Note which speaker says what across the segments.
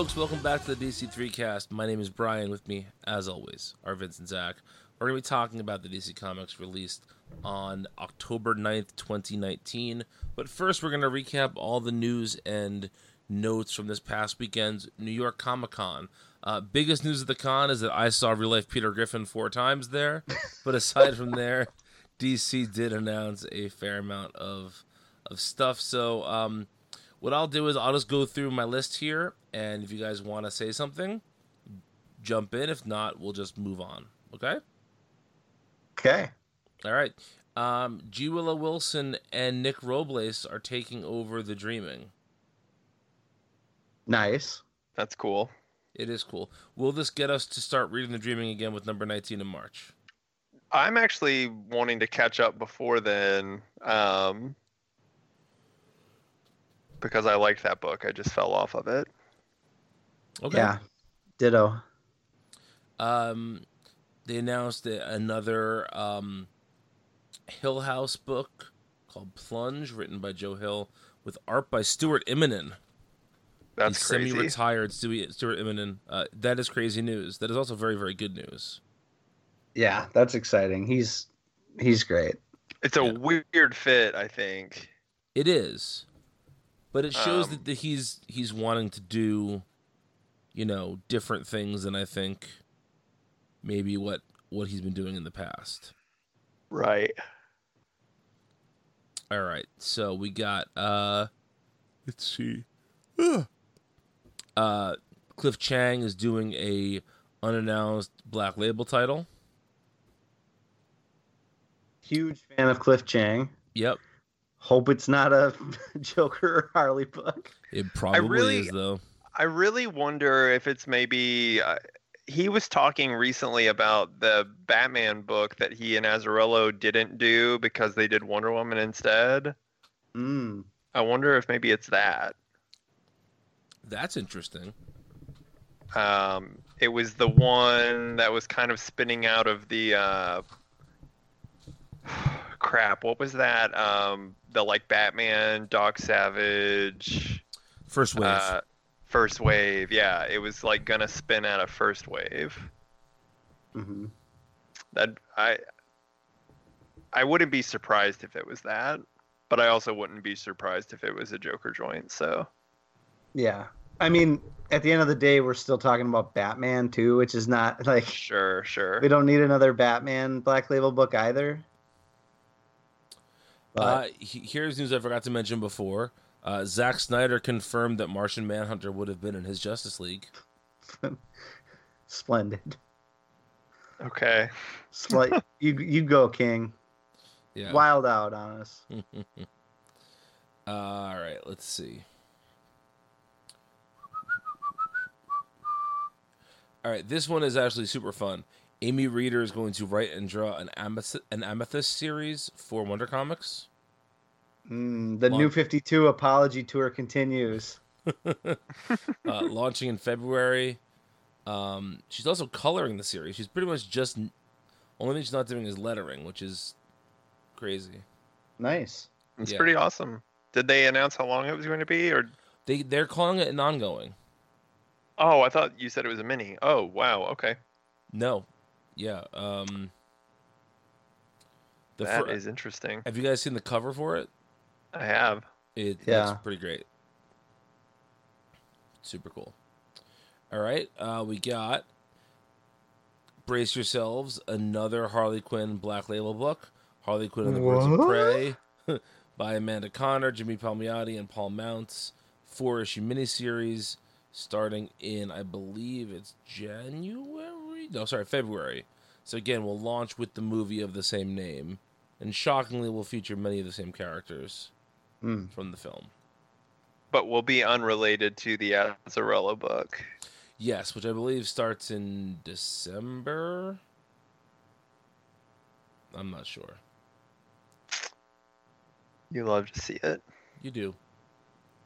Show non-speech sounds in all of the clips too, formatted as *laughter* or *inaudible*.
Speaker 1: folks, welcome back to the DC3 cast. My name is Brian. With me, as always, are Vince and Zach. We're going to be talking about the DC Comics released on October 9th, 2019. But first, we're going to recap all the news and notes from this past weekend's New York Comic Con. Uh, biggest news of the con is that I saw real life Peter Griffin four times there. *laughs* But aside from there, DC did announce a fair amount of of stuff. So, um, what I'll do is I'll just go through my list here, and if you guys want to say something, jump in. If not, we'll just move on. Okay.
Speaker 2: Okay.
Speaker 1: All right. Um, G. Willow Wilson and Nick Robles are taking over the Dreaming.
Speaker 2: Nice.
Speaker 3: That's cool.
Speaker 1: It is cool. Will this get us to start reading the Dreaming again with number 19 in March?
Speaker 3: I'm actually wanting to catch up before then, um, because I liked that book. I just fell off of it.
Speaker 1: Okay.
Speaker 2: Yeah. Ditto.
Speaker 1: Um, they announced a- another um, Hill House book called Plunge, written by Joe Hill, with art by Stuart Immonen.
Speaker 3: That's
Speaker 1: the
Speaker 3: crazy.
Speaker 1: semi-retired Stewie- Stuart Immonen. Uh, that is crazy news. That is also very, very good news.
Speaker 2: Yeah, that's exciting. He's he's great.
Speaker 3: It's a
Speaker 1: Yeah.
Speaker 3: weird fit, I think.
Speaker 1: It is, but it shows
Speaker 3: Um,
Speaker 1: that, that he's he's wanting to do, you know, different things than I think maybe what what he's been doing in the past.
Speaker 3: Right.
Speaker 1: All right, so we got uh, let's see, Ugh. uh, Cliff Chiang is doing a unannounced Black Label title.
Speaker 2: Huge fan of Cliff Chiang.
Speaker 1: Yep,
Speaker 2: Hope it's not a *laughs* Joker or Harley book.
Speaker 1: it probably
Speaker 3: really-
Speaker 1: is though.
Speaker 3: I really wonder if it's maybe. Uh, he was talking recently about the Batman book that he and Azzarello didn't do because they did Wonder Woman instead.
Speaker 2: Mm.
Speaker 3: I wonder if maybe it's that.
Speaker 1: That's interesting.
Speaker 3: Um, it was the one that was kind of spinning out of the uh, crap. What was that? Um, the like Batman, Doc Savage,
Speaker 1: First wave.
Speaker 3: uh, first wave. Yeah, it was like gonna spin out of first wave.
Speaker 2: hmm
Speaker 3: That I I wouldn't be surprised if it was that, but I also wouldn't be surprised if it was a Joker joint. So
Speaker 2: Yeah. I mean, at the end of the day, we're still talking about Batman too, which is not *laughs* like
Speaker 3: sure, sure.
Speaker 2: we don't need another Batman Black Label book either. But
Speaker 1: Uh, here's news I forgot to mention before. Uh, Zack Snyder confirmed that Martian Manhunter would have been in his Justice League. *laughs*
Speaker 2: splendid.
Speaker 3: Okay.
Speaker 2: Spl- *laughs* you you go, King.
Speaker 1: Yeah.
Speaker 2: Wild out on us. *laughs*
Speaker 1: All right, let's see. All right, this one is actually super fun. Amy Reeder is going to write and draw an amethyst, an amethyst series for Wonder Comics.
Speaker 2: Mm, the
Speaker 1: Long-
Speaker 2: new 52 apology tour continues. *laughs*
Speaker 1: uh, launching in February. Um, she's also coloring the series. She's pretty much just only thing she's not doing is lettering, which is crazy.
Speaker 2: Nice.
Speaker 3: It's
Speaker 1: Yeah.
Speaker 3: pretty awesome. Did they announce how long it was going to be or
Speaker 1: They they're calling it an ongoing.
Speaker 3: Oh, I thought you said it was a mini. Oh, wow. Okay.
Speaker 1: No, yeah. Um, the
Speaker 3: That
Speaker 1: fir-
Speaker 3: is interesting.
Speaker 1: Have you guys seen the cover for it?
Speaker 3: I have.
Speaker 1: It
Speaker 2: Yeah.
Speaker 1: looks pretty great. Super cool. All right, uh, we got brace yourselves another Harley Quinn Black Label book, Harley Quinn and the Birds of
Speaker 2: What?
Speaker 1: Prey, *laughs* by Amanda Conner, Jimmy Palmiotti, and Paul Mounts. Four issue miniseries starting in I believe it's January. No, sorry, February. So again, we'll launch with the movie of the same name, and shockingly, we'll feature many of the same characters
Speaker 2: Hmm.
Speaker 1: from the film.
Speaker 3: But will be unrelated to the Azzarello book.
Speaker 1: Yes, which I believe starts in December. I'm not sure.
Speaker 3: You love to see it.
Speaker 1: You do.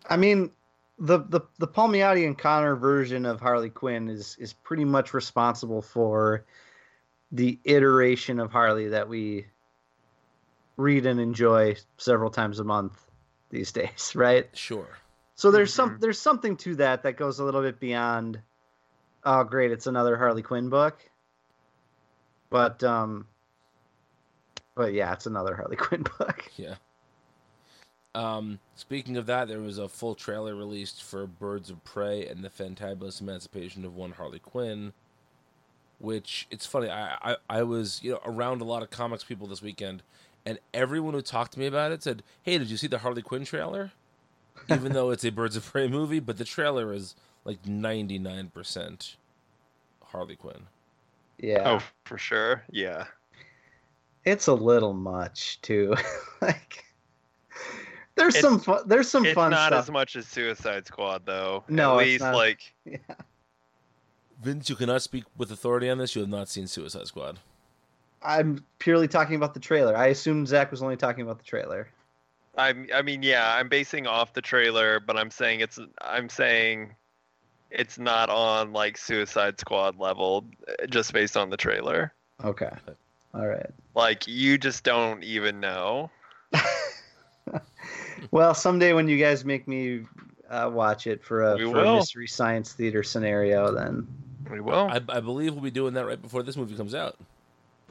Speaker 2: I mean, the the the Palmiotti and Conner version of Harley Quinn is is pretty much responsible for the iteration of Harley that we read and enjoy several times a month these days, *laughs* right?
Speaker 1: Sure.
Speaker 2: So there's some
Speaker 3: Mhm.
Speaker 2: there's something to that that goes a little bit beyond. Oh, great! It's another Harley Quinn book. But um, but yeah, it's another Harley *laughs* Quinn book.
Speaker 1: Yeah. Um, speaking of that, there was a full trailer released for Birds of Prey and the Fantabulous Emancipation of One Harley Quinn. Which it's funny, I, I I was you know around a lot of comics people this weekend, and everyone who talked to me about it said, "Hey, did you see the Harley Quinn trailer?" *laughs* Even though it's a Birds of Prey movie, but the trailer is like ninety nine percent Harley Quinn.
Speaker 2: Yeah,
Speaker 3: Oh, for sure. Yeah.
Speaker 2: it's a little much too. *laughs* like, there's
Speaker 3: It's-
Speaker 2: some fun. There's some
Speaker 3: It's
Speaker 2: fun
Speaker 3: not
Speaker 2: stuff.
Speaker 3: as much as Suicide Squad, though.
Speaker 2: No,
Speaker 3: At
Speaker 2: it's
Speaker 3: least
Speaker 2: not.
Speaker 3: like *laughs*
Speaker 1: Vince, you cannot speak with authority on this. You have not seen Suicide Squad.
Speaker 2: I'm purely talking about the trailer. I assumed Zach was only talking about the trailer.
Speaker 3: I'm. I mean, yeah, I'm basing off the trailer, but I'm saying it's. I'm saying it's not on like Suicide Squad level, uh, just based on the trailer.
Speaker 2: Okay. All right.
Speaker 3: Like you just don't even know. *laughs*
Speaker 2: Well, someday when you guys make me uh, watch it for a,
Speaker 3: We
Speaker 2: for a mystery science theater scenario, then
Speaker 3: We will.
Speaker 1: I, I believe we'll be doing that right before this movie comes out.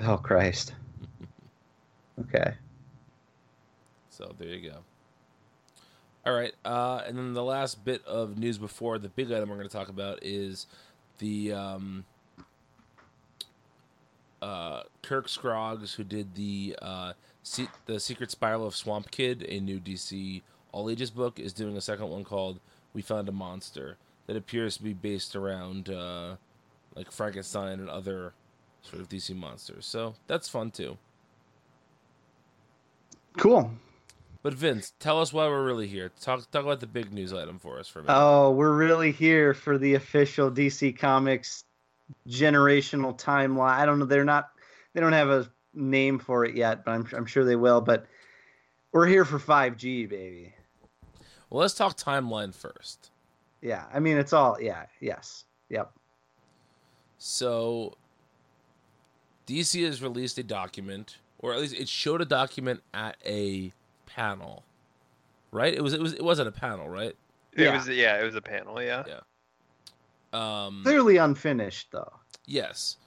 Speaker 2: oh Christ. *laughs* Okay.
Speaker 1: So there you go. All right, uh, and then the last bit of news before the big item we're going to talk about is the um, uh, Kirk Scroggs, who did the uh, Se- the Secret Spiral of Swamp Kid, a new DC All Ages book, is doing a second one called We Found a Monster that appears to be based around uh, like Frankenstein and other sort of DC monsters. So that's fun too.
Speaker 2: Cool.
Speaker 1: But Vince, tell us why we're really here. Talk talk about the big news item for us for a minute.
Speaker 2: Oh, we're really here for the official DC Comics generational timeline. I don't know. They're not. They don't have a name for it yet, but I'm I'm sure they will. But we're here for 5G, baby.
Speaker 1: well, let's talk timeline first.
Speaker 2: Yeah. I mean, it's all. Yeah. Yes. Yep.
Speaker 1: So, DC has released a document, or at least it showed a document at a panel, right? It was it was it wasn't a panel, right?
Speaker 3: It
Speaker 2: Yeah.
Speaker 3: was. Yeah, it was a panel. Yeah. Yeah.
Speaker 1: Um,
Speaker 2: Clearly unfinished, though.
Speaker 1: Yes.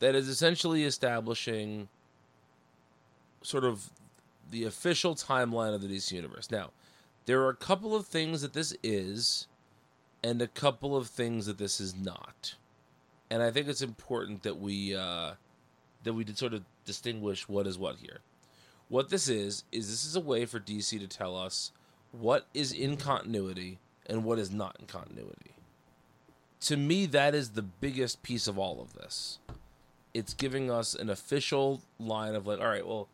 Speaker 1: That is essentially establishing sort of the official timeline of the DC Universe. Now, there are a couple of things that this is, and a couple of things that this is not. And I think it's important that we uh, that we did sort of distinguish what is what here. What this is is this is a way for DC to tell us what is in continuity and what is not in continuity to me that is the biggest piece of all of this it's giving us an official line of like all right well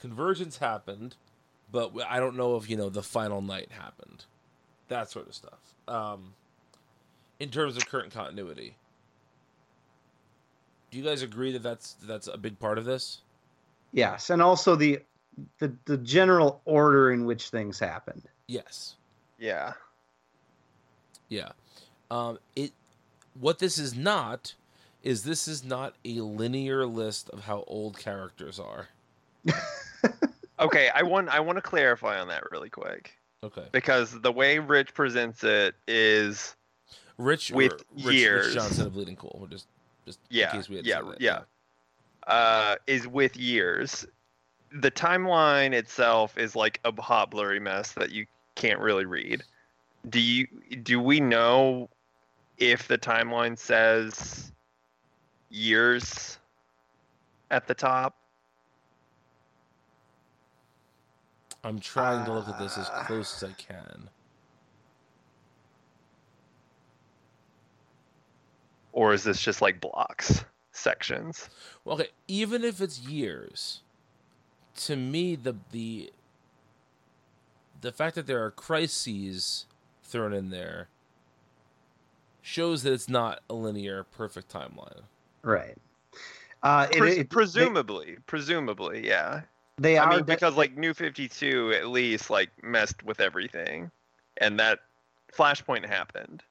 Speaker 1: convergence happened but i don't know if you know the final night happened that sort of stuff um in terms of current continuity do you guys agree that that's that's a big part of this
Speaker 2: Yes, and also the the the general order in which things happened.
Speaker 1: yes
Speaker 3: Yeah.
Speaker 1: Yeah. Um, it what this is not is this is not a linear list of how old characters are. *laughs*
Speaker 3: Okay, I want. I want to clarify on that really quick
Speaker 1: Okay.
Speaker 3: because the way Rich presents it is
Speaker 1: Rich
Speaker 3: With
Speaker 1: Rich,
Speaker 3: years.
Speaker 1: Rich Johnston of Bleeding Cool. We're just just
Speaker 3: Yeah,
Speaker 1: in case we had to
Speaker 3: yeah, yeah. uh, is with years. The timeline itself is like a hot blurry mess that you can't really read. Do you? Do we know if the timeline says years at the top?
Speaker 1: I'm trying to look at this as
Speaker 2: Uh,
Speaker 1: close as I can.
Speaker 3: Or is this just like blocks, sections?
Speaker 1: Well, okay, even if it's years, to me the the the fact that there are crises thrown in there shows that it's not a linear perfect timeline.
Speaker 2: Right. Uh, it,
Speaker 3: Pres-
Speaker 2: it-
Speaker 3: presumably, presumably, yeah.
Speaker 2: They, they
Speaker 3: I
Speaker 2: are
Speaker 3: mean,
Speaker 2: de-
Speaker 3: because like New Fifty Two at least like messed with everything, and that Flashpoint happened.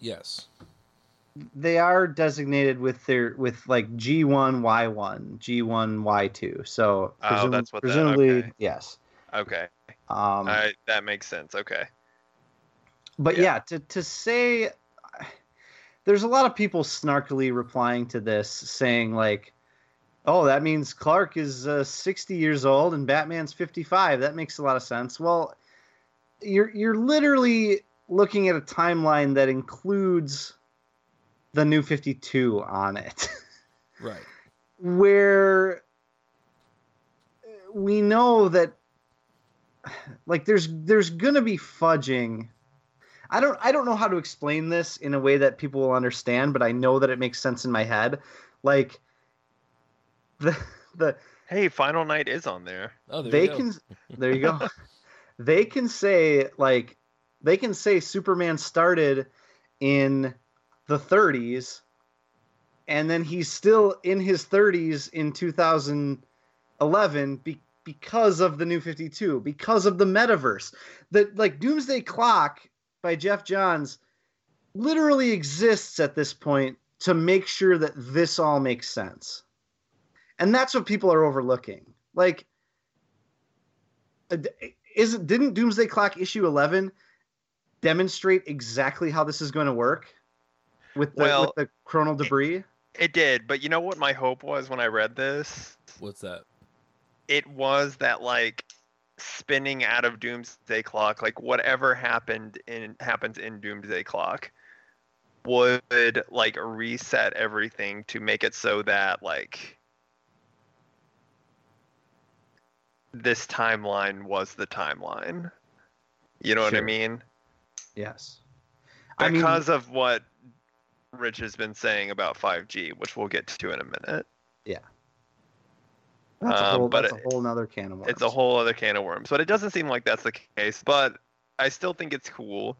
Speaker 1: Yes.
Speaker 2: they are designated with their with like G one Y one, G one Y two. So
Speaker 3: Oh, that's what that-
Speaker 2: presumably
Speaker 3: okay.
Speaker 2: yes.
Speaker 3: Okay,
Speaker 2: Um,
Speaker 3: I, that makes sense. Okay.
Speaker 2: but
Speaker 3: yeah.
Speaker 2: yeah. to to say there's a lot of people snarkily replying to this saying like oh that means clark is uh, 60 years old and batman's 55 that makes a lot of sense. Well you're you're literally looking at a timeline that includes the new 52 on it. *laughs*
Speaker 1: Right.
Speaker 2: where we know that like there's there's gonna be fudging. I don't i don't know how to explain this in a way that people will understand but i know that it makes sense in my head. Like *laughs* the the
Speaker 3: Hey, Final Night is on there.
Speaker 1: Oh, there
Speaker 2: they
Speaker 1: you go.
Speaker 2: can *laughs* there you go they can say like they can say superman started in the 30s and then he's still in his 30s in 2011 be- because of the new 52 because of the metaverse that like doomsday clock by geoff johns literally exists at this point to make sure that this all makes sense and that's what people are overlooking like isn't didn't doomsday clock issue 11 demonstrate exactly how this is going to work with the,
Speaker 3: Well,
Speaker 2: with the chronal debris
Speaker 3: It did, but you know what my hope was when I read this?
Speaker 1: What's that?
Speaker 3: It was that like spinning out of Doomsday Clock, like whatever happened in happens in Doomsday Clock would like reset everything to make it so that like this timeline was the timeline. You know what I mean?
Speaker 2: yes I mean-
Speaker 3: Because of what Rich has been saying about 5G, which we'll get to in a minute.
Speaker 2: that's, a
Speaker 3: um, but
Speaker 2: that's a whole nother can of worms
Speaker 3: It's a whole other can of worms, but it doesn't seem like that's the case. But I still think it's cool.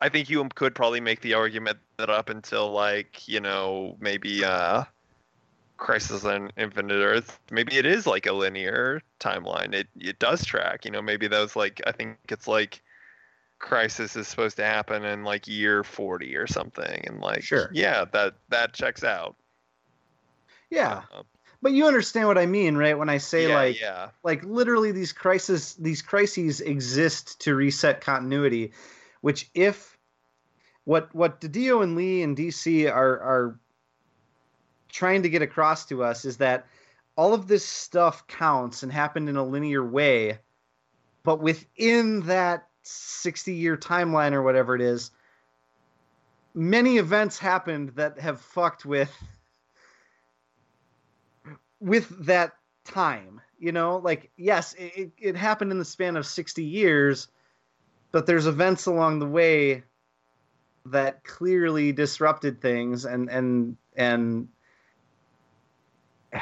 Speaker 3: I think you could probably make the argument that up until like you know maybe uh, Crisis on Infinite Earth, maybe it is like a linear timeline. It it does track. You know, maybe those like I think it's like Crisis is supposed to happen in like year forty or something, and like
Speaker 2: Sure.
Speaker 3: yeah, that that checks out.
Speaker 2: yeah
Speaker 3: Uh,
Speaker 2: but you understand what i mean right when i say
Speaker 3: yeah,
Speaker 2: like
Speaker 3: yeah,
Speaker 2: like literally these crises these crises exist to reset continuity which if what what Didio and Lee and DC are are trying to get across to us is that all of this stuff counts and happened in a linear way but within that 60 year timeline or whatever it is many events happened that have fucked with with that time you know? Like yes it, it, happened in the span of 60 years but there's events along the way that clearly disrupted things and and and *sighs*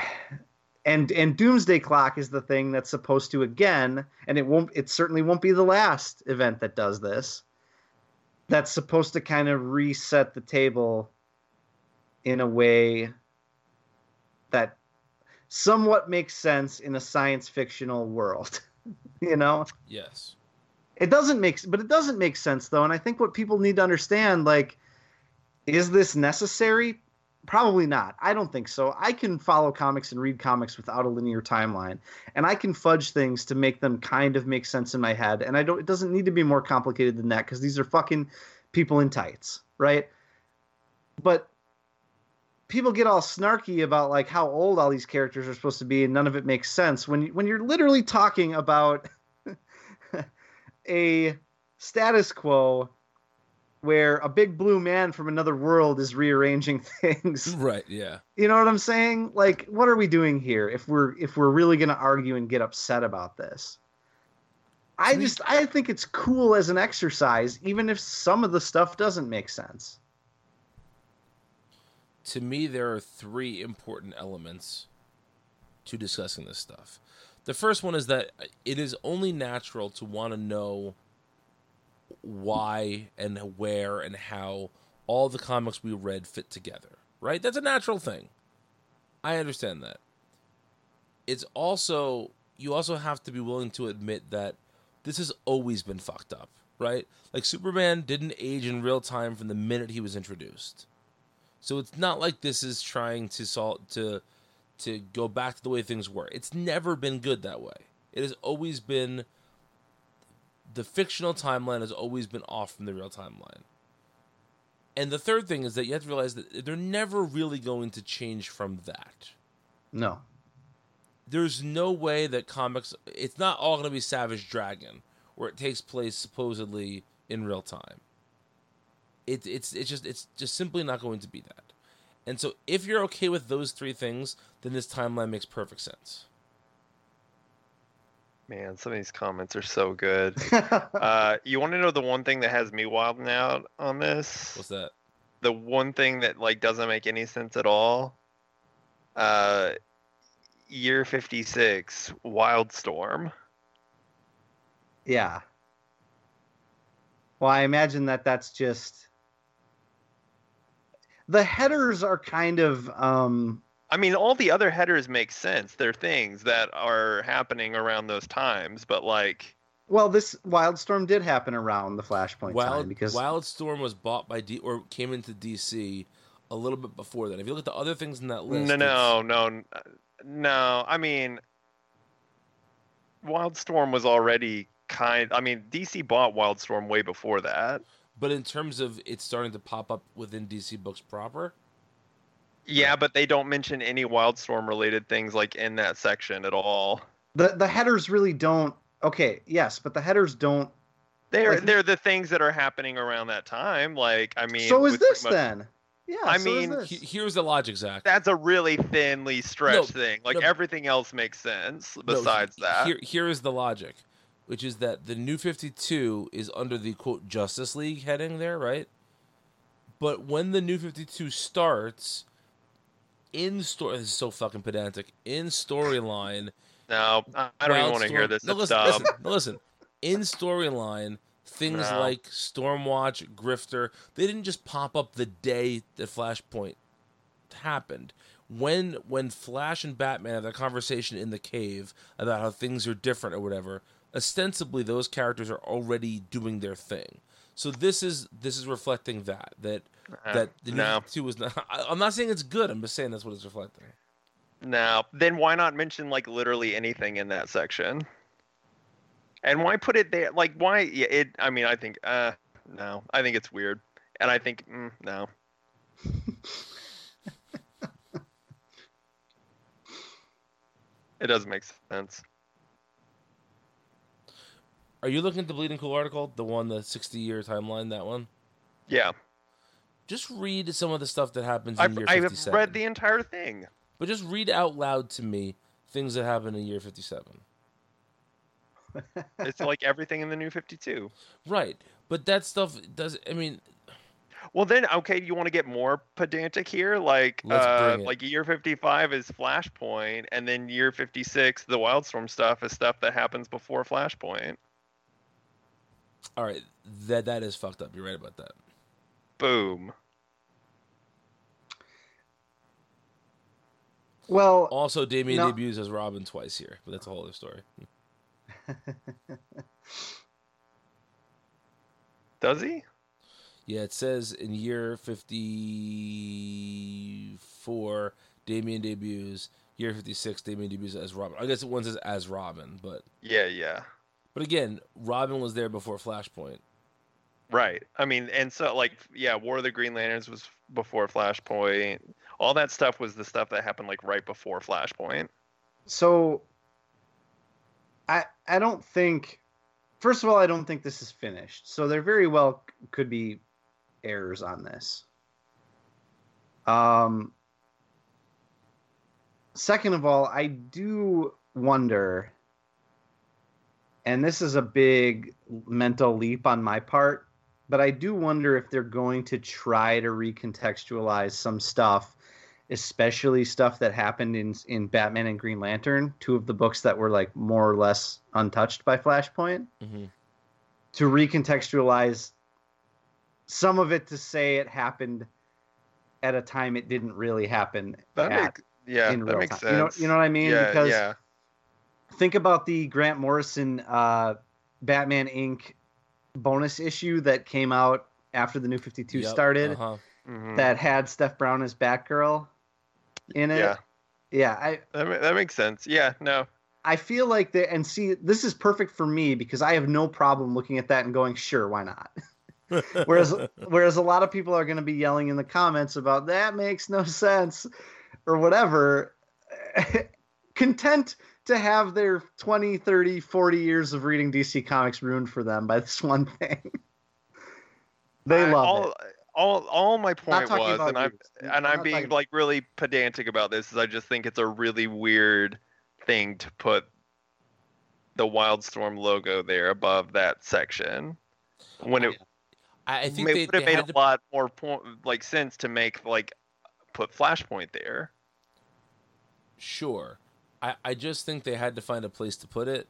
Speaker 2: and and doomsday clock is the thing that's supposed to again and it won't it certainly won't be the last event that does this that's supposed to kind of reset the table in a way that somewhat makes sense in a science fictional world *laughs* you know
Speaker 1: Yes.
Speaker 2: it doesn't make but it doesn't make sense though and i think what people need to understand like is this necessary probably not. I don't think so. I can follow comics and read comics without a linear timeline and i can fudge things to make them kind of make sense in my head and i don't it doesn't need to be more complicated than that because these are fucking people in tights right? But people get all snarky about like how old all these characters are supposed to be and none of it makes sense. When when you're literally talking about *laughs* a status quo where a big blue man from another world is rearranging *laughs* things.
Speaker 1: Right. Yeah.
Speaker 2: You know what I'm saying? Like what are we doing here if we're if we're really going to argue and get upset about this? I just I think it's cool as an exercise even if some of the stuff doesn't make sense.
Speaker 1: To me, there are three important elements to discussing this stuff. The first one is that it is only natural to want to know why and where and how all the comics we read fit together, right? That's a natural thing. I understand that. It's also, you also have to be willing to admit that this has always been fucked up, right? Like Superman didn't age in real time from the minute he was introduced. So it's not like this is trying to solve to to go back to the way things were. It's never been good that way. It has always been the fictional timeline has always been off from the real timeline. And the third thing is that you have to realize that they're never really going to change from that.
Speaker 2: No.
Speaker 1: There's no way that comics it's not all going to be Savage Dragon where it takes place supposedly in real time. It, it's it's just it's just simply not going to be that. And so if you're okay with those three things, then this timeline makes perfect sense.
Speaker 3: Man, some of these comments are so good. *laughs* uh, you want to know the one thing that has me wilding out on this?
Speaker 1: What's that?
Speaker 3: The one thing that like doesn't make any sense at all. Uh, year fifty six, Wildstorm.
Speaker 2: yeah. Well, I imagine that that's just the headers are kind of um
Speaker 3: I mean, all the other headers make sense. They're things that are happening around those times, but like,
Speaker 2: well this wildstorm did happen around the flashpoint
Speaker 1: Wild
Speaker 2: time because
Speaker 1: Wildstorm was bought by D or came into DC a little bit before that. If you look at the other things in that list,
Speaker 3: no, no, no, no. I mean, Wildstorm was already kind. I mean, DC bought Wildstorm way before that.
Speaker 1: But in terms of it's starting to pop up within DC books proper,
Speaker 3: Yeah, but they don't mention any Wildstorm related things like in that section at all.
Speaker 2: the the headers really don't okay yes but the headers don't
Speaker 3: They're
Speaker 2: Like-
Speaker 3: they're the things that are happening around that time. Like, I mean,
Speaker 2: so is this
Speaker 3: much-
Speaker 2: then yeah
Speaker 3: I
Speaker 2: so
Speaker 3: mean,
Speaker 1: he- here's the logic, Zach.
Speaker 3: That's a really thinly stretched thing. Like
Speaker 1: no.
Speaker 3: everything else makes sense
Speaker 1: No,
Speaker 3: besides that.
Speaker 1: Here, here is the logic, which is that the new 52 is under the quote Justice League heading there, right? But when the new 52 starts, in story, this is so fucking pedantic. In storyline,
Speaker 3: No, I don't even want to hear this.
Speaker 1: No, listen, listen, listen. In storyline, things
Speaker 3: No.
Speaker 1: like Stormwatch, Grifter, they didn't just pop up the day that Flashpoint happened. When when Flash and Batman have that conversation in the cave about how things are different or whatever, ostensibly those characters are already doing their thing. So this is this is reflecting that that
Speaker 3: Uh,
Speaker 1: that the new
Speaker 3: no.
Speaker 1: 52 was not. *laughs* I, I'm not saying it's good. I'm just saying that's what it's reflecting.
Speaker 3: No, then why not mention like literally anything in that section? And why put it there? Like, why? Yeah, it. I mean, I think. Uh, no, I think it's weird, and I think mm, no. *laughs* it doesn't make sense.
Speaker 1: Are you looking at the Bleeding Cool article, the one, the 60 year timeline, that one?
Speaker 3: Yeah,
Speaker 1: Just read some of the stuff that happens in
Speaker 3: I've,
Speaker 1: year
Speaker 3: I've read the entire thing.
Speaker 1: But just read out loud to me things that happen in year 57. *laughs*
Speaker 3: It's like everything in the New Fifty Two.
Speaker 1: Right. But that stuff does, I mean,
Speaker 3: Well, then, okay, you want to get more pedantic here? Like,
Speaker 1: Let's
Speaker 3: uh,
Speaker 1: it.
Speaker 3: like year 55 is Flashpoint, and then year 56, the Wildstorm stuff is stuff that happens before Flashpoint.
Speaker 1: all right, that that is fucked up. You're right about that.
Speaker 3: Boom.
Speaker 2: well
Speaker 1: Also, Damian
Speaker 2: No.
Speaker 1: debuts as Robin twice here, but that's a whole other story. *laughs*
Speaker 3: Does he?
Speaker 1: Yeah, it says in year 54, Damian debuts. Year 56, Damian debuts as Robin. I guess one says as Robin, but
Speaker 3: Yeah, yeah.
Speaker 1: but again, Robin was there before Flashpoint.
Speaker 3: Right. I mean, and so, like, yeah, War of the Green Lanterns was before Flashpoint. All that stuff was the stuff that happened, like, right before Flashpoint.
Speaker 2: so i i don't think first of all i don't think this is finished so there very well could be errors on this um second of all i do wonder and this is a big mental leap on my part but i do wonder if they're going to try to recontextualize some stuff especially stuff that happened in in Batman and Green Lantern, two of the books that were like more or less untouched by Flashpoint,
Speaker 1: hmm
Speaker 2: to recontextualize some of it to say it happened at a time it didn't really happen
Speaker 3: That
Speaker 2: at,
Speaker 3: makes, yeah,
Speaker 2: in
Speaker 3: that
Speaker 2: real
Speaker 3: makes
Speaker 2: time. You know,
Speaker 3: sense.
Speaker 2: you know what I mean?
Speaker 3: yeah,
Speaker 2: because
Speaker 3: yeah.
Speaker 2: think about the Grant Morrison uh, Batman Inc. bonus issue that came out after the New Fifty Two
Speaker 1: Yep,
Speaker 2: started.
Speaker 1: Uh-huh.
Speaker 3: Mhm.
Speaker 2: that had Steph Brown as Batgirl in it.
Speaker 3: Yeah.
Speaker 2: Yeah, I
Speaker 3: That, that makes sense. Yeah, no.
Speaker 2: I feel like the and see this is perfect for me because I have no problem looking at that and going, sure, why not? *laughs* whereas whereas a lot of people are going to be yelling in the comments about that makes no sense or whatever *laughs* content to have their 20 30 40 years of reading dc comics ruined for them by this one thing *laughs* they
Speaker 3: I-
Speaker 2: love
Speaker 3: all,
Speaker 2: it
Speaker 3: All, all my point was, and I'm and
Speaker 2: I'm
Speaker 3: I'm being
Speaker 2: talking-
Speaker 3: like really pedantic about this, is I just think it's a really weird thing to put the Wildstorm logo there above that section. When it,
Speaker 1: I, I think
Speaker 3: it
Speaker 1: they,
Speaker 3: would have made a
Speaker 1: to,
Speaker 3: lot more point, like sense to make like put Flashpoint there.
Speaker 1: sure. I, I just think they had to find a place to put it.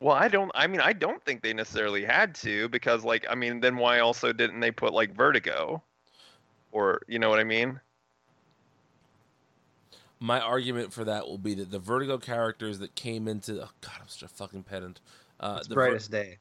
Speaker 3: Well, I don't. I mean, I don't think they necessarily had to because, like, I mean, then why also didn't they put like Vertigo, or you know what I mean?
Speaker 1: My argument for that will be that the Vertigo characters that came into oh god, I'm such a fucking pedant. Uh,
Speaker 2: it's
Speaker 1: the Ver-
Speaker 2: brightest day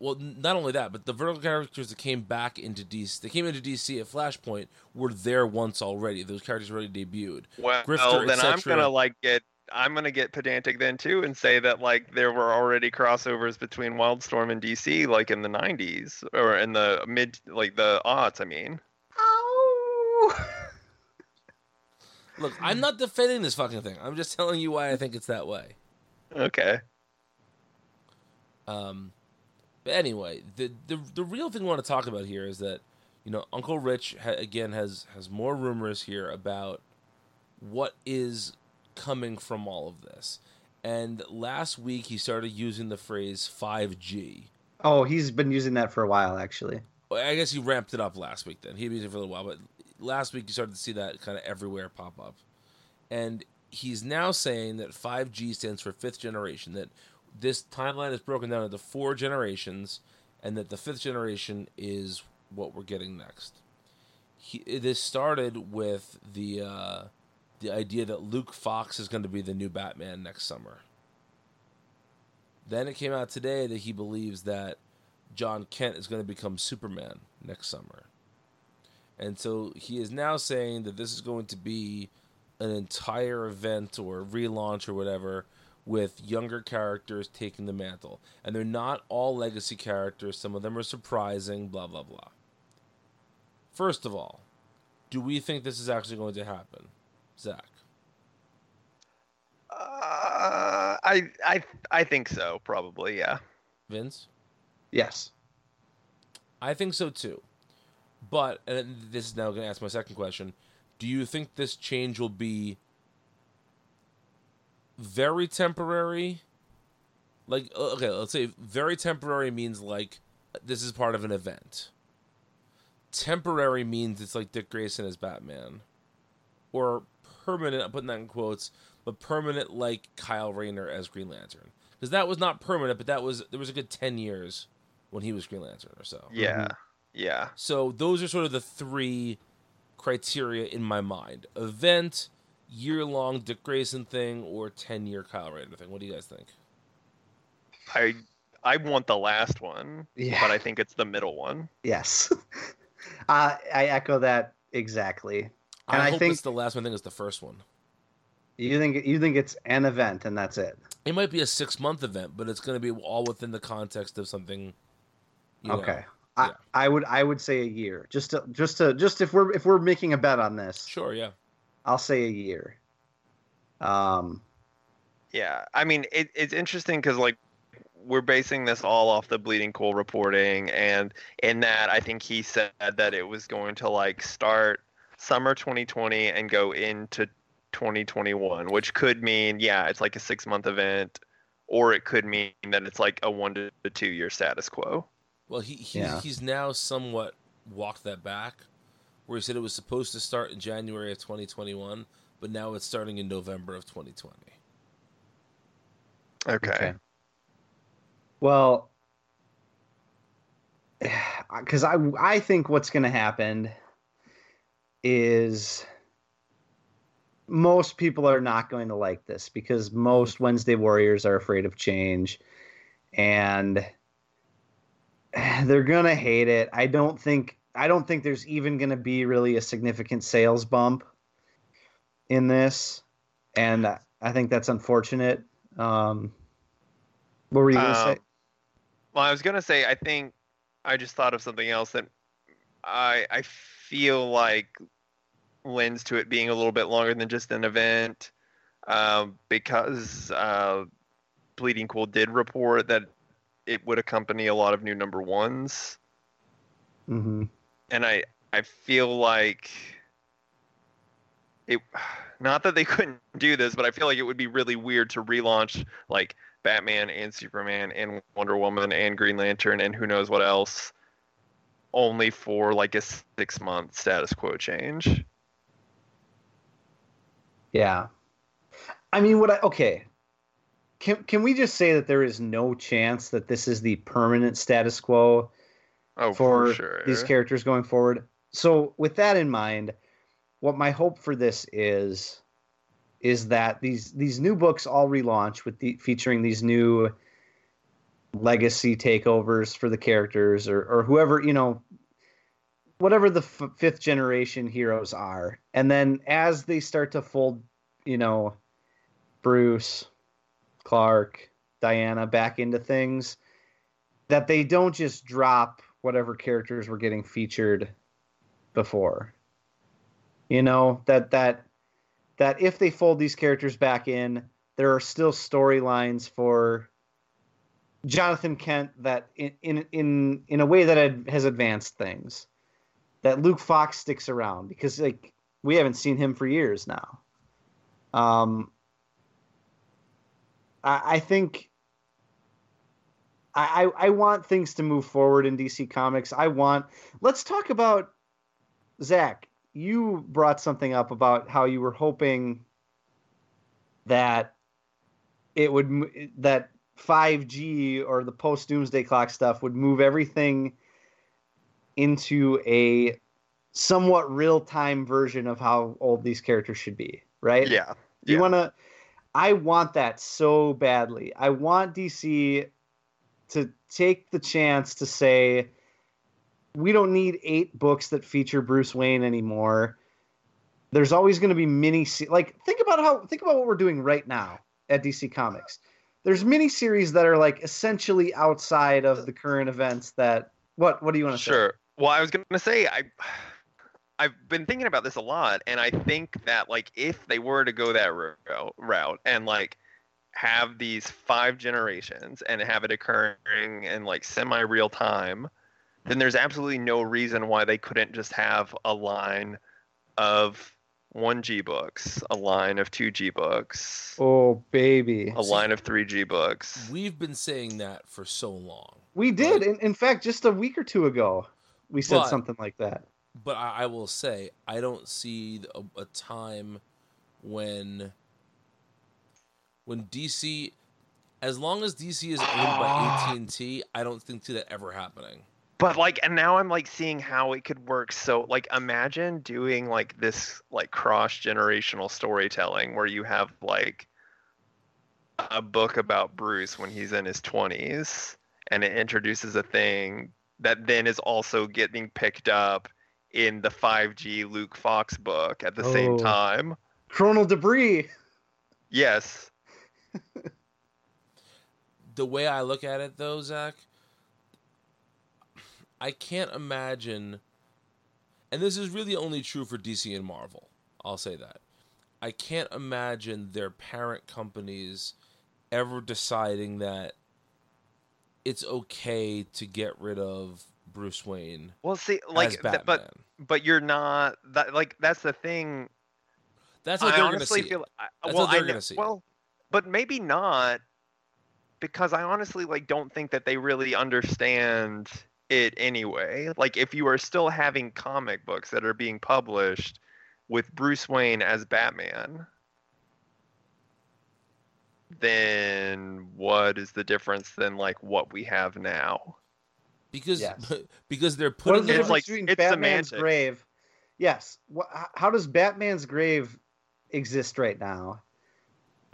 Speaker 1: well, n- not only that, but the Vertigo characters that came back into DC, they came into DC at Flashpoint, were there once already. Those characters already debuted.
Speaker 3: Well,
Speaker 1: Grifter,
Speaker 3: then I'm gonna like get. I'm gonna get pedantic then too and say that like there were already crossovers between Wildstorm and DC like in the 90s or in the mid like the aughts. I mean,
Speaker 2: oh *laughs*
Speaker 1: Look, I'm not defending this fucking thing. I'm just telling you why I think it's that way.
Speaker 3: okay.
Speaker 1: Um, but anyway, the, the the real thing we want to talk about here is that you know Uncle Rich ha- again has has more rumors here about what is coming from all of this. And last week he started using the phrase 5G.
Speaker 2: oh he's been using that for a while actually
Speaker 1: I guess he ramped it up last week. Then he using it for a little while, but last week you started to see that kind of everywhere pop up. And he's now saying that 5G stands for fifth generation. That this timeline is broken down into four generations, and that the fifth generation is what we're getting next. He, this started with the uh, the idea that Luke Fox is going to be the new Batman next summer. Then it came out today that he believes that Jon Kent is going to become Superman next summer. And so he is now saying that this is going to be an entire event or relaunch or whatever with younger characters taking the mantle. And they're not all legacy characters, some of them are surprising, blah, blah, blah. First of all, do we think this is actually going to happen? Zach.
Speaker 3: Uh, I I I think so. Probably. Yeah.
Speaker 1: Vince?
Speaker 2: yes
Speaker 1: I think so too. But and this is now going to ask my second question: Do you think this change will be very temporary? Like, okay, let's say very temporary means like this is part of an event. Temporary means it's like Dick Grayson as Batman, or permanent. I'm putting that in quotes, but permanent like Kyle Rayner as Green Lantern, because that was not permanent, but that was there was a good ten years when he was Green Lantern or so.
Speaker 3: Yeah. Yeah.
Speaker 1: So those are sort of the three criteria in my mind: event, year-long Dick Grayson thing, or ten-year Kyle Rayner thing. What do you guys think?
Speaker 3: I I want the last one,
Speaker 2: yeah
Speaker 3: but I think it's the middle one.
Speaker 2: yes *laughs* uh, i echo that exactly And
Speaker 1: I,
Speaker 2: I
Speaker 1: hope
Speaker 2: think-
Speaker 1: it's the last one. I think it's the first one.
Speaker 2: you think you think it's an event and that's it
Speaker 1: It might be a six-month event, but it's going to be all within the context of something. You know.
Speaker 2: okay
Speaker 1: yeah.
Speaker 2: I, I would i would say a year just to just to just if we're if we're making a bet on this
Speaker 1: Sure. Yeah.
Speaker 2: i'll say a year um
Speaker 3: Yeah, I mean it, it's interesting because like we're basing this all off the Bleeding Cool reporting, and in that I think he said that it was going to like start summer 2020 and go into 2021, which could mean yeah, it's like a six month event, or it could mean that it's like a one to two year status quo.
Speaker 1: Well, he he's,
Speaker 2: Yeah.
Speaker 1: he's now somewhat walked that back, where he said it was supposed to start in January of 2021, but now it's starting in November of 2020.
Speaker 3: Okay.
Speaker 2: Well, *sighs* because I I think what's going to happen is most people are not going to like this because most Wednesday Warriors are afraid of change, and they're gonna hate it. I don't think I don't think there's even going to be really a significant sales bump in this, and I- think that's unfortunate. Um, what were you going to
Speaker 3: Um,
Speaker 2: say?
Speaker 3: Well, I was gonna say I think I just thought of something else that I I feel like lends to it being a little bit longer than just an event, um, because uh, Bleeding Cool did report that it would accompany a lot of new number ones,
Speaker 2: hmm
Speaker 3: and I I feel like it. *sighs* Not that they *laughs* couldn't do this, but I feel like it would be really weird to relaunch like Batman and Superman and Wonder Woman and Green Lantern and who knows what else, only for like a six month status quo change.
Speaker 2: Yeah. I mean, what I okay. Can can we just say that there is no chance that this is the permanent status quo
Speaker 3: Oh,
Speaker 2: for
Speaker 3: for sure.
Speaker 2: these characters going forward? So, with that in mind, what my hope for this is is that these these new books all relaunch with the featuring these new legacy takeovers for the characters or or whoever, you know, whatever the f- fifth generation heroes are. And then as they start to fold, you know, Bruce, Clark, Diana back into things, that they don't just drop whatever characters were getting featured before. You know, that that that if they fold these characters back in, there are still storylines for Jonathan Kent that in in in, in a way that has advanced things. That Luke Fox sticks around because like we haven't seen him for years now. Um, I, I think I, I want things to move forward in DC Comics. I want. Let's talk about Zach. You brought something up about how you were hoping that it would that 5G or the post Doomsday Clock stuff would move everything into a somewhat real time version of how old these characters should be, right?
Speaker 3: Yeah.
Speaker 2: Do you
Speaker 3: yeah.
Speaker 2: want to? I want that so badly. I want DC to take the chance to say, we don't need eight books that feature Bruce Wayne anymore. There's always going to be mini se- like think about how think about what we're doing right now at DC Comics. There's mini series that are like essentially outside of the current events that what what do you want to say?
Speaker 3: Sure. Well, I was gonna say I, I've been thinking about this a lot, and I think that like if they were to go that route and like have these five generations and have it occurring in like semi real time, then there's absolutely no reason why they couldn't just have a line of one G books, a line of two G books,
Speaker 2: Oh baby.
Speaker 3: a line of three G books.
Speaker 1: We've been saying that for so long.
Speaker 2: We did. In, in fact, just a week or two ago, we said
Speaker 1: But-
Speaker 2: something like that.
Speaker 1: But I, I will say, I don't see a, a time when when DC, as long as DC is owned by AT and T, I don't think see that ever happening.
Speaker 3: But like and now i'm like seeing how it could work so like imagine doing like this like cross generational storytelling where you have like a book about bruce when he's in his 20s and it introduces a thing that then is also getting picked up in the 5g luke fox book at the same
Speaker 2: Oh.
Speaker 3: time
Speaker 2: Chronal debris.
Speaker 3: yes *laughs*
Speaker 1: The way I look at it, though, Zach, I can't imagine, and this is really only true for DC and Marvel. I'll say that. I can't imagine their parent companies ever deciding that it's okay to get rid of Bruce Wayne
Speaker 3: well see like th- but but you're not that like that's the thing
Speaker 1: That's what
Speaker 3: I
Speaker 1: they're going to
Speaker 3: honestly
Speaker 1: see.
Speaker 3: feel. I,
Speaker 1: That's
Speaker 3: well,
Speaker 1: what they're
Speaker 3: I
Speaker 1: gonna see.
Speaker 3: Well, but maybe not, because I honestly like don't think that they really understand it anyway. Like, if you are still having comic books that are being published with Bruce Wayne as Batman, then what is the difference than like what we have now?
Speaker 1: because
Speaker 2: Yes. *laughs*
Speaker 1: because they're
Speaker 2: What is
Speaker 1: putting
Speaker 2: the
Speaker 1: it
Speaker 3: It's like-
Speaker 2: between
Speaker 3: it's
Speaker 2: Batman's
Speaker 3: semantics.
Speaker 2: grave? Yes. How does Batman's grave exist right now?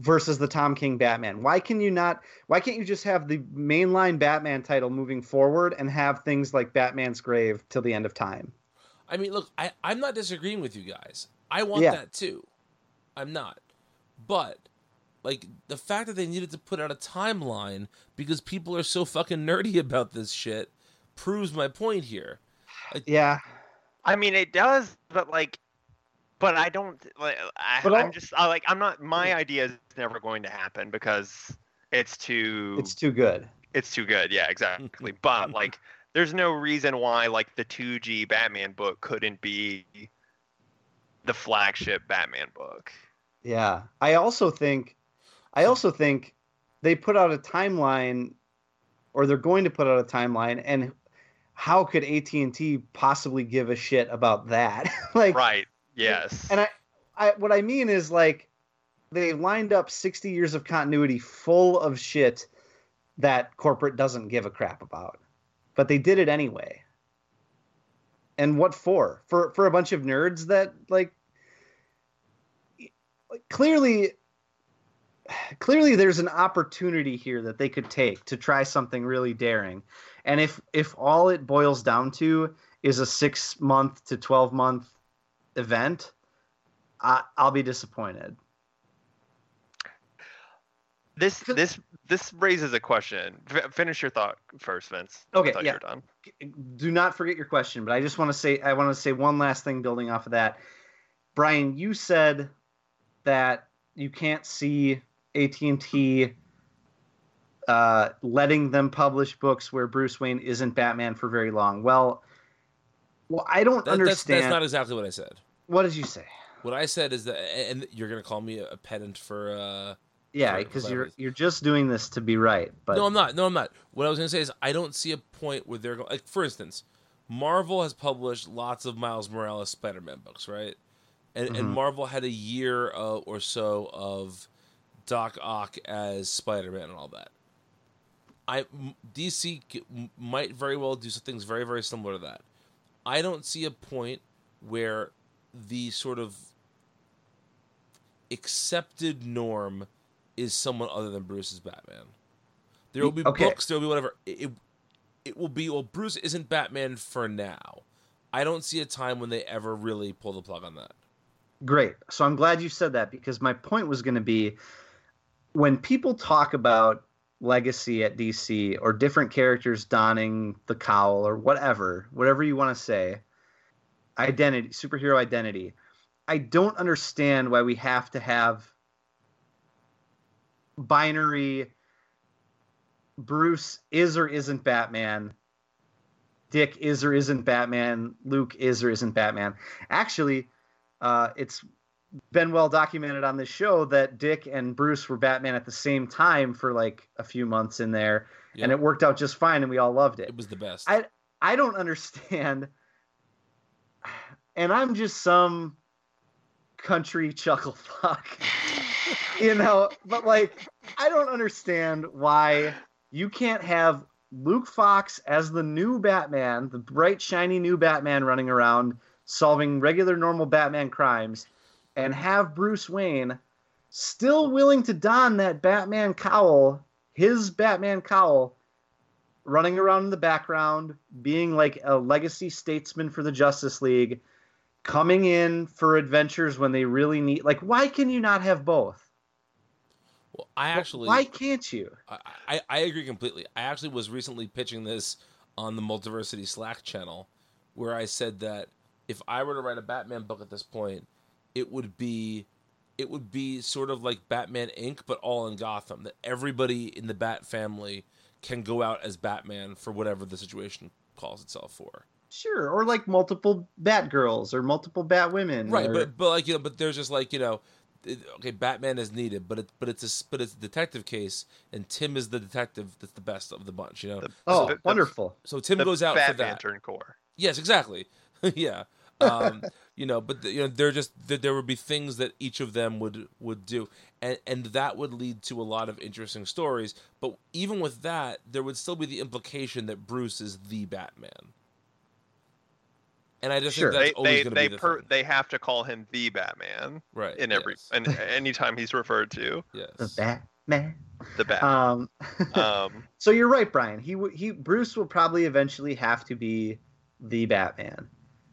Speaker 2: Versus the Tom King Batman? Why can you not? Why can't you just have the mainline Batman title moving forward and have things like Batman's Grave till the end of time?
Speaker 1: I mean, look, I, I'm not disagreeing with you guys. I want
Speaker 2: Yeah.
Speaker 1: that too. I'm not. But like the fact that they needed to put out a timeline because people are so fucking nerdy *laughs* about this shit proves my point here.
Speaker 2: Yeah,
Speaker 3: I mean, it does, but like, but I don't like. I, I'm just I, like I'm not. My idea is never going to happen because it's too
Speaker 2: it's too good.
Speaker 3: it's too good. Yeah, exactly. *laughs* but like, there's no reason why like the 2G Batman book couldn't be the flagship Batman book.
Speaker 2: Yeah. I also think I hmm. also think they put out a timeline or they're going to put out a timeline and how could AT&T possibly give a shit about that? *laughs* like
Speaker 3: Right. Yes.
Speaker 2: and I, I what I mean is like they lined up 60 years of continuity full of shit that corporate doesn't give a crap about. But they did it anyway. And what for? For for a bunch of nerds that like clearly clearly there's an opportunity here that they could take to try something really daring. And if if all it boils down to is a 6 month to 12 month event, I, I'll be disappointed.
Speaker 3: this
Speaker 2: 'cause-
Speaker 3: this this raises a question. F- finish your thought first, Vince.
Speaker 2: Okay,
Speaker 3: I
Speaker 2: yeah.
Speaker 3: you were done.
Speaker 2: Do not forget your question, but I just want to say I want to say one last thing building off of that. Brian, you said that you can't see AT&T uh, letting them publish books where Bruce Wayne isn't Batman for very long. Well, well, I don't
Speaker 1: That, that's,
Speaker 2: understand.
Speaker 1: that's not exactly what I said.
Speaker 2: What did you say?
Speaker 1: What I said is that, and you're gonna call me a pedant for. uh
Speaker 2: Yeah, because you're you're just doing this to be right. But
Speaker 1: No, I'm not. No, I'm not. What I was gonna say is I don't see a point where they're going. Like, for instance, Marvel has published lots of Miles Morales Spider-Man books, right? And and
Speaker 2: Mhm.
Speaker 1: Marvel had a year uh, or so of Doc Ock as Spider-Man and all that. I DC might very well do some things very very similar to that. I don't see a point where the sort of accepted norm is someone other than Bruce's Batman. There will be
Speaker 2: Okay.
Speaker 1: books. There will be whatever. It, it, it will be. Well, Bruce isn't Batman for now. I don't see a time when they ever really pull the plug on that.
Speaker 2: Great. So I'm glad you said that because my point was going to be when people talk about legacy at DC or different characters donning the cowl or whatever, whatever you want to say, identity, superhero identity. I don't understand why we have to have binary Bruce is or isn't Batman. Dick is or isn't Batman. Luke is or isn't Batman. Actually, uh, it's been well documented on this show that Dick and Bruce were Batman at the same time for like a few months in there, and it worked out just fine, and we all loved it.
Speaker 1: It was the best.
Speaker 2: I I don't understand, and I'm just some country chuckle fuck, you know. But like, I don't understand why you can't have Luke Fox as the new Batman, the bright shiny new Batman running around solving regular normal Batman crimes, and have Bruce Wayne still willing to don that Batman cowl, his Batman cowl, running around in the background, being like a legacy statesman for the Justice League, coming in for adventures when they really need. Like, why can you not have both?
Speaker 1: well, I actually.
Speaker 2: why can't you?
Speaker 1: I, I, I agree completely. I actually was recently pitching this on the Multiversity Slack channel, where I said that if I were to write a Batman book at this point, it would be, it would be sort of like Batman Inc., but all in Gotham. That everybody in the Bat family can go out as Batman for whatever the situation calls itself for.
Speaker 2: Sure, or like multiple Batgirls or multiple Batwomen.
Speaker 1: Right,
Speaker 2: or-
Speaker 1: but but like you know, but there's just like you know, it- okay, Batman is needed, but it but it's a but it's a detective case, and Tim is the detective that's the best of the bunch. You know,
Speaker 3: The-
Speaker 2: oh,
Speaker 3: the- the-
Speaker 2: wonderful.
Speaker 1: so Tim
Speaker 3: the
Speaker 1: goes out
Speaker 3: Bat
Speaker 1: for that.
Speaker 3: Lantern Corps.
Speaker 1: Yes, exactly. *laughs* yeah. Um, *laughs* you know, but the, you know, there just there, there would be things that each of them would would do, and and that would lead to a lot of interesting stories. But even with that, there would still be the implication that Bruce is the Batman. And I just
Speaker 2: Sure.
Speaker 1: think that's
Speaker 3: they
Speaker 1: always
Speaker 3: they they,
Speaker 1: be the
Speaker 3: per, they have to call him the Batman
Speaker 1: right
Speaker 3: in every
Speaker 1: yes,
Speaker 3: and anytime he's referred to yes,
Speaker 2: The
Speaker 1: yes.
Speaker 2: Batman.
Speaker 3: the Bat.
Speaker 2: Um, *laughs*
Speaker 3: um,
Speaker 2: so you're right, Brian. He w- he Bruce will probably eventually have to be the Batman.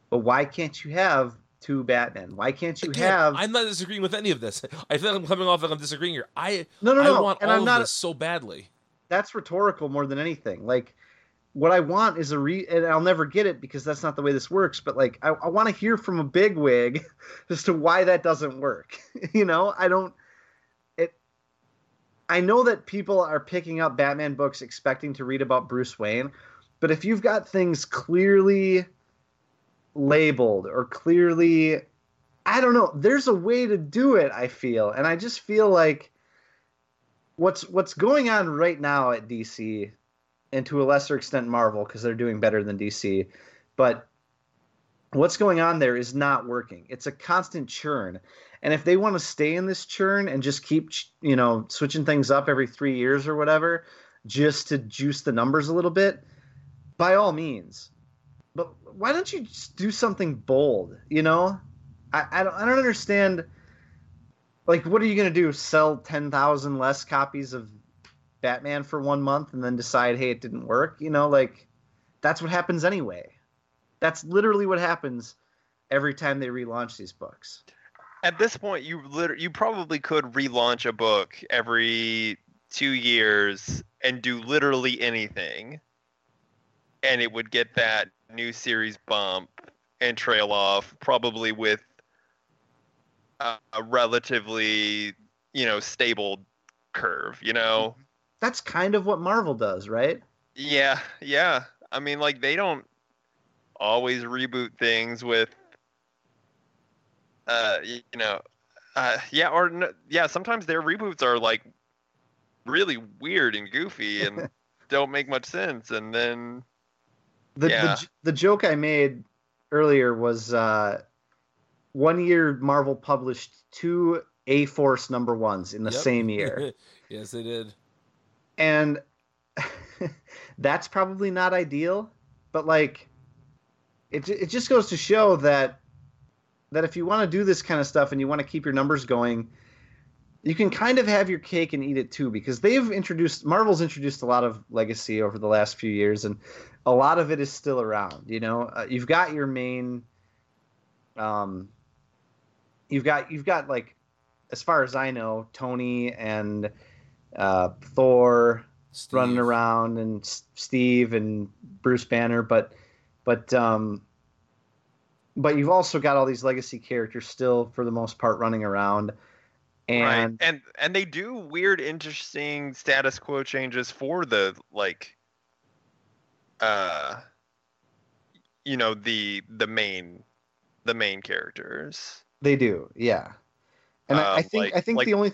Speaker 2: But why can't you have two Batmen? Why can't you
Speaker 1: Again,
Speaker 2: have
Speaker 1: I'm not disagreeing with any of this. *laughs* I feel like I'm coming off like I'm disagreeing here. I
Speaker 2: No, no, no.
Speaker 1: I want
Speaker 2: and
Speaker 1: all
Speaker 2: I'm
Speaker 1: of
Speaker 2: not
Speaker 1: this so badly.
Speaker 2: that's rhetorical more than anything. Like, what I want is a re, and I'll never get it because that's not the way this works. But like, I, I want to hear from a big wig *laughs* as to why that doesn't work. *laughs* you know, I don't. It. I know that people are picking up Batman books expecting to read about Bruce Wayne, but if you've got things clearly labeled or clearly, I don't know. There's a way to do it. I feel, and I just feel like what's what's going on right now at DC, and to a lesser extent Marvel because they're doing better than DC, but what's going on there is not working. It's a constant churn, and if they want to stay in this churn and just keep you know switching things up every three years or whatever, just to juice the numbers a little bit, by all means. But why don't you just do something bold? You know, I I don't I don't understand like what are you going to do sell 10,000 less copies of Batman for 1 month and then decide hey it didn't work you know like that's what happens anyway. That's literally what happens every time they relaunch these books.
Speaker 3: At this point, you liter- you probably could relaunch a book every two years and do literally anything, and it would get that new series bump and trail off, probably with a, a relatively you know stable curve. You know, mm-hmm.
Speaker 2: That's kind of what Marvel does right
Speaker 3: yeah, yeah. I mean, like they don't always reboot things with, uh, you know, uh, yeah, or n- yeah. Sometimes their reboots are like really weird and goofy and *laughs* don't make much sense, and then
Speaker 2: the
Speaker 3: Yeah.
Speaker 2: the, the joke I made earlier was uh one year Marvel published two A Force number ones in the
Speaker 1: Yep.
Speaker 2: same year *laughs*
Speaker 1: yes, they did.
Speaker 2: And *laughs* that's probably not ideal but like it, it just goes to show that that if you want to do this kind of stuff and you want to keep your numbers going you can kind of have your cake and eat it too because they've introduced marvel's introduced a lot of legacy over the last few years and a lot of it is still around you know? Uh, you've got your main um you've got you've got like as far as i know tony and uh thor
Speaker 1: Steve.
Speaker 2: running around and S- Steve and Bruce Banner, but but um but you've also got all these legacy characters still for the most part running around. And
Speaker 3: right, and and they do weird, interesting status quo changes for the like, uh, you know, the the main the main characters.
Speaker 2: they do, yeah. And I, I
Speaker 3: Um,
Speaker 2: think
Speaker 3: like-
Speaker 2: I think
Speaker 3: like-
Speaker 2: the only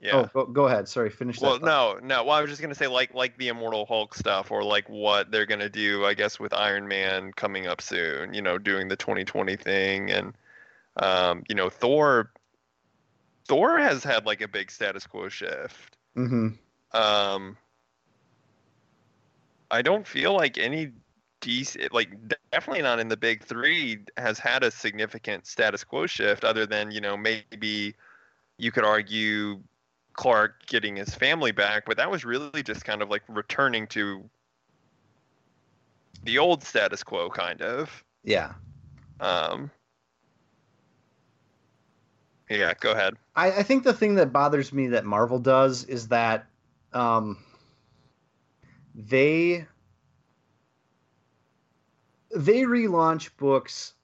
Speaker 3: Yeah.
Speaker 2: oh go, go ahead, sorry, finish.
Speaker 3: Well, no, no. Well, I was just gonna say like like the Immortal Hulk stuff, or like what they're gonna do, I guess, with Iron Man coming up soon. You know, doing the 2020 thing, and um, you know, Thor. Thor has had like a big status quo shift.
Speaker 2: Mm-hmm.
Speaker 3: Um, I don't feel like any DC, like definitely not in the big three, has had a significant status quo shift, other than you know maybe you could argue Clark getting his family back, but that was really just kind of like returning to the old status quo, kind of.
Speaker 2: Yeah.
Speaker 3: Um, yeah, go ahead.
Speaker 2: I, I think the thing that bothers me that Marvel does is that um, they they relaunch books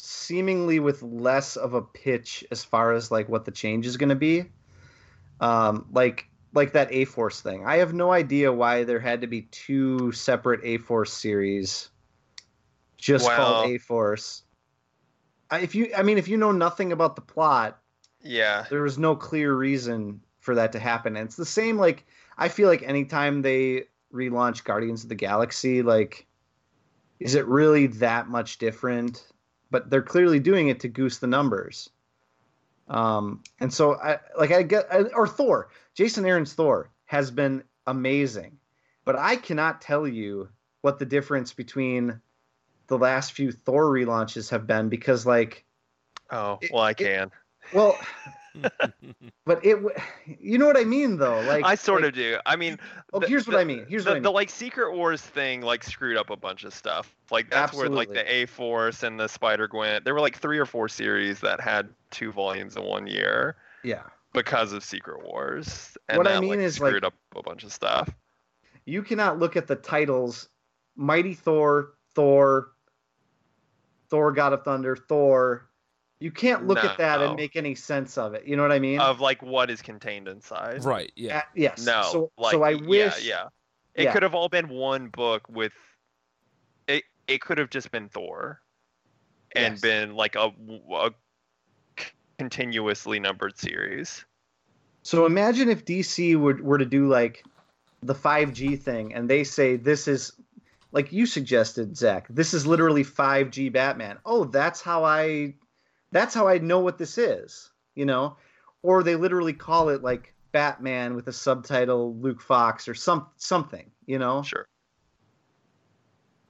Speaker 2: seemingly with less of a pitch as far as like what the change is going to be. Um, like like that A Force thing. I have no idea why there had to be two separate A Force series just
Speaker 3: Well-
Speaker 2: called A Force. If you, I mean, if you know nothing about the plot,
Speaker 3: Yeah,
Speaker 2: there was no clear reason for that to happen. And it's the same. Like I feel like anytime they relaunch Guardians of the Galaxy, like, is it really that much different? But they're clearly doing it to goose the numbers. Um, and so I like I get or Thor, Jason Aaron's Thor has been amazing, but I cannot tell you what the difference between the last few Thor relaunches have been because like
Speaker 3: Oh,
Speaker 2: It-
Speaker 3: well, I
Speaker 2: it-
Speaker 3: can.
Speaker 2: well but it you know what I mean though like
Speaker 3: I sort
Speaker 2: like,
Speaker 3: of do. I mean,
Speaker 2: oh,
Speaker 3: the-
Speaker 2: here's what
Speaker 3: the-
Speaker 2: I mean here's
Speaker 3: the,
Speaker 2: what I mean
Speaker 3: the like Secret Wars thing like screwed up a bunch of stuff. Like that's where like the A Force and the Spider Gwen. There were like three or four series that had two volumes in one year
Speaker 2: yeah
Speaker 3: because of Secret Wars. And
Speaker 2: What I mean
Speaker 3: like,
Speaker 2: is, like-
Speaker 3: screwed up a bunch of stuff.
Speaker 2: you cannot look at the titles Mighty Thor, Thor, Thor God of Thunder, Thor. You can't look at that
Speaker 3: No.
Speaker 2: and make any sense of it. You know what I mean?
Speaker 3: Of like what is contained inside.
Speaker 1: right. Yeah.
Speaker 2: Uh, yes.
Speaker 3: No.
Speaker 2: So,
Speaker 3: like,
Speaker 2: so I wish.
Speaker 3: Yeah. yeah. It
Speaker 2: yeah.
Speaker 3: could have all been one book with. It it could have just been Thor, and
Speaker 2: Yes.
Speaker 3: been like a, a continuously numbered series.
Speaker 2: So imagine if DC would were to do like the 5G thing, and they say this is like you suggested, Zach. This is literally 5G Batman. Oh, that's how I. That's how I know what this is. You know, or they literally call it like Batman with a subtitle Luke Fox or some something. You know,
Speaker 3: Sure.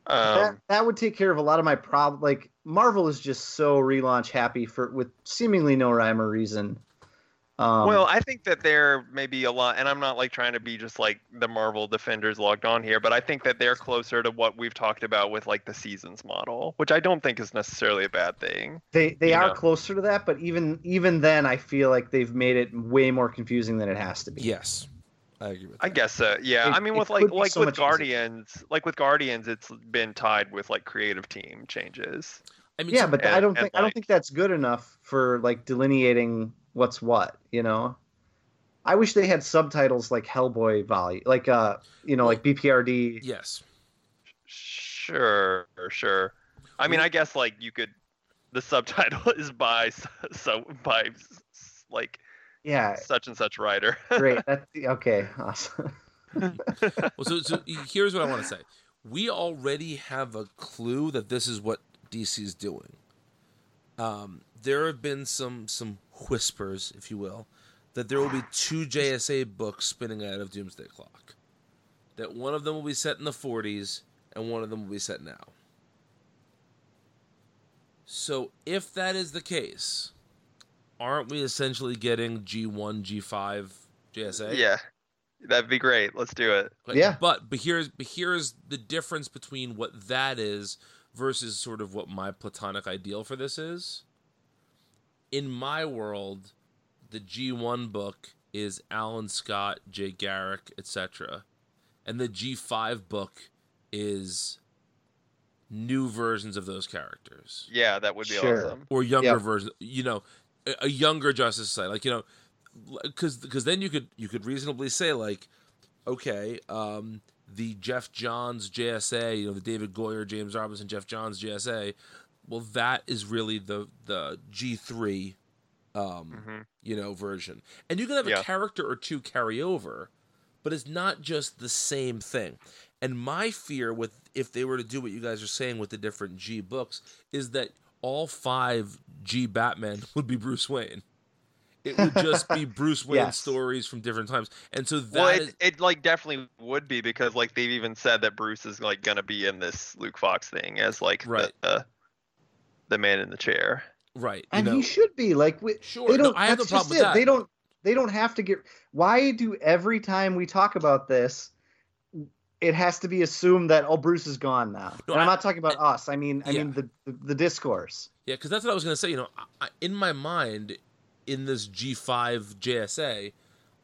Speaker 2: that
Speaker 3: Um,
Speaker 2: that would take care of a lot of my problem. Like Marvel is just so relaunch happy for with seemingly no rhyme or reason. Um,
Speaker 3: well, I think that there may be a lot, and I'm not like trying to be just like the Marvel defenders logged on here, but I think that they're closer to what we've talked about with like the seasons model, which I don't think is necessarily a bad thing.
Speaker 2: they they are
Speaker 3: know.
Speaker 2: closer to that, but even even then, I feel like they've made it way more confusing than it has to be.
Speaker 1: Yes. I agree with That.
Speaker 3: I guess so. Yeah,
Speaker 2: It-
Speaker 3: I mean, with like like
Speaker 2: so
Speaker 3: with
Speaker 2: much easier.
Speaker 3: Guardians, like with Guardians, it's been tied with like creative team changes.
Speaker 1: I mean,
Speaker 2: Yeah,
Speaker 1: so-
Speaker 2: but I don't
Speaker 3: and,
Speaker 2: think I don't think that's good enough for like delineating what's what. You know, I wish they had subtitles like Hellboy volume, like uh, you know, like BPRD.
Speaker 1: yes.
Speaker 3: Sure, sure. I mean, I guess like you could. The subtitle *laughs* is by so by like
Speaker 2: Yeah,
Speaker 3: such and such writer. *laughs*
Speaker 2: great. That's okay. Awesome. *laughs*
Speaker 1: Well, so, so here's what I want to say. We already have a clue that this is what DC's doing. Um, there have been some some whispers, if you will, that there will be two JSA books spinning out of Doomsday Clock. That one of them will be set in the 40s and one of them will be set now. So if that is the case, aren't we essentially getting G1, G5, JSA?
Speaker 3: yeah, that'd be great. Let's do it.
Speaker 1: Like,
Speaker 2: Yeah.
Speaker 1: But but here's but here's the difference between what that is versus sort of what my platonic ideal for this is. In my world, the G1 book is Alan Scott, Jay Garrick, etc. And the G5 book is new versions of those characters
Speaker 3: Yeah, that would be
Speaker 2: Sure.
Speaker 3: awesome.
Speaker 1: or younger
Speaker 2: Yep.
Speaker 1: version you know a, a younger justice society like you know because because then you could you could reasonably say like okay um the geoff johns jsa you know the david goyer james robinson geoff johns jsa well that is really the the g3 um
Speaker 3: hmm
Speaker 1: you know version. And you can have a character or two carry over but it's not just the same thing. And my fear with if they were to do what you guys are saying with the different g books is that all five g batman *laughs* would be bruce wayne. It would just be *laughs* bruce wayne
Speaker 2: Yes.
Speaker 1: stories from different times. And so that
Speaker 3: Well,
Speaker 1: is-
Speaker 3: it, it like definitely would be because like they've even said that Bruce is like gonna be in this Luke Fox thing as like
Speaker 1: Right.
Speaker 3: the uh, the man in the chair.
Speaker 1: right
Speaker 2: and
Speaker 1: know
Speaker 2: he should be like we,
Speaker 1: sure
Speaker 2: they don't
Speaker 1: i have no
Speaker 2: that's
Speaker 1: problem with
Speaker 2: it.
Speaker 1: that
Speaker 2: they don't they don't have to get why do every time we talk about this it has to be assumed that oh bruce is gone now
Speaker 1: No,
Speaker 2: and i'm not talking about us i mean i
Speaker 1: Yeah.
Speaker 2: mean the, the the discourse
Speaker 1: Yeah, because that's what I was gonna say. You know, I, I- in my mind, in this G five JSA,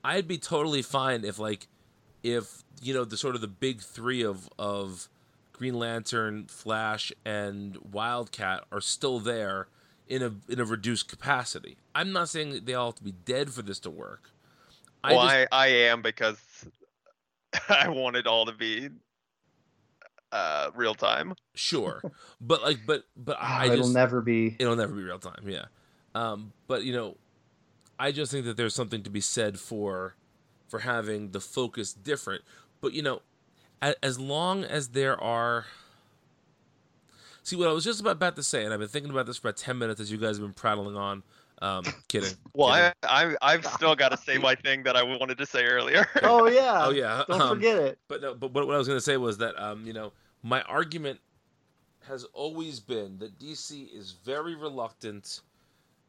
Speaker 1: I'd be totally fine if like, if you know the sort of the big three of of Green Lantern, Flash, and Wildcat are still there in a in a reduced capacity. I'm not saying that they all have to be dead for this to work. I
Speaker 3: well,
Speaker 1: just,
Speaker 3: I, I am because *laughs* I want it all to be uh real time.
Speaker 1: sure, but like, but but
Speaker 2: Oh,
Speaker 1: I
Speaker 2: it'll
Speaker 1: just
Speaker 2: never be
Speaker 1: it'll never be real time yeah um but you know i just think that there's something to be said for for having the focus different but you know a- as long as there are see what i was just about, about to say and i've been thinking about this for about 10 minutes as you guys have been prattling on um *laughs* kidding
Speaker 3: Well,
Speaker 1: kidding.
Speaker 3: I, I I've still got to say my thing that I wanted to say earlier. *laughs*
Speaker 2: oh yeah
Speaker 1: oh yeah
Speaker 2: don't
Speaker 1: um,
Speaker 2: forget it
Speaker 1: But no, but what what I was going to say was that um, you know, my argument has always been that DC is very reluctant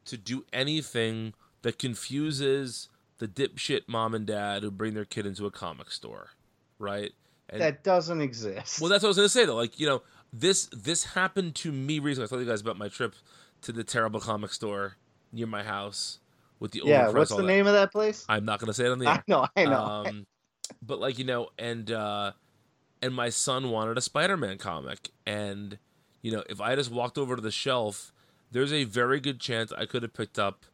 Speaker 1: to do anything that confuses the dipshit mom and dad who bring their kid into a comic store, right? And,
Speaker 2: that doesn't exist.
Speaker 1: well, that's what I was gonna say though. Like you know, this this happened to me recently. I told you guys about my trip to the terrible comic store near my house with the
Speaker 2: yeah. What's the
Speaker 1: that.
Speaker 2: name of that place?
Speaker 1: I'm not gonna say it on the
Speaker 2: I
Speaker 1: air.
Speaker 2: know. I know.
Speaker 1: Um, but like you know, and uh, and my son wanted a Spider-Man comic, and you know, if I just walked over to the shelf, there's a very good chance I could have picked up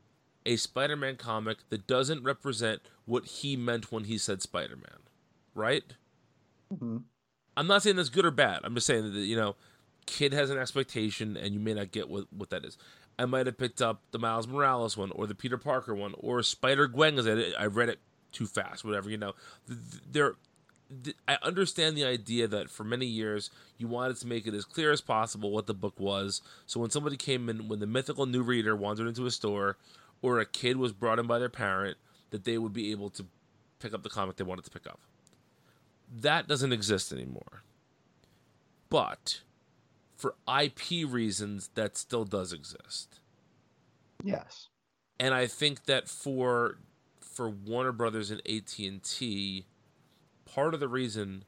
Speaker 1: a Spider-Man comic that doesn't represent what he meant when he said Spider-Man, right?
Speaker 2: Mhm.
Speaker 1: I'm not saying that's good or bad. I'm just saying that you know, kid has an expectation, and you may not get what what that is. I might have picked up the Miles Morales one, or the Peter Parker one, or Spider Gwen because I, I read it too fast, whatever. You know, Th- th- there. I understand the idea that for many years you wanted to make it as clear as possible what the book was. So when somebody came in, when the mythical new reader wandered into a store, or a kid was brought in by their parent, that they would be able to pick up the comic they wanted to pick up. That doesn't exist anymore. But for IP reasons, that still does exist.
Speaker 2: yes.
Speaker 1: And I think that for for Warner Brothers and AT&T, part of the reason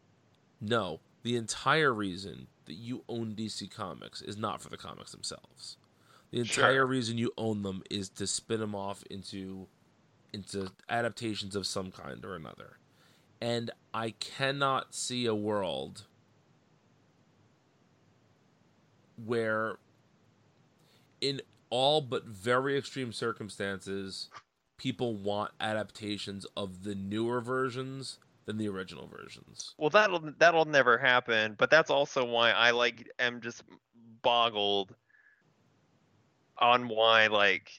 Speaker 1: no, the entire reason that you own DC Comics is not for the comics themselves. The
Speaker 3: Sure.
Speaker 1: entire reason you own them is to spin them off into into adaptations of some kind or another. And I cannot see a world where in all but very extreme circumstances people want adaptations of the newer versions than the original versions.
Speaker 3: Well, that'll that'll never happen. But that's also why I like am just boggled on why like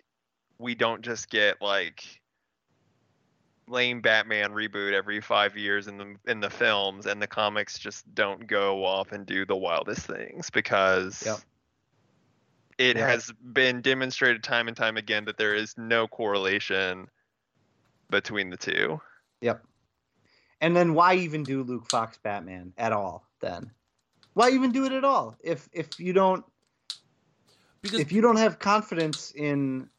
Speaker 3: we don't just get like lame Batman reboot every five years in the in the films, and the comics just don't go off and do the wildest things because
Speaker 2: Yep.
Speaker 3: it
Speaker 2: Yeah.
Speaker 3: has been demonstrated time and time again that there is no correlation between the two.
Speaker 2: Yep. And then why even do Luke Fox Batman at all then? Why even do it at all? If if you don't
Speaker 1: Because
Speaker 2: if you don't have confidence in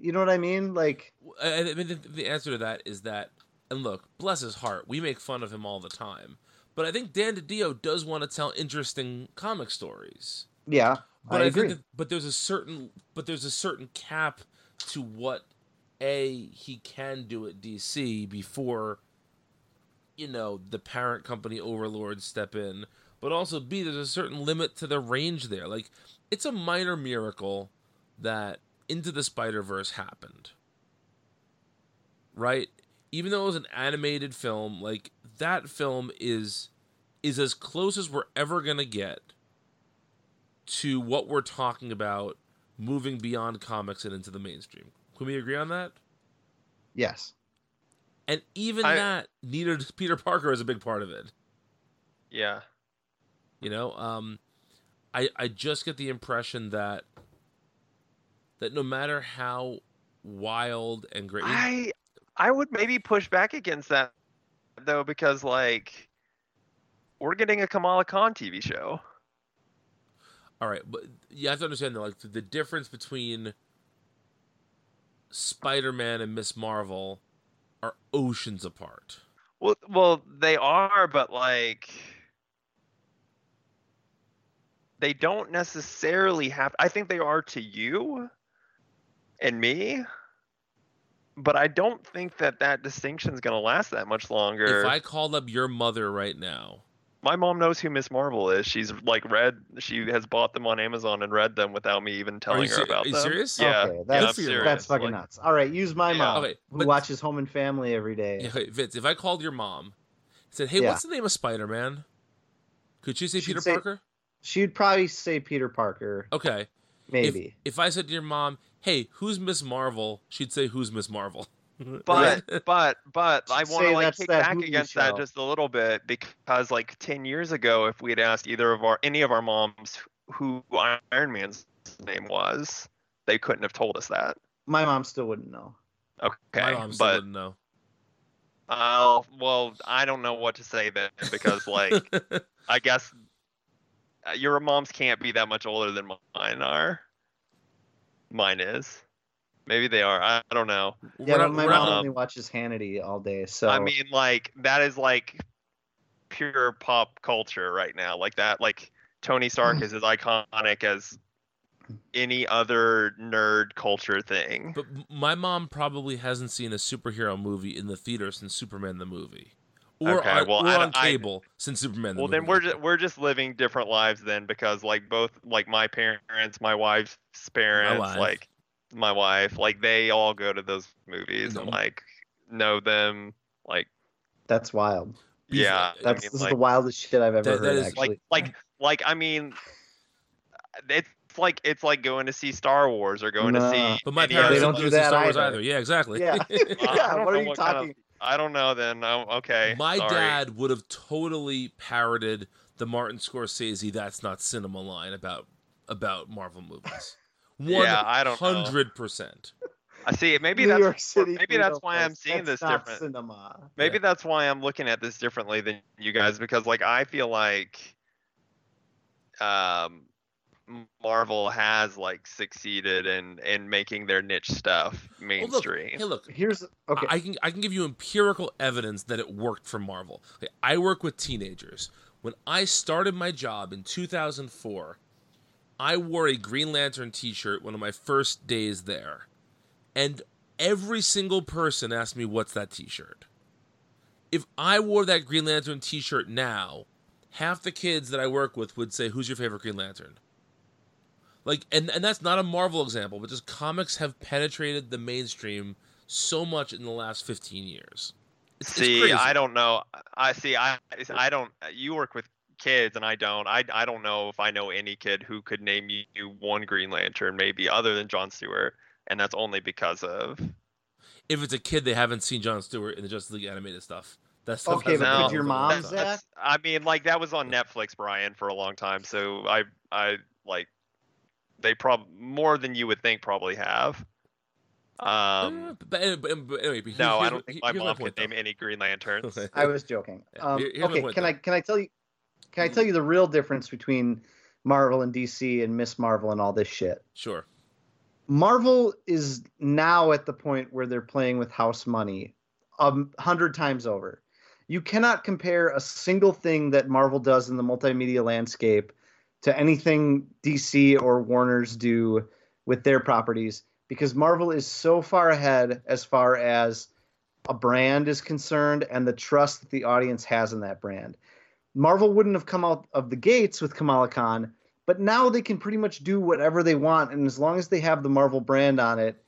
Speaker 2: you know what I mean? Like
Speaker 1: I I mean, the, the answer to that is that, and look, bless his heart, we make fun of him all the time, but I think Dan DiDio does want to tell interesting comic stories.
Speaker 2: yeah,
Speaker 1: But
Speaker 2: I,
Speaker 1: I,
Speaker 2: agree.
Speaker 1: think, that, but there's a certain, but there's a certain cap to what a he can do at DC before, you know, the parent company overlords step in. But also, b there's a certain limit to the range there. Like, it's a minor miracle that Into the Spider Verse happened. Right? Even though it was an animated film, like that film is is as close as we're ever gonna get to what we're talking about moving beyond comics and into the mainstream. Can we agree on that?
Speaker 2: yes.
Speaker 1: And even
Speaker 3: I-
Speaker 1: that needed Peter Parker as a big part of it.
Speaker 3: Yeah.
Speaker 1: You know, um, I I just get the impression that that no matter how wild and great,
Speaker 3: I I would maybe push back against that though because like we're getting a Kamala Khan TV show.
Speaker 1: all right, but you have to understand that like the difference between Spider-Man and Miss Marvel are oceans apart.
Speaker 3: Well, well, they are, but like they don't necessarily have. I think they are to you and me, but I don't think that that distinction is going to last that much longer.
Speaker 1: If I called up your mother right now,
Speaker 3: My mom knows who Miss Marvel is. She's like read. She has bought them on Amazon and read them without me even telling
Speaker 1: you
Speaker 3: her
Speaker 1: se-
Speaker 3: about
Speaker 1: are you
Speaker 3: them.
Speaker 1: serious?
Speaker 3: Yeah,
Speaker 2: Okay, that's,
Speaker 3: I'm serious.
Speaker 2: that's fucking
Speaker 3: Like,
Speaker 2: nuts. All right, use my
Speaker 3: Yeah.
Speaker 2: mom
Speaker 1: Okay,
Speaker 2: who watches Home and Family every day.
Speaker 1: Yeah, hey, Vince, if I called your mom and said, "Hey,
Speaker 2: Yeah.
Speaker 1: what's the name of Spider Man?" Could she say
Speaker 2: She'd
Speaker 1: Peter
Speaker 2: say-
Speaker 1: Parker?
Speaker 2: She'd probably say Peter Parker,
Speaker 1: Okay.
Speaker 2: maybe.
Speaker 1: If I said to your mom, "Hey, who's Miss Marvel?" She'd say, "Who's Miss Marvel?" *laughs*
Speaker 3: But *laughs* but but I want to like
Speaker 2: that's
Speaker 3: kick back
Speaker 2: Hulu
Speaker 3: against that just a little bit because like ten years ago, if we had asked either of our any of our moms who Iron Man's name was, they couldn't have told us that.
Speaker 2: My mom still wouldn't know.
Speaker 3: Okay,
Speaker 1: My mom still
Speaker 3: but
Speaker 1: wouldn't know.
Speaker 3: uh, well, I don't know what to say then because like *laughs* I guess uh, your moms can't be that much older than mine are. Mine is. Maybe they are. I, I don't know.
Speaker 2: Yeah,
Speaker 1: We're
Speaker 2: but my
Speaker 1: we're
Speaker 2: mom
Speaker 1: not-
Speaker 2: only watches Hannity all day, so
Speaker 3: I mean, like that is like pure pop culture right now. Like that, like Tony Stark is as iconic as any other nerd culture thing.
Speaker 1: But my mom probably hasn't seen a superhero movie in the theater since Superman the movie, or
Speaker 3: Okay,
Speaker 1: on,
Speaker 3: well,
Speaker 1: or on
Speaker 3: don't- I-
Speaker 1: cable since Superman the
Speaker 3: Well,
Speaker 1: movie.
Speaker 3: then we're just we're just living different lives then because like both like my parents, my wife's parents,
Speaker 1: wife.
Speaker 3: like my wife, like they all go to those movies and like know them. Like
Speaker 2: that's wild.
Speaker 3: Yeah,
Speaker 1: uh,
Speaker 3: I
Speaker 2: That's
Speaker 3: mean,
Speaker 2: this is the wildest shit I've ever
Speaker 1: That- that
Speaker 2: heard.
Speaker 1: is,
Speaker 2: actually,
Speaker 3: like like like I mean, it's like it's like going to see Star Wars or going to see.
Speaker 1: But my parents
Speaker 2: They don't
Speaker 1: don't
Speaker 2: do
Speaker 1: do
Speaker 2: that
Speaker 1: Star Wars
Speaker 2: either.
Speaker 1: either. Yeah, exactly.
Speaker 2: yeah, *laughs* *laughs* yeah. What are you
Speaker 3: what kind of-
Speaker 2: talking?
Speaker 3: I don't know. Then oh, okay.
Speaker 1: My
Speaker 3: sorry.
Speaker 1: dad would have totally parroted the Martin Scorsese "That's not cinema" line about about Marvel movies. *laughs*
Speaker 3: Yeah, I don't
Speaker 1: hundred percent.
Speaker 3: I see. Maybe
Speaker 2: New
Speaker 3: that's
Speaker 2: York City.
Speaker 3: maybe that's
Speaker 2: Freedom
Speaker 3: why I'm seeing
Speaker 2: That's
Speaker 3: this
Speaker 2: not
Speaker 3: different.
Speaker 2: Cinema.
Speaker 3: Maybe that's why I'm looking at this differently than you guys because like I feel like um Marvel has like succeeded in in making their niche stuff
Speaker 1: Well, look,
Speaker 3: mainstream.
Speaker 1: hey, look.
Speaker 2: Here's okay.
Speaker 1: I can I can give you empirical evidence that it worked for Marvel. Okay, I work with teenagers. When I started my job in 2004, I wore a Green Lantern T-shirt one of my first days there, and every single person asked me, "What's that T-shirt?" If I wore that Green Lantern T-shirt now, half the kids that I work with would say, "Who's your favorite Green Lantern?" Like, and and that's not a Marvel example, but just comics have penetrated the mainstream so much in the last 15 years. It's, it's
Speaker 3: see,
Speaker 1: crazy.
Speaker 3: I don't know. I see. I I don't. You work with kids, and I don't. I I don't know if I know any kid who could name you one Green Lantern, maybe other than John Stewart, and that's only because of.
Speaker 1: If it's a kid, they haven't seen John Stewart in the Justice League animated stuff. That's stuff
Speaker 2: Okay,
Speaker 1: hasn't
Speaker 2: but
Speaker 1: been
Speaker 2: did
Speaker 1: out
Speaker 2: your
Speaker 1: for a
Speaker 2: mom. Zach?
Speaker 3: I mean, like that was on Netflix, Brian, for a long time. So I, I like, they prob more than you would think probably have.
Speaker 1: Uh,
Speaker 3: Um,
Speaker 1: but, but, but, but anyway, but here-
Speaker 3: no, I don't
Speaker 1: what-
Speaker 3: think my
Speaker 1: here's
Speaker 3: mom
Speaker 1: point,
Speaker 3: could name
Speaker 1: though.
Speaker 3: any Green Lanterns. *laughs*
Speaker 2: I was joking. Um,
Speaker 1: here- here's
Speaker 2: okay,
Speaker 1: point,
Speaker 2: can
Speaker 1: though.
Speaker 2: I can I tell you can I tell you the real difference between Marvel and DC and Miss Marvel and all this shit?
Speaker 1: Sure.
Speaker 2: Marvel is now at the point where they're playing with house money a hundred times over. You cannot compare a single thing that Marvel does in the multimedia landscape to anything DC or Warner's do with their properties because Marvel is so far ahead as far as a brand is concerned and the trust that the audience has in that brand. Marvel wouldn't have come out of the gates with Kamala Khan, but now they can pretty much do whatever they want, and as long as they have the Marvel brand on it,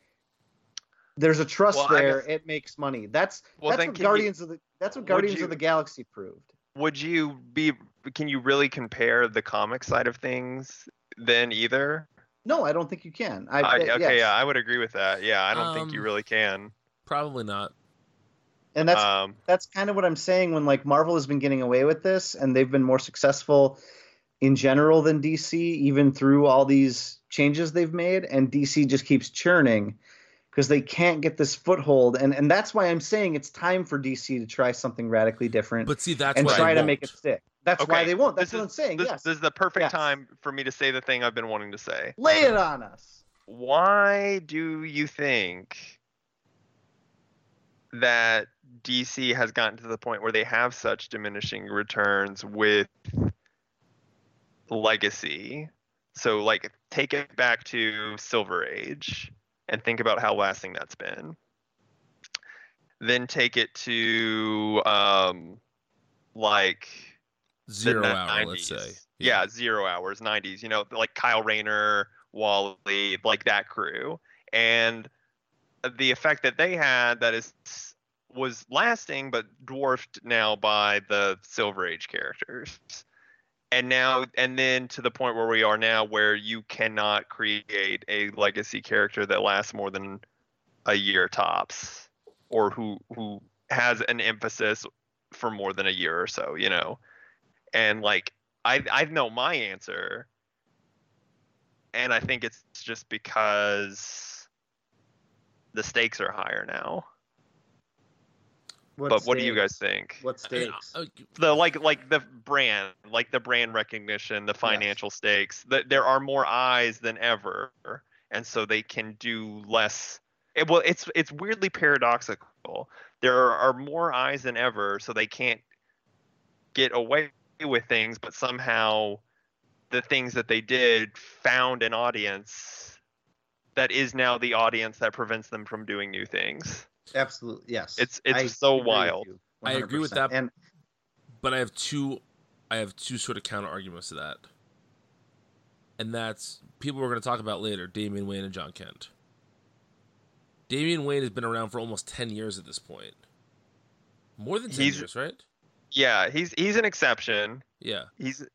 Speaker 2: there's a trust
Speaker 3: Well,
Speaker 2: there.
Speaker 3: guess-
Speaker 2: It makes money. That's
Speaker 3: Well,
Speaker 2: that's what
Speaker 3: can you-
Speaker 2: Guardians of the that's what Guardians
Speaker 3: you-
Speaker 2: of the Galaxy proved.
Speaker 3: Would you be? Can you really compare the comic side of things then either?
Speaker 2: No, I don't think you can. I,
Speaker 3: I,
Speaker 2: uh,
Speaker 3: okay,
Speaker 2: yes.
Speaker 3: yeah, I would agree with that. Yeah, I don't think you
Speaker 1: Um,
Speaker 3: really can.
Speaker 1: Probably not.
Speaker 2: and that's
Speaker 3: um,
Speaker 2: that's kind of what I'm saying when like Marvel has been getting away with this and they've been more successful in general than DC even through all these changes they've made and DC just keeps churning because they can't get this foothold and and that's why I'm saying it's time for DC to try something radically different
Speaker 1: But see, that's
Speaker 2: and
Speaker 1: why
Speaker 2: try
Speaker 1: they
Speaker 2: to make it stick. That's why they won't. That's
Speaker 3: this
Speaker 2: what I'm
Speaker 3: is-
Speaker 2: saying.
Speaker 3: this,
Speaker 2: yes.
Speaker 3: this is the perfect
Speaker 2: Yes.
Speaker 3: time for me to say the thing I've been wanting to say.
Speaker 2: Lay it on us.
Speaker 3: Why do you think that DC has gotten to the point where they have such diminishing returns with legacy? So, like, take it back to Silver Age and think about how lasting that's been. Then take it to, um, like,
Speaker 1: Zero hour, let's
Speaker 3: 90s.
Speaker 1: say.
Speaker 3: Yeah. zero hours, 90s. You know, like Kyle Rayner, Wally, like that crew, and the effect that they had that is was lasting, but dwarfed now by the Silver Age characters. And now, and then to the point where we are now, where you cannot create a legacy character that lasts more than a year tops, or who who has an emphasis for more than a year or so. You know, and like I I know my answer, and I think it's just because the stakes are higher now.
Speaker 2: What
Speaker 3: but what do you guys think?
Speaker 2: What stakes?
Speaker 1: uh,
Speaker 3: the like like the brand like the brand recognition the financial stakes that there are more eyes than ever and so they can do less it, well it's it's weirdly paradoxical there are more eyes than ever so they can't get away with things but somehow the things that they did found an audience that is now the audience that prevents them from doing new things
Speaker 2: Absolutely, yes.
Speaker 3: It's- it's
Speaker 2: I
Speaker 3: so wild.
Speaker 1: I agree with that.
Speaker 2: And
Speaker 1: but I have two I have two sort of counter arguments to that. And that's people we're going to talk about later, Damian Wayne and Jon Kent. Damian Wayne has been around for almost 10 years at this point. More than 10
Speaker 3: He's-
Speaker 1: years, right?
Speaker 3: Yeah he's he's an exception
Speaker 1: Yeah.
Speaker 3: he's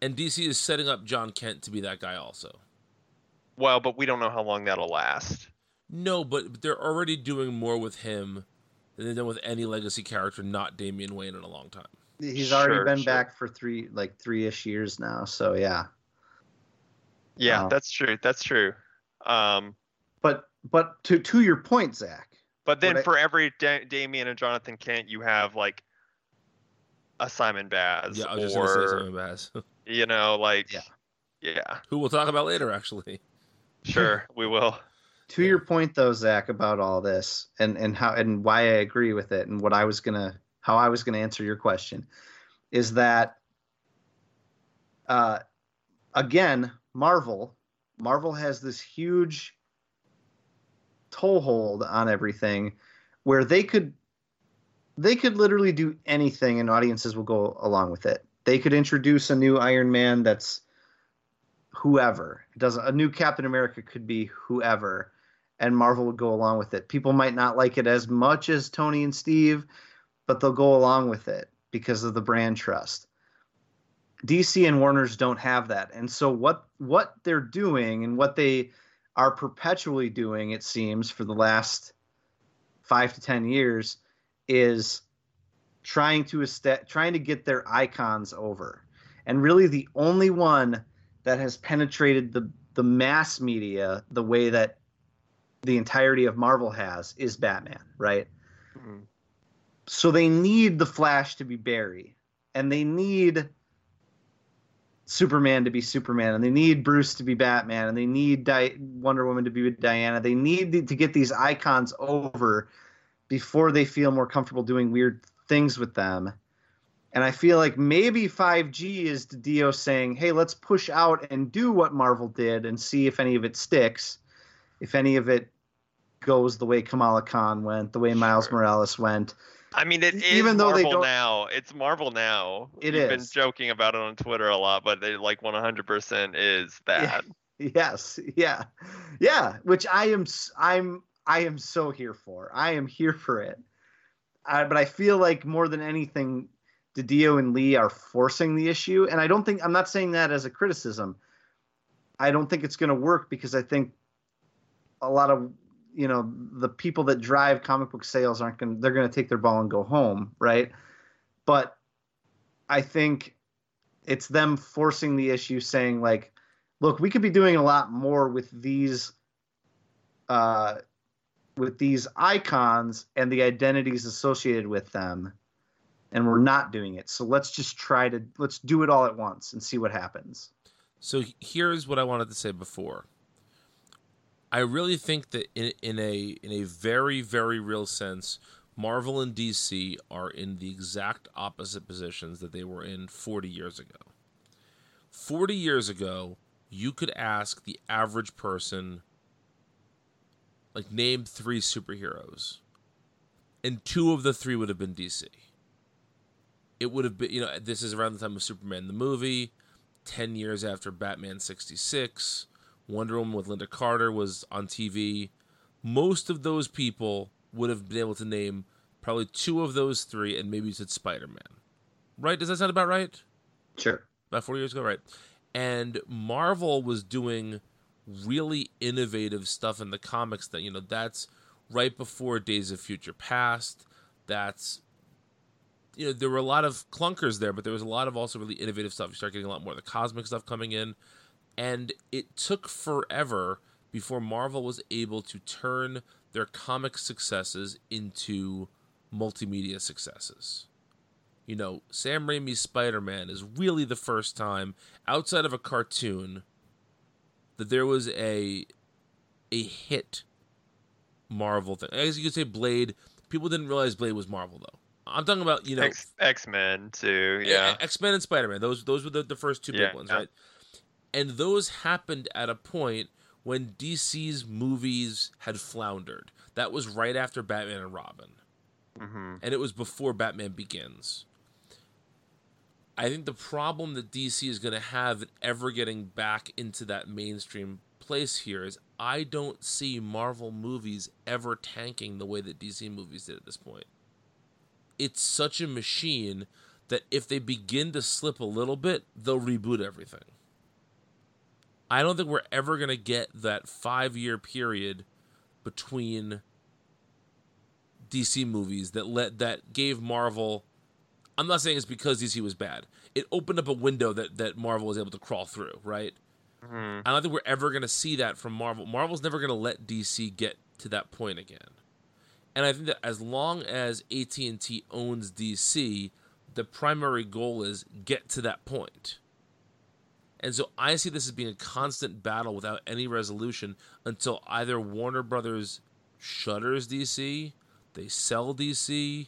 Speaker 1: And DC is setting up Jon Kent to be that guy also.
Speaker 3: well but we don't know how long that'll last
Speaker 1: No, but they're already doing more with him than they've done with any legacy character not Damian Wayne in a long time.
Speaker 2: he's already been
Speaker 3: sure.
Speaker 2: back for three, like three ish years now. So yeah.
Speaker 3: Yeah,
Speaker 2: Wow.
Speaker 3: that's true. That's true. Um,
Speaker 2: But but to to your point, Zach.
Speaker 3: but then
Speaker 2: What I-
Speaker 3: for every da- Damian and Jonathan Kent, you have like a Simon Baz,
Speaker 1: Yeah, I was just
Speaker 3: or
Speaker 1: going to say something Baz, *laughs*
Speaker 3: you know, like
Speaker 2: Yeah.
Speaker 3: yeah,
Speaker 1: who we'll talk about later, actually. *laughs*
Speaker 3: sure, we will.
Speaker 2: To your point though, Zach, about all this and and how and why I agree with it and what I was gonna how I was gonna answer your question is that uh again, Marvel Marvel has this huge toehold on everything where they could they could literally do anything and audiences will go along with it. They could introduce a new Iron Man that's whoever. It doesn't a new Captain America could be whoever and Marvel would go along with it. People might not like it as much as Tony and Steve, but they'll go along with it because of the brand trust. DC and Warner's don't have that. And so what what they're doing and what they are perpetually doing it seems for the last 5 to 10 years is trying to est- trying to get their icons over. And really the only one that has penetrated the the mass media the way that the entirety of Marvel has is Batman, right?
Speaker 3: Mhm.
Speaker 2: So they need the Flash to be Barry, and they need Superman to be Superman, and they need Bruce to be Batman, and they need Di- Wonder Woman to be Diana. They need to get these icons over before they feel more comfortable doing weird things with them. And I feel like maybe 5G is Dio saying, hey, let's push out and do what Marvel did and see if any of it sticks, if any of it goes the way Kamala Khan went, the way Miles Morales went.
Speaker 3: I mean, it is
Speaker 2: Even though they
Speaker 3: Marvel
Speaker 2: don't-
Speaker 3: now. It's Marvel now.
Speaker 2: It
Speaker 3: You've been joking about it on Twitter a lot, but they like 100% is *laughs* that.
Speaker 2: Yes, yeah, yeah. Which I am, I'm, I am so here for. I am here for it. But I feel like more than anything, DiDio and Lee are forcing the issue, and I don't think I'm not saying that as a criticism. I don't think it's going to work because I think a lot of you know the people that drive comic book sales aren't going. They're going to take their ball and go home, right? But I think it's them forcing the issue, saying like, "Look, we could be doing a lot more with these." Uh, with these icons and the identities associated with them and we're not doing it so let's just try to let's do it all at once and see what happens
Speaker 1: So here's what I wanted to say before. I really think that in, in a in a very very real sense, Marvel and DC are in the exact opposite positions that they were in 40 years ago. 40 years ago, you could ask the average person like name 3 superheroes. And two of the three would have been DC. It would have been, you know, this is around the time of Superman the movie. 10 years after Batman 66, Wonder Woman with Lynda Carter was on TV. Most of those people would have been able to name probably two of those three, and maybe you said Spider Man. Right? Does that sound about right?
Speaker 2: sure
Speaker 1: About four years ago, right? And Marvel was doing really innovative stuff in the comics that, you know, that's right before Days of Future Past. That's you know, there were a lot of clunkers there, but there was a lot of also really innovative stuff. You start getting a lot more of the cosmic stuff coming in. And it took forever before Marvel was able to turn their comic successes into multimedia successes. You know, Sam Raimi's Spider Man is really the first time outside of a cartoon that there was a a hit Marvel thing. I guess you could say Blade. People didn't realize Blade was Marvel though. I'm talking about you know
Speaker 3: X Men too. Yeah.
Speaker 1: X Men and Spider Man. Those those were the, the first two big
Speaker 3: Yeah,
Speaker 1: ones,
Speaker 3: yeah.
Speaker 1: right? And those happened at a point when DC's movies had floundered. That was right after Batman and Robin,
Speaker 3: hmm
Speaker 1: and it was before Batman Begins. I think the problem that DC is going to have in ever getting back into that mainstream place here is I don't see Marvel movies ever tanking the way that DC movies did at this point. It's such a machine that if they begin to slip a little bit, they'll reboot everything. I don't think we're ever going to get that five year period between DC movies that let that gave Marvel. I'm not saying it's because DC was bad. It opened up a window that that Marvel was able to crawl through, right?
Speaker 3: hmm
Speaker 1: I don't think we're ever going to see that from Marvel. Marvel's never going to let DC get to that point again. And I think that as long as AT&T owns DC, the primary goal is get to that point. And so I see this as being a constant battle without any resolution until either Warner Brothers shutters DC, they sell DC.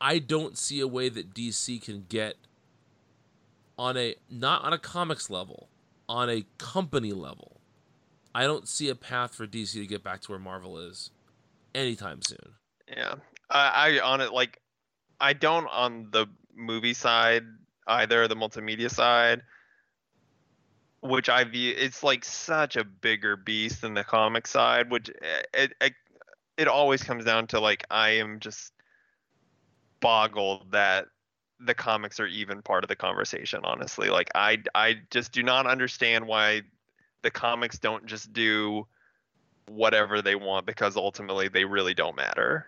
Speaker 1: I don't see a way that DC can get on a not on a comics level, on a company level. I don't see a path for DC to get back to where Marvel is anytime soon.
Speaker 3: Yeah. I, I on it like I don't on the movie side either, the multimedia side, which I view it's like such a bigger beast than the comic side, which eh, it it, it always comes down to like I am just boggled that the comics are even part of the conversation honestly. Like i i just do not understand why the comics don't just do whatever they want because ultimately they really don't matter.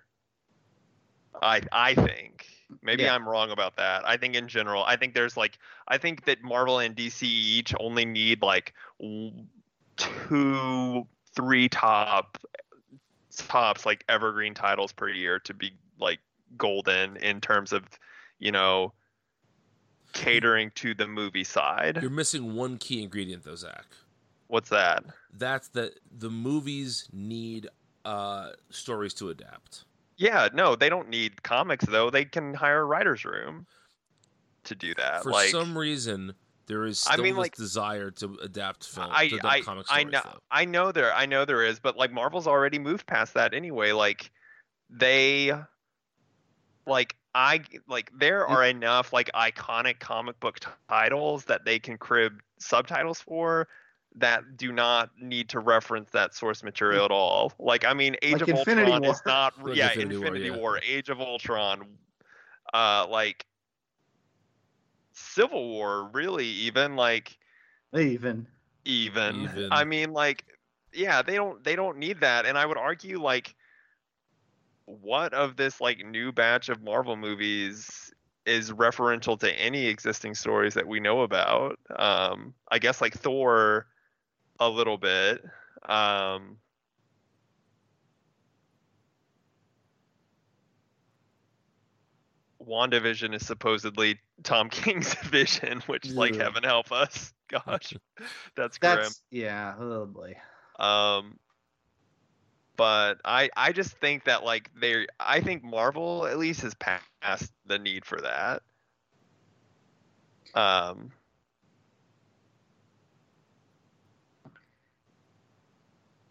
Speaker 3: I i think. Maybe
Speaker 2: Yeah.
Speaker 3: i'm wrong about that. I think in general i think there's like i think that marvel and dc each only need like two three top tops like evergreen titles per year to be like golden in terms of you know catering to the movie side
Speaker 1: You're missing one key ingredient though, Zach.
Speaker 3: what's that
Speaker 1: That's that the movies need uh stories to adapt.
Speaker 3: yeah no they don't need comics though they can hire a writer's room to do that
Speaker 1: For
Speaker 3: like
Speaker 1: some reason, there is
Speaker 3: I mean,
Speaker 1: this
Speaker 3: like-
Speaker 1: desire to adapt film
Speaker 3: I,
Speaker 1: to
Speaker 3: I,
Speaker 1: comic
Speaker 3: I
Speaker 1: stories.
Speaker 3: know
Speaker 1: though.
Speaker 3: I know there I know there is, but like Marvel's already moved past that anyway. Like they like I like there are enough like iconic comic book t- titles that they can crib subtitles for that do not need to reference that source material at all. Like I mean Age
Speaker 2: Like
Speaker 3: of
Speaker 2: Infinity
Speaker 3: Ultron is not
Speaker 1: Like
Speaker 3: yeah,
Speaker 1: Infinity
Speaker 3: Infinity,
Speaker 1: War,
Speaker 3: War,
Speaker 1: yeah.
Speaker 3: Age of Ultron uh like Civil War really even like
Speaker 2: Even.
Speaker 3: even.
Speaker 1: Even.
Speaker 3: I mean, like, yeah, they don't they don't need that, and I would argue like, what of this like new batch of Marvel movies is referential to any existing stories that we know about? Um, I guess like Thor, a little bit. Um, WandaVision is supposedly Tom *laughs* King's *laughs* vision, which like heaven help us. *laughs* Gosh, that's grim.
Speaker 2: That's yeah. Oh boy.
Speaker 3: Um, but I I just think that like they I think Marvel at least has passed the need for that. Um,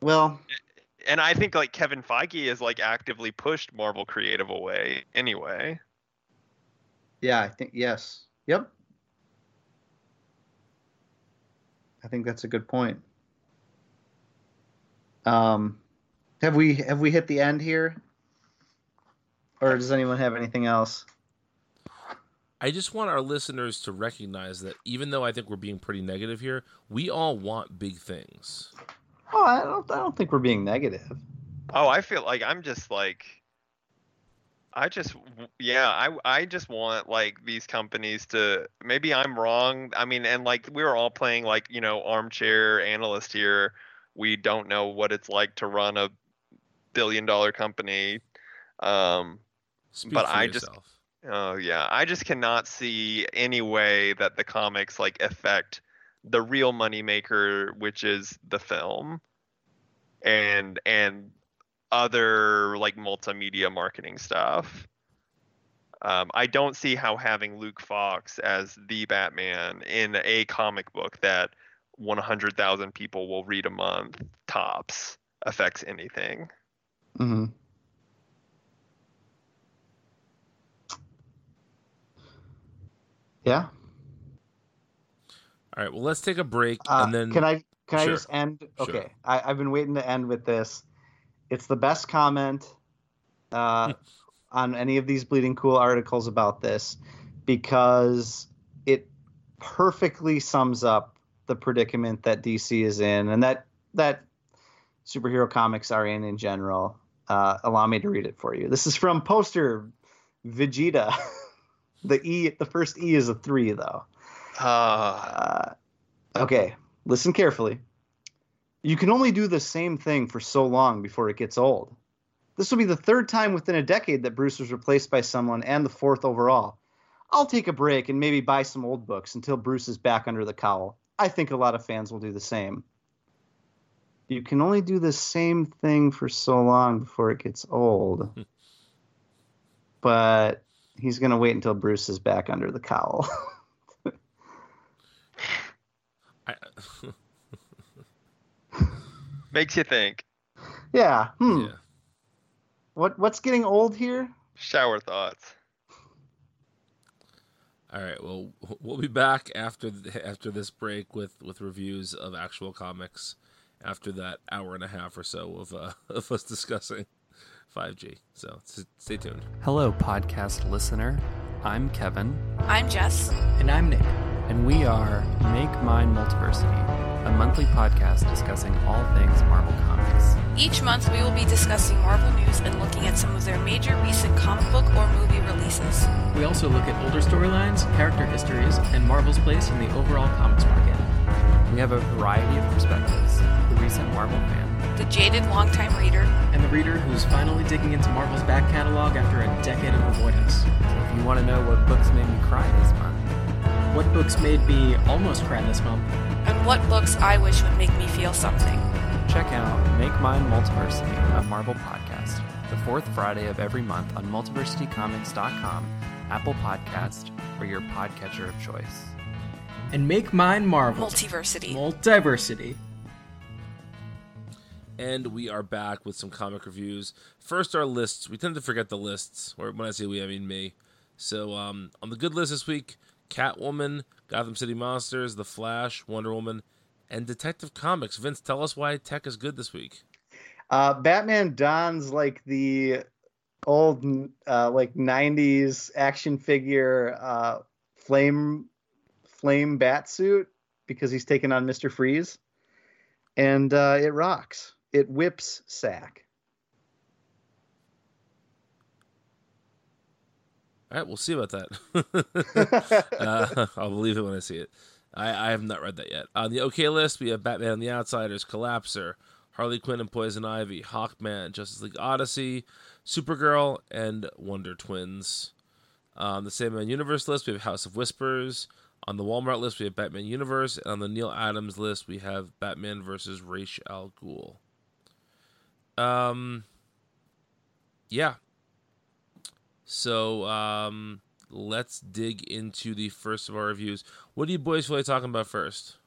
Speaker 2: Well,
Speaker 3: and I think like Kevin Feige has like actively pushed Marvel creative away anyway.
Speaker 2: yeah. I think yes. Yep. I think that's a good point. Um, have we have we hit the end here, or does anyone have anything else?
Speaker 1: I just want our listeners to recognize that even though I think we're being pretty negative here, we all want big things.
Speaker 2: Oh, I don't. I don't think we're being negative.
Speaker 3: Oh, I feel like I'm just like I just yeah, I I just want like these companies to maybe I'm wrong. I mean, and like we're all playing like, you know, armchair analyst here. We don't know what it's like to run a billion dollar company. Um,
Speaker 1: Speak
Speaker 3: But I just- Oh yeah, I just cannot see any way that the comics like affect the real moneymaker, which is the film, and and other like multimedia marketing stuff. Um, I don't see how having Luke Fox as the Batman in a comic book that 100,000 people will read a month tops affects anything.
Speaker 2: Hmm Yeah.
Speaker 1: All right, well, let's take a break
Speaker 2: Uh,
Speaker 1: and then
Speaker 2: can I can
Speaker 1: Sure.
Speaker 2: I just end?
Speaker 1: Sure.
Speaker 2: Okay, I, I've been waiting to end with this. It's the best comment uh, *laughs* on any of these bleeding cool articles about this because it perfectly sums up the predicament that DC is in and that that superhero comics are in in general. Uh, allow me to read it for you. This is from poster Vegeta. *laughs* the E, the first E is a three though.
Speaker 3: Uh,
Speaker 2: Uh, okay, listen carefully. You can only do the same thing for so long before it gets old. This will be the third time within a decade that Bruce was replaced by someone and the fourth overall. I'll take a break and maybe buy some old books until Bruce is back under the cowl. I think a lot of fans will do the same. You can only do the same thing for so long before it gets old. but he's going to wait until Bruce is back under the cowl.
Speaker 1: I, *laughs* *laughs*
Speaker 3: makes you think.
Speaker 2: yeah. Hmm.
Speaker 1: yeah.
Speaker 2: What what's getting old here?
Speaker 3: Shower thoughts.
Speaker 1: All right. Well, we'll be back after th- after this break with with reviews of actual comics. After that hour and a half or so of uh, *laughs* of us discussing 5G. So s- stay tuned.
Speaker 4: Hello, podcast listener. I'm Kevin,
Speaker 5: I'm Jess.
Speaker 6: And I'm Nick.
Speaker 4: and we are Make Mine Multiversity, a monthly podcast discussing all things Marvel Comics.
Speaker 5: Each month we will be discussing Marvel news and looking at some of their major recent comic book or movie releases.
Speaker 6: We also look at older storylines, character histories, and Marvel's place in the overall comics market.
Speaker 4: We have a variety of perspectives the recent Marvel fan,
Speaker 5: The jaded longtime reader,
Speaker 6: And the reader who's finally digging into Marvel's back catalog after a decade of avoidance.
Speaker 4: so if you want to know what books made me cry this month,
Speaker 6: What books made me almost cry this month?
Speaker 5: and what books I wish would make me feel something.
Speaker 4: check out Make Mine Multiversity, a Marvel podcast, the fourth Friday of every month on multiversitycomics.com, Apple Podcast, or your podcatcher of choice.
Speaker 6: And make mine Marvel.
Speaker 5: Multiversity.
Speaker 6: Multiversity.
Speaker 1: And we are back with some comic reviews. First, our lists. We tend to forget the lists, or when I say we, I mean me. So, um, on the good list this week, Catwoman, Gotham City Monsters, The Flash, Wonder Woman, and Detective Comics. Vince, tell us why 'Tec is good this week.
Speaker 2: Uh, Batman dons like the old uh, like '90s action figure uh, flame flame bat suit because he's taking on Mister Freeze, and uh, it rocks. It whips sack.
Speaker 1: All right, we'll see about that. *laughs* uh, I'll believe it when I see it. I, I have not read that yet. On the OK list, we have Batman and the Outsiders, Collapser, Harley Quinn and Poison Ivy, Hawkman, Justice League Odyssey, Supergirl, and Wonder Twins. On the Sandman Universe list, we have House of Whispers. On the Walmart list, we have Batman Universe. And on the Neal Adams list, we have Batman versus Ra's al Ghul. Um, yeah. So, um, let's dig into the first of our reviews. What do you boys feel like talking about first?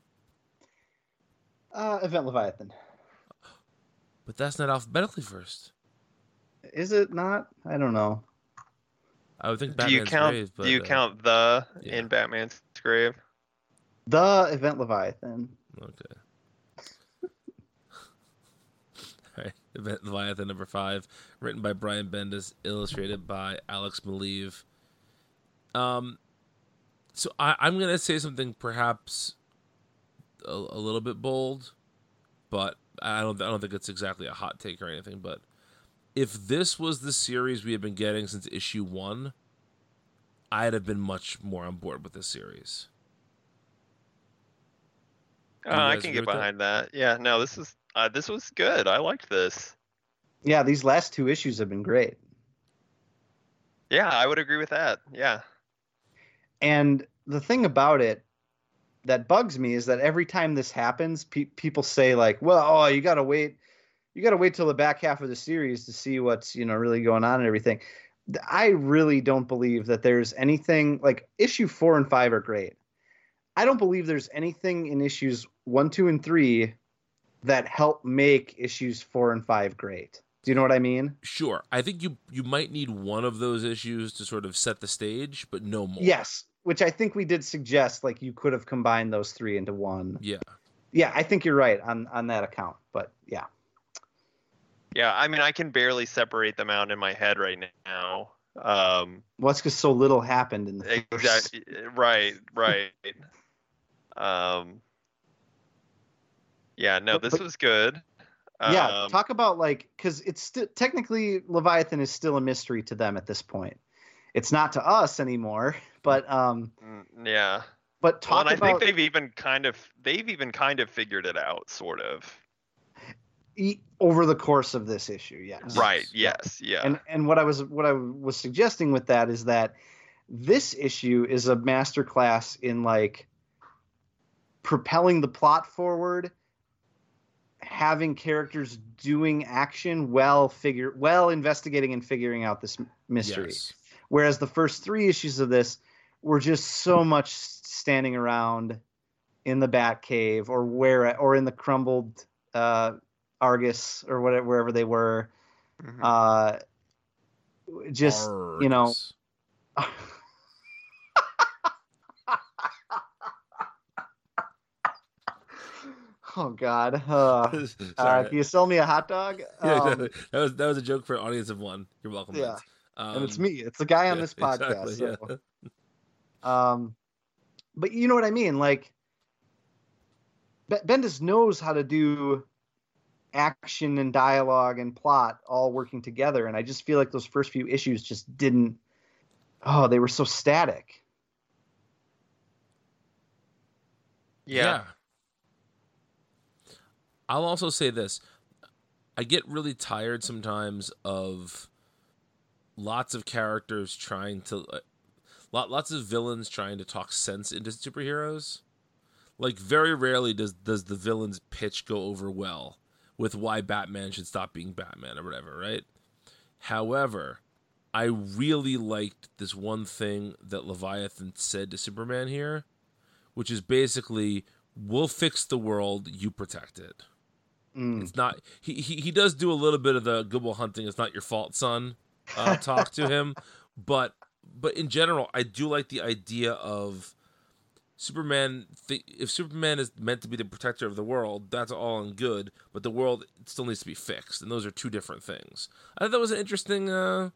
Speaker 2: Uh, Event Leviathan.
Speaker 1: But that's not alphabetically first.
Speaker 2: Is it not? I don't know.
Speaker 1: I would think
Speaker 3: do you count?
Speaker 1: grave, but
Speaker 3: do you
Speaker 1: uh,
Speaker 3: count the
Speaker 1: yeah.
Speaker 3: in Batman's grave?
Speaker 2: The Event Leviathan.
Speaker 1: Okay. *laughs* All right. Event Leviathan number five, written by Brian Bendis, illustrated by Alex Maleev. Um, so I, I'm gonna say something perhaps a, a little bit bold, but I don't I don't think it's exactly a hot take or anything. But if this was the series we have been getting since issue one, I'd have been much more on board with this series.
Speaker 3: Uh, I can get
Speaker 1: with that?
Speaker 3: behind that. Yeah, no, this is uh, this was good. I liked this.
Speaker 2: Yeah, these last two issues have been great.
Speaker 3: Yeah, I would agree with that. Yeah.
Speaker 2: And the thing about it that bugs me is that every time this happens, pe- people say like, "Well, oh, you got to wait, you got to wait till the back half of the series to see what's you know really going on and everything." I really don't believe that there's anything like issue four and five are great. I don't believe there's anything in issues one, two, and three that help make issues four and five great. Do you know what I mean?
Speaker 1: Sure. I think you you might need one of those issues to sort of set the stage, but no more.
Speaker 2: Yes, which I think we did suggest like you could have combined those three into one.
Speaker 1: Yeah.
Speaker 2: Yeah, I think you're right on on that account. But yeah.
Speaker 3: Yeah, I mean, I can barely separate them out in my head right now. Um,
Speaker 2: Well, that's because so little happened in the first.
Speaker 3: exactly. Right. Right. *laughs* um. Yeah. No, this
Speaker 2: but-
Speaker 3: was good.
Speaker 2: Yeah,
Speaker 3: Um,
Speaker 2: talk about like because it's still technically Leviathan is still a mystery to them at this point. It's not to us anymore, but um,
Speaker 3: mm, yeah.
Speaker 2: but
Speaker 3: Well,
Speaker 2: talk
Speaker 3: and I
Speaker 2: about
Speaker 3: think they've even kind of they've even kind of figured it out, sort of.
Speaker 2: E- over the course of this issue. Yes,
Speaker 3: Right. Yes. Yeah.
Speaker 2: And and what I was what I was suggesting with that is that this issue is a masterclass in like propelling the plot forward, having characters doing action well figure well investigating and figuring out this mystery.
Speaker 1: Yes.
Speaker 2: Whereas the first three issues of this were just so much standing around in the Batcave or where or in the crumbled uh, Argus or whatever wherever they were.
Speaker 3: Mhm.
Speaker 2: Uh, just you know. *laughs* Oh God. Uh, *laughs* uh, can you sell me a hot dog? *laughs*
Speaker 1: yeah,
Speaker 2: Um,
Speaker 1: exactly. That was that was a joke for an audience of one. You're welcome.
Speaker 2: Yeah.
Speaker 1: Um,
Speaker 2: and it's me. It's the guy on
Speaker 1: yeah,
Speaker 2: this podcast.
Speaker 1: exactly,
Speaker 2: so. Um, but you know what I mean? Like, Be- Bendis knows how to do action and dialogue and plot all working together, and I just feel like those first few issues just didn't. Oh, they were so static.
Speaker 3: yeah.
Speaker 1: I'll also say this. I get really tired sometimes of lots of characters trying to uh, lot lots of villains trying to talk sense into superheroes. Like very rarely does does the villain's pitch go over well with why Batman should stop being Batman or whatever, right? However, I really liked this one thing that Leviathan said to Superman here, which is basically we'll fix the world, you protect it.
Speaker 2: Mm.
Speaker 1: It's not he, he he does do a little bit of the Goodwill hunting. It's not your fault, son. Uh, talk to him, *laughs* but but in general, I do like the idea of Superman. Th- if Superman is meant to be the protector of the world, that's all and good. But the world still needs to be fixed, and those are two different things. I thought that was an interesting. Uh,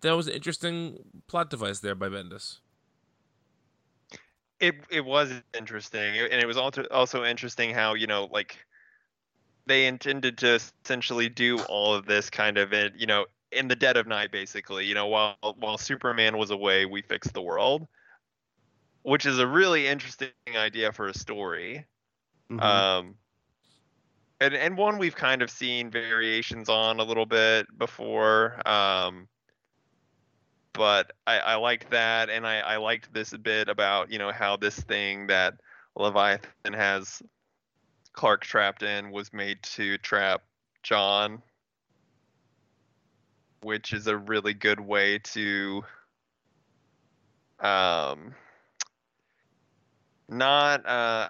Speaker 1: that was an interesting plot device there by Bendis.
Speaker 3: It it was interesting, and it was also also interesting how you know like they intended to essentially do all of this kind of in you know in the dead of night, basically. You know, while while Superman was away, we fixed the world, which is a really interesting idea for a story.
Speaker 2: Mhm.
Speaker 3: Um, and and one we've kind of seen variations on a little bit before. Um, but I, I liked that, and I, I liked this a bit about you know how this thing that Leviathan has Clark trapped in was made to trap John, which is a really good way to um not uh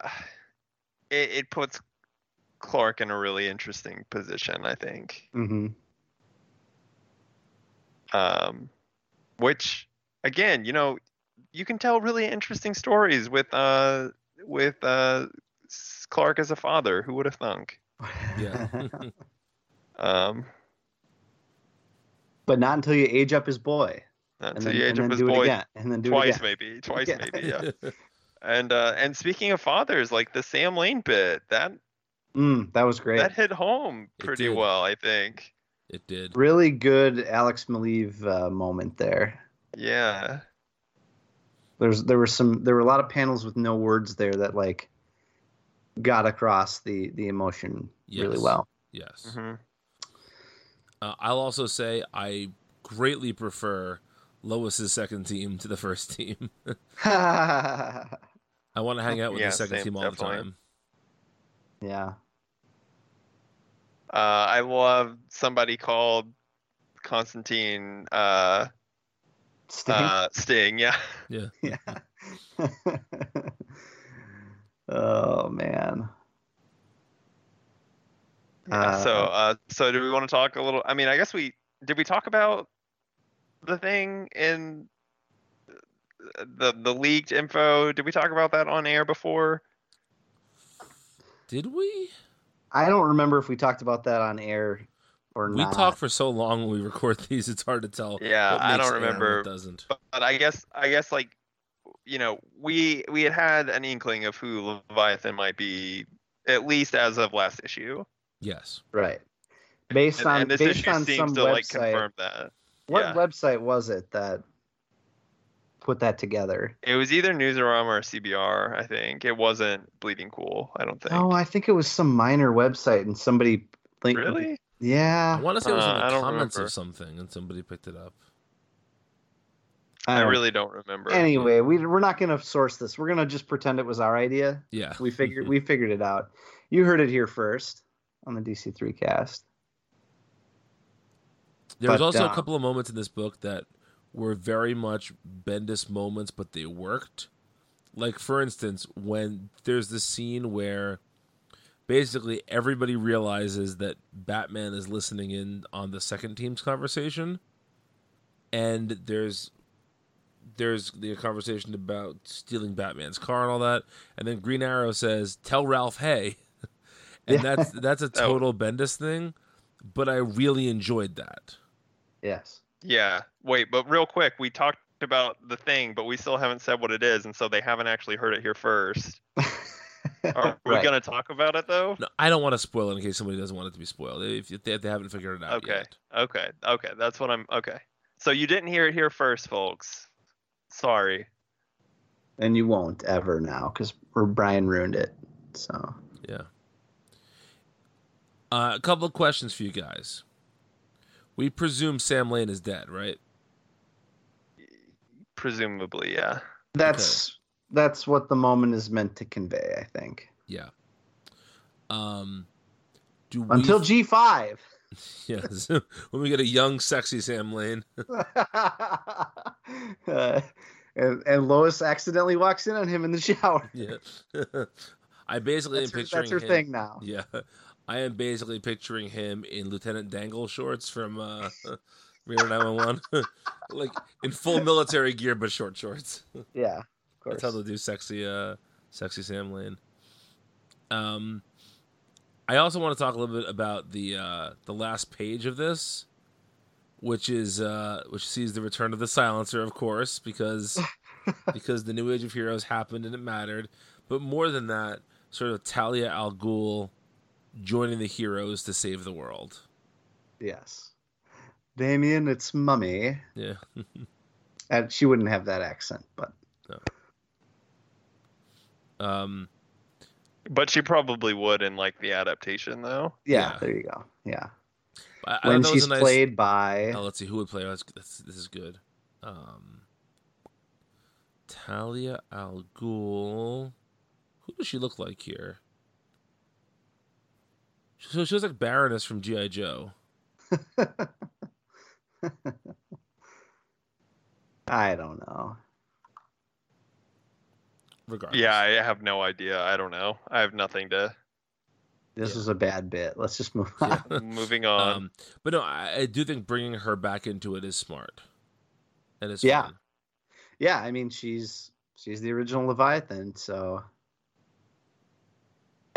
Speaker 3: it, it puts Clark in a really interesting position, I think.
Speaker 2: Mm-hmm.
Speaker 3: Um, which again, you know, you can tell really interesting stories with uh with uh Clark as a father. Who would have thunk?
Speaker 1: Yeah. *laughs*
Speaker 3: Um,
Speaker 2: but not until you age up his boy,
Speaker 3: not
Speaker 2: and
Speaker 3: until
Speaker 2: then,
Speaker 3: you age up his boy
Speaker 2: again, and then do
Speaker 3: twice,
Speaker 2: it again.
Speaker 3: maybe twice,
Speaker 2: Yeah.
Speaker 3: maybe, yeah. *laughs* And uh, and speaking of fathers, like the Sam Lane bit, that
Speaker 2: Mm, that was great.
Speaker 3: that hit home pretty well, I think.
Speaker 1: it did.
Speaker 2: really good Alex Maleev uh, moment there.
Speaker 3: Yeah.
Speaker 2: There's there were some there were a lot of panels with no words there that like got across the the emotion really well.
Speaker 1: Yes.
Speaker 3: hmm
Speaker 1: Uh, I'll also say I greatly prefer Lois's second team to the first team. *laughs* *laughs*
Speaker 2: yeah.
Speaker 1: I want to hang out with
Speaker 3: Yeah,
Speaker 1: the second
Speaker 3: same,
Speaker 1: team all
Speaker 3: definitely.
Speaker 1: the time. Yeah.
Speaker 3: Uh, I love somebody called Constantine uh,
Speaker 2: Sting.
Speaker 3: uh, Sting. Yeah. *laughs*
Speaker 1: Yeah. *laughs*
Speaker 2: yeah. *laughs* oh man.
Speaker 3: Yeah, so,
Speaker 2: Uh,
Speaker 3: uh, so do we want to talk a little? I mean, I guess we did. We talk about the thing in the the leaked info. Did we talk about that on air before?
Speaker 1: Did we?
Speaker 2: I don't remember if we talked about that on air or
Speaker 1: We
Speaker 2: not.
Speaker 1: We talk for so long when we record *laughs* these; it's hard to tell.
Speaker 3: Yeah,
Speaker 1: what
Speaker 3: I don't
Speaker 1: air and what
Speaker 3: remember.
Speaker 1: doesn't.
Speaker 3: But, but I guess I guess like you know we we had had an inkling of who Leviathan might be at least as of last issue.
Speaker 1: Yes.
Speaker 2: right. Based
Speaker 3: And,
Speaker 2: on
Speaker 3: and this
Speaker 2: based
Speaker 3: issue
Speaker 2: on
Speaker 3: seems
Speaker 2: some
Speaker 3: to like
Speaker 2: website.
Speaker 3: confirm that.
Speaker 2: what
Speaker 3: yeah.
Speaker 2: website was it that put that together?
Speaker 3: It was either Newsarama or CBR. I think it wasn't Bleeding Cool. I don't think.
Speaker 2: Oh, I think it was some minor website and somebody linked.
Speaker 3: really?
Speaker 2: Yeah.
Speaker 1: I want to say it was
Speaker 3: Uh,
Speaker 1: in the
Speaker 3: I
Speaker 1: comments
Speaker 3: remember.
Speaker 1: of something, and somebody picked it up.
Speaker 3: I
Speaker 2: don't-
Speaker 3: really don't remember.
Speaker 2: Anyway, we we're not gonna source this. We're gonna just pretend it was our idea.
Speaker 1: Yeah.
Speaker 2: We figured we figured it out. You heard it here first on the DC3 cast.
Speaker 1: There was also
Speaker 2: uh,
Speaker 1: a couple of moments in this book that were very much Bendis moments, but they worked. Like for instance, when there's this scene where basically everybody realizes that Batman is listening in on the second team's conversation, and there's there's the conversation about stealing Batman's car and all that, and then Green Arrow says, "Tell Ralph, hey," *laughs* and
Speaker 2: Yeah.
Speaker 1: that's that's a *laughs*
Speaker 3: Oh.
Speaker 1: total Bendis thing, but I really enjoyed that.
Speaker 2: Yes.
Speaker 3: Yeah. Wait, but real quick, we talked about the thing, but we still haven't said what it is, and so they haven't actually heard it here first. *laughs* Are we
Speaker 2: Right.
Speaker 3: gonna talk about it though?
Speaker 1: No, I don't want to spoil it in case somebody doesn't want it to be spoiled. If, if, they, if they haven't figured it out
Speaker 3: Okay.
Speaker 1: yet.
Speaker 3: Okay. Okay. That's what I'm. Okay. So you didn't hear it here first, folks. Sorry.
Speaker 2: and you won't ever now because Brian ruined it. So
Speaker 1: Yeah. Uh, a couple of questions for you guys. We presume Sam Lane is dead, right?
Speaker 3: Presumably, yeah.
Speaker 2: that's that's what the moment is meant to convey. I think
Speaker 1: Yeah. Um, do we
Speaker 2: until G five. *laughs*
Speaker 1: yes, *laughs* when we get a young, sexy Sam Lane. *laughs*
Speaker 2: uh, and and Lois accidentally walks in on him in the shower.
Speaker 1: yeah. I basically
Speaker 2: That's
Speaker 1: am
Speaker 2: her,
Speaker 1: picturing
Speaker 2: that's her
Speaker 1: him-
Speaker 2: thing now.
Speaker 1: Yeah, I am basically picturing him in Lieutenant Dangle shorts from uh, *laughs* Reno 911, *laughs* like in full military gear but short shorts. *laughs*
Speaker 2: Yeah, of course.
Speaker 1: That's how they do sexy, uh, sexy Sam Lane. Um, I also want to talk a little bit about the uh, the last page of this, which is uh, which sees the return of the silencer, of course, because because the new age of heroes happened and it mattered. But more than that, sort of Talia al Ghul joining the heroes to save the world.
Speaker 2: Yes. Damian, it's mummy.
Speaker 1: Yeah. *laughs*
Speaker 2: And she wouldn't have that accent, but
Speaker 1: Um,
Speaker 3: But she probably would in like the adaptation, though.
Speaker 2: yeah,
Speaker 1: Yeah.
Speaker 2: there you go. Yeah.
Speaker 1: I, I
Speaker 2: when
Speaker 1: thought
Speaker 2: she's
Speaker 1: nice-
Speaker 2: played by
Speaker 1: Oh, let's see who would play. her. That's, that's, this is good. Um, Talia al Ghul. Who does she look like here? So she looks like Baroness from GI Joe. *laughs*
Speaker 2: I don't know.
Speaker 1: Regardless,
Speaker 3: Yeah, I have no idea. I don't know. I have nothing to.
Speaker 2: This
Speaker 1: Yeah.
Speaker 2: is a bad bit. Let's just move on.
Speaker 1: Yeah. *laughs*
Speaker 3: Moving on.
Speaker 1: Um, but no, I, I do think bringing her back into it is smart. And it's
Speaker 2: Yeah.
Speaker 1: fun.
Speaker 2: yeah, I mean she's she's the original Leviathan, so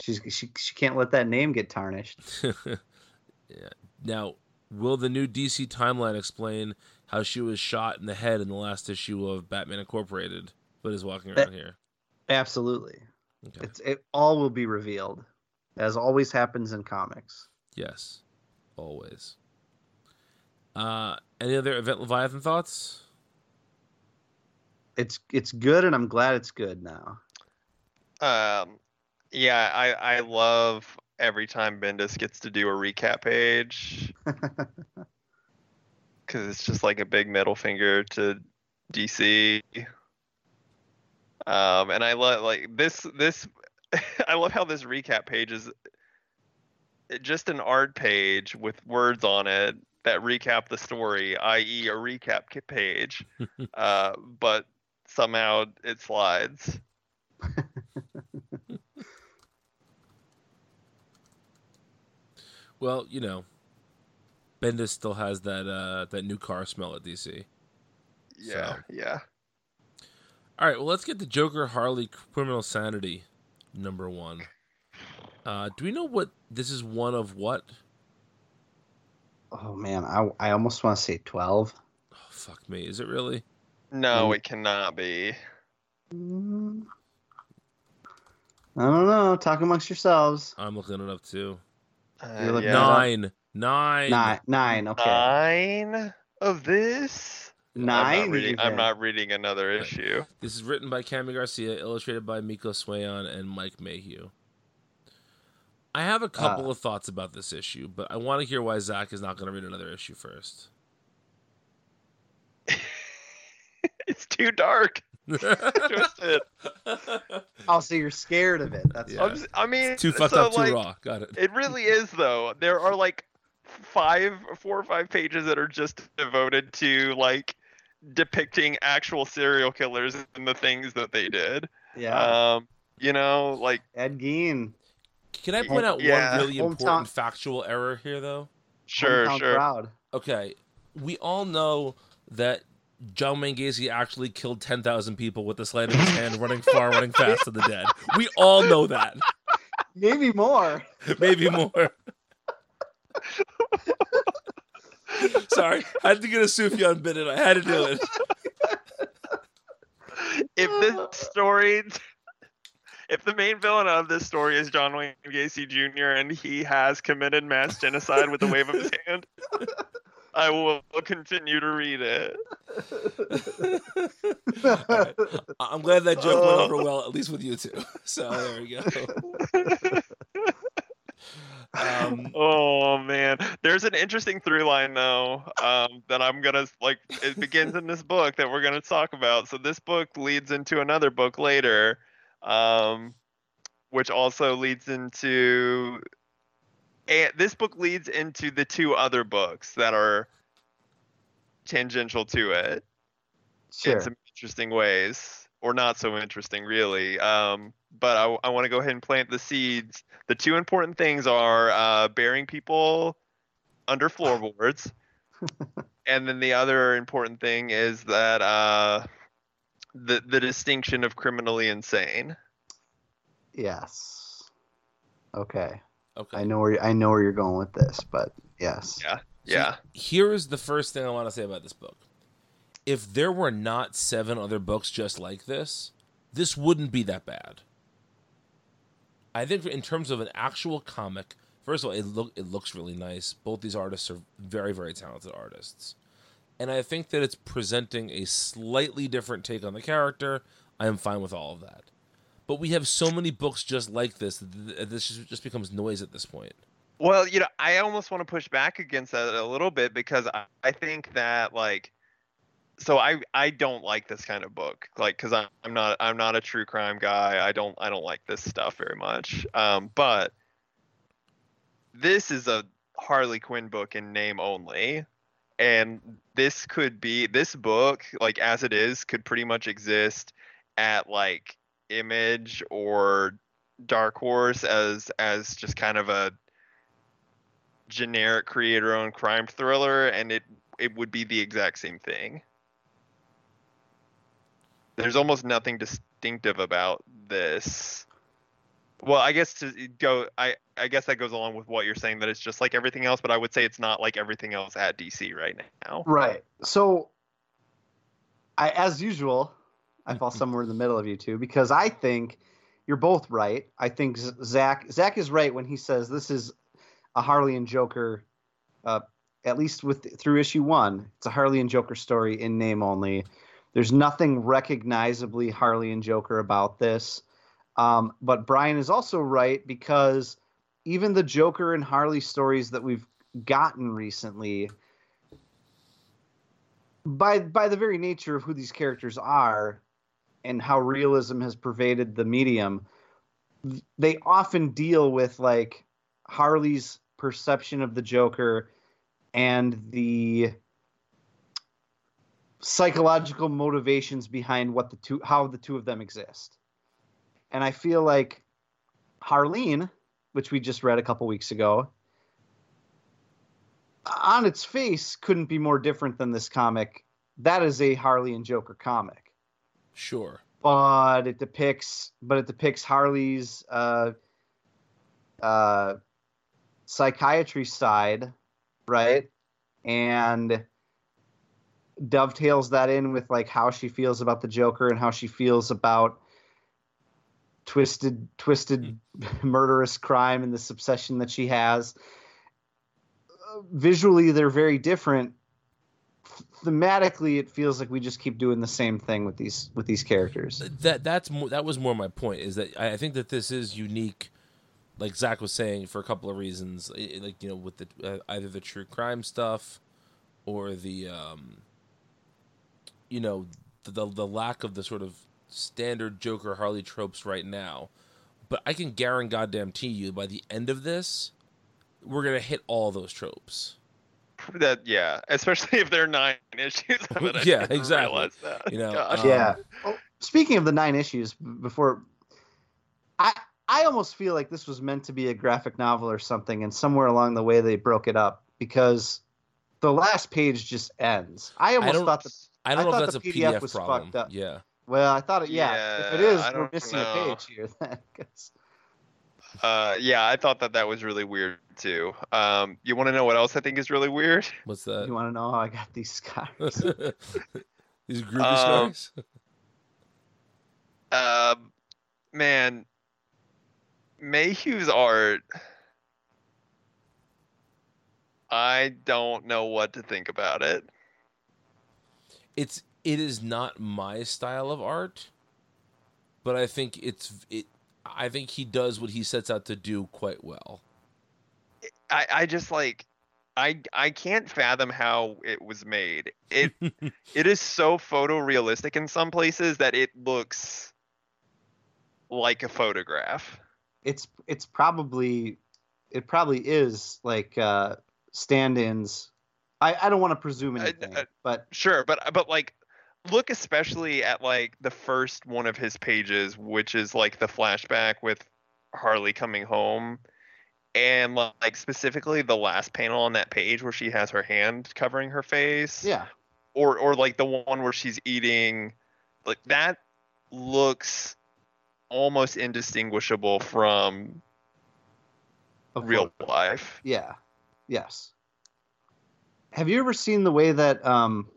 Speaker 2: she's she she can't let that name get tarnished. *laughs*
Speaker 1: yeah. Now, will the new DC timeline explain how she was shot in the head in the last issue of Batman Incorporated, but is walking around here?
Speaker 2: Absolutely.
Speaker 1: Okay.
Speaker 2: It's it all will be revealed. As always happens in comics.
Speaker 1: Yes, always. Uh, any other Event Leviathan thoughts?
Speaker 2: It's it's good and I'm glad it's good now.
Speaker 3: Um, yeah, I I love every time Bendis gets to do a recap page. *laughs* because it's just like a big middle finger to DC. Um, and I love like this this. *laughs* I love how this recap page is just an art page with words on it that recap the story, i.e., a recap page. *laughs* uh, but somehow it slides.
Speaker 1: Well, you know, Bendis still has that uh, that new car smell at DC.
Speaker 3: Yeah,
Speaker 1: So-
Speaker 3: yeah.
Speaker 1: All right, well, let's get the Joker Harley Criminal Sanity number one. Uh, do we know what this is? One of what?
Speaker 2: Oh man, I I almost want to say twelve.
Speaker 1: Oh, fuck me. Is it really?
Speaker 3: No,
Speaker 2: Mm.
Speaker 3: it cannot be.
Speaker 2: Mm. I don't know. Talk amongst yourselves.
Speaker 1: I'm looking it up too.
Speaker 3: Uh, yeah.
Speaker 1: Nine. Nine.
Speaker 2: Nine. Nine. Okay.
Speaker 3: Nine of this. I'm
Speaker 2: Nine.
Speaker 3: not reading. I'm not reading another issue.
Speaker 1: This is written by Kami Garcia, illustrated by Mico Suayan and Mike Mayhew. I have a couple
Speaker 2: Uh.
Speaker 1: of thoughts about this issue, but I want to hear why Zach is not going to read another issue first. *laughs*
Speaker 3: it's too dark. Twisted. *laughs*
Speaker 2: Oh, so you're scared of it. That's
Speaker 1: Yeah.
Speaker 3: I'm s- I mean,
Speaker 1: too fucked
Speaker 3: so,
Speaker 1: up, too
Speaker 3: like,
Speaker 1: raw. Got it.
Speaker 3: It really is though. There are like five, four or five pages that are just devoted to like depicting actual serial killers and the things that they did.
Speaker 2: yeah.
Speaker 3: Um, you know, like
Speaker 2: Ed Gein.
Speaker 1: Can I point out
Speaker 3: Yeah.
Speaker 1: one really
Speaker 2: Hometown-
Speaker 1: important factual error here, though?
Speaker 3: sure,
Speaker 2: Hometown
Speaker 3: sure.
Speaker 2: Crowd.
Speaker 1: Okay, we all know that John Wayne Gacy actually killed 10,000 people with the sleight of his hand running far, running fast to the dead. We all know that.
Speaker 2: Maybe more.
Speaker 1: Maybe more. Sorry, I had to get a Sufjan bit in. I had to do it.
Speaker 3: If this story, if the main villain of this story is John Wayne Gacy Jr. and he has committed mass genocide with the wave of his hand, I will continue to read it. *laughs*
Speaker 1: Alright. I- I'm glad that joke went over well, at least with you two. *laughs* So there we go. *laughs* Um,
Speaker 3: Oh man, there's an interesting through line though um, that I'm gonna like. It begins in this book that we're gonna talk about. So this book leads into another book later, um, which also leads into. And this book leads into the two other books that are tangential to it
Speaker 2: Sure.
Speaker 3: in some interesting ways, or not so interesting, really. Um, but I, I want to go ahead and plant the seeds. The two important things are uh, burying people under floorboards, *laughs* and then the other important thing is that uh, the the distinction of criminally insane.
Speaker 2: Yes. Okay.
Speaker 1: Okay.
Speaker 2: I know where I know where you're going with this, but yes.
Speaker 3: Yeah, yeah.
Speaker 1: Here is the first thing I want to say about this book. If there were not seven other books just like this, this wouldn't be that bad. I think in terms of an actual comic, first of all, it look it looks really nice. Both these artists are very very talented artists, and I think that it's presenting a slightly different take on the character. I am fine with all of that, but we have so many books just like this this just- becomes noise at this point.
Speaker 3: Well, you know, I almost want to push back against that a little bit because I, I think that like so I I don't like this kind of book like cuz I'm, I'm not I'm not a true crime guy. I don't I don't like this stuff very much. Um but this is a Harley Quinn book in name only and this could be this book like as it is could pretty much exist at like Image or Dark Horse as as just kind of a generic creator owned crime thriller and it it would be the exact same thing. There's almost nothing distinctive about this. Well, I guess to go I I guess that goes along with what you're saying that it's just like everything else, but I would say it's not like everything else at DC right now.
Speaker 2: Right. So, I, as usual, I fall *laughs* somewhere in the middle of you two because I think you're both right. I think Zach Zach is right when he says this is a Harley and Joker, uh, at least with through issue one. It's a Harley and Joker story in name only. There's nothing recognizably Harley and Joker about this. Um, but Brian is also right because even the Joker and Harley stories that we've gotten recently by by the very nature of who these characters are and how realism has pervaded the medium they often deal with like harley's perception of the joker and the psychological motivations behind what the two how the two of them exist and i feel like harleen which we just read a couple weeks ago on its face couldn't be more different than this comic. That is a Harley and Joker comic,
Speaker 1: Sure.
Speaker 2: but it depicts but it depicts Harley's uh, uh, psychiatry side, right? And dovetails that in with like how she feels about the Joker and how she feels about twisted twisted *laughs* murderous crime and this obsession that she has Uh, visually they're very different thematically it feels like we just keep doing the same thing with these with these characters
Speaker 1: that that's more, that was more my point is that I think that this is unique, like Zach was saying, for a couple of reasons. Like you know, with the uh, either the true crime stuff, or the um, you know, the, the the lack of the sort of standard Joker Harley tropes right now. But I can guarantee goddamn you by the end of this, we're gonna hit all those tropes. *laughs*
Speaker 3: That yeah, especially if they're nine *laughs* issues. *laughs* of it, I
Speaker 1: Yeah, exactly.
Speaker 3: that.
Speaker 1: You know, um,
Speaker 2: yeah oh, speaking of the nine issues before i i almost feel like this was meant to be a graphic novel or something and somewhere along the way they broke it up because the last page just ends i almost
Speaker 1: don't-
Speaker 2: thought the
Speaker 1: I don't
Speaker 2: I
Speaker 1: know if
Speaker 2: thought
Speaker 1: that's a
Speaker 2: PDF
Speaker 1: PDF
Speaker 2: was
Speaker 1: problem.
Speaker 2: fucked up.
Speaker 1: Yeah.
Speaker 2: well i thought it yeah, if it
Speaker 3: Yeah,
Speaker 2: is
Speaker 3: I
Speaker 2: we're
Speaker 3: don't
Speaker 2: missing a page here then 'cause-
Speaker 3: Uh, yeah, I thought that that was really weird too. Um, you want to know what else I think is really weird?
Speaker 1: What's that?
Speaker 2: you want to know how i got these scars *laughs*
Speaker 1: These groovy
Speaker 3: Um,
Speaker 1: scars. *laughs*
Speaker 3: Um, man, Mayhew's art. I don't know what to think about it.
Speaker 1: it's it is not my style of art but i think it's it i think he does what he sets out to do quite well
Speaker 3: I, I just like I I can't fathom how it was made. It *laughs* it is so photorealistic in some places that it looks like a photograph.
Speaker 2: it's it's probably it probably is like uh stand-ins i i don't want to presume
Speaker 3: I-
Speaker 2: anything
Speaker 3: I-
Speaker 2: but
Speaker 3: Sure, but but like look especially at like the first one of his pages, which is like the flashback with Harley coming home. And like specifically the last panel on that page where she has her hand covering her face.
Speaker 2: yeah
Speaker 3: or or like the one where she's eating like that looks almost indistinguishable from
Speaker 2: a
Speaker 3: real
Speaker 2: photo.
Speaker 3: life.
Speaker 2: yeah yes have you ever seen the way that um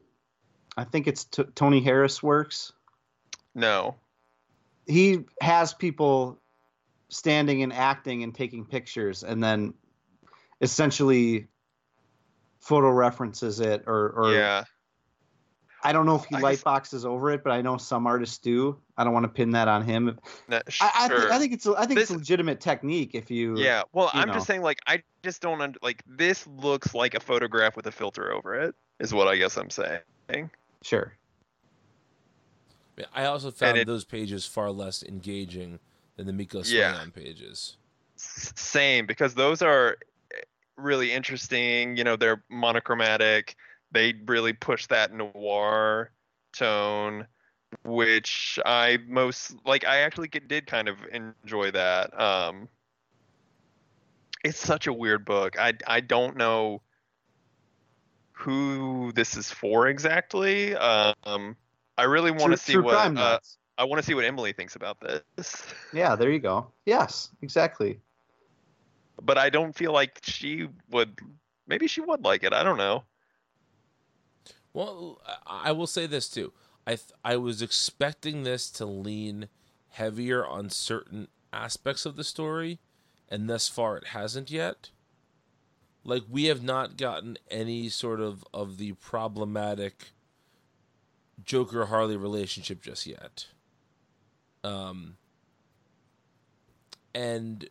Speaker 2: i think it's t- tony harris works
Speaker 3: No.
Speaker 2: he has people standing and acting and taking pictures and then essentially photo references it or or
Speaker 3: yeah.
Speaker 2: I don't know if he
Speaker 3: I
Speaker 2: light boxes over it, but I know some artists do. I don't want to pin that on him.
Speaker 3: No,
Speaker 2: I, I, think,
Speaker 3: sure.
Speaker 2: I think it's I think it's a legitimate technique if you
Speaker 3: yeah. Well,
Speaker 2: you
Speaker 3: I'm
Speaker 2: know.
Speaker 3: just saying like I just don't under, like this looks like a photograph with a filter over it is what I guess I'm saying.
Speaker 2: Sure.
Speaker 1: i also found
Speaker 3: it-
Speaker 1: those pages far less engaging than the Mico
Speaker 3: Yeah.
Speaker 1: Suayan pages.
Speaker 3: Same because those are eh, really interesting. You know they're monochromatic. They really push that noir tone which i most like i actually did kind of enjoy that. Um it's such a weird book. I i don't know who this is for exactly um i really want to see
Speaker 2: true
Speaker 3: what uh, i want to see what emily thinks about this *laughs*
Speaker 2: Yeah, there you go. Yes, exactly.
Speaker 3: but I don't feel like she would. Maybe she would like it. I don't know.
Speaker 1: well i I will say this too i th- i was expecting this to lean heavier on certain aspects of the story and thus far it hasn't yet like we have not gotten any sort of of the problematic Joker Harley relationship just yet. Um and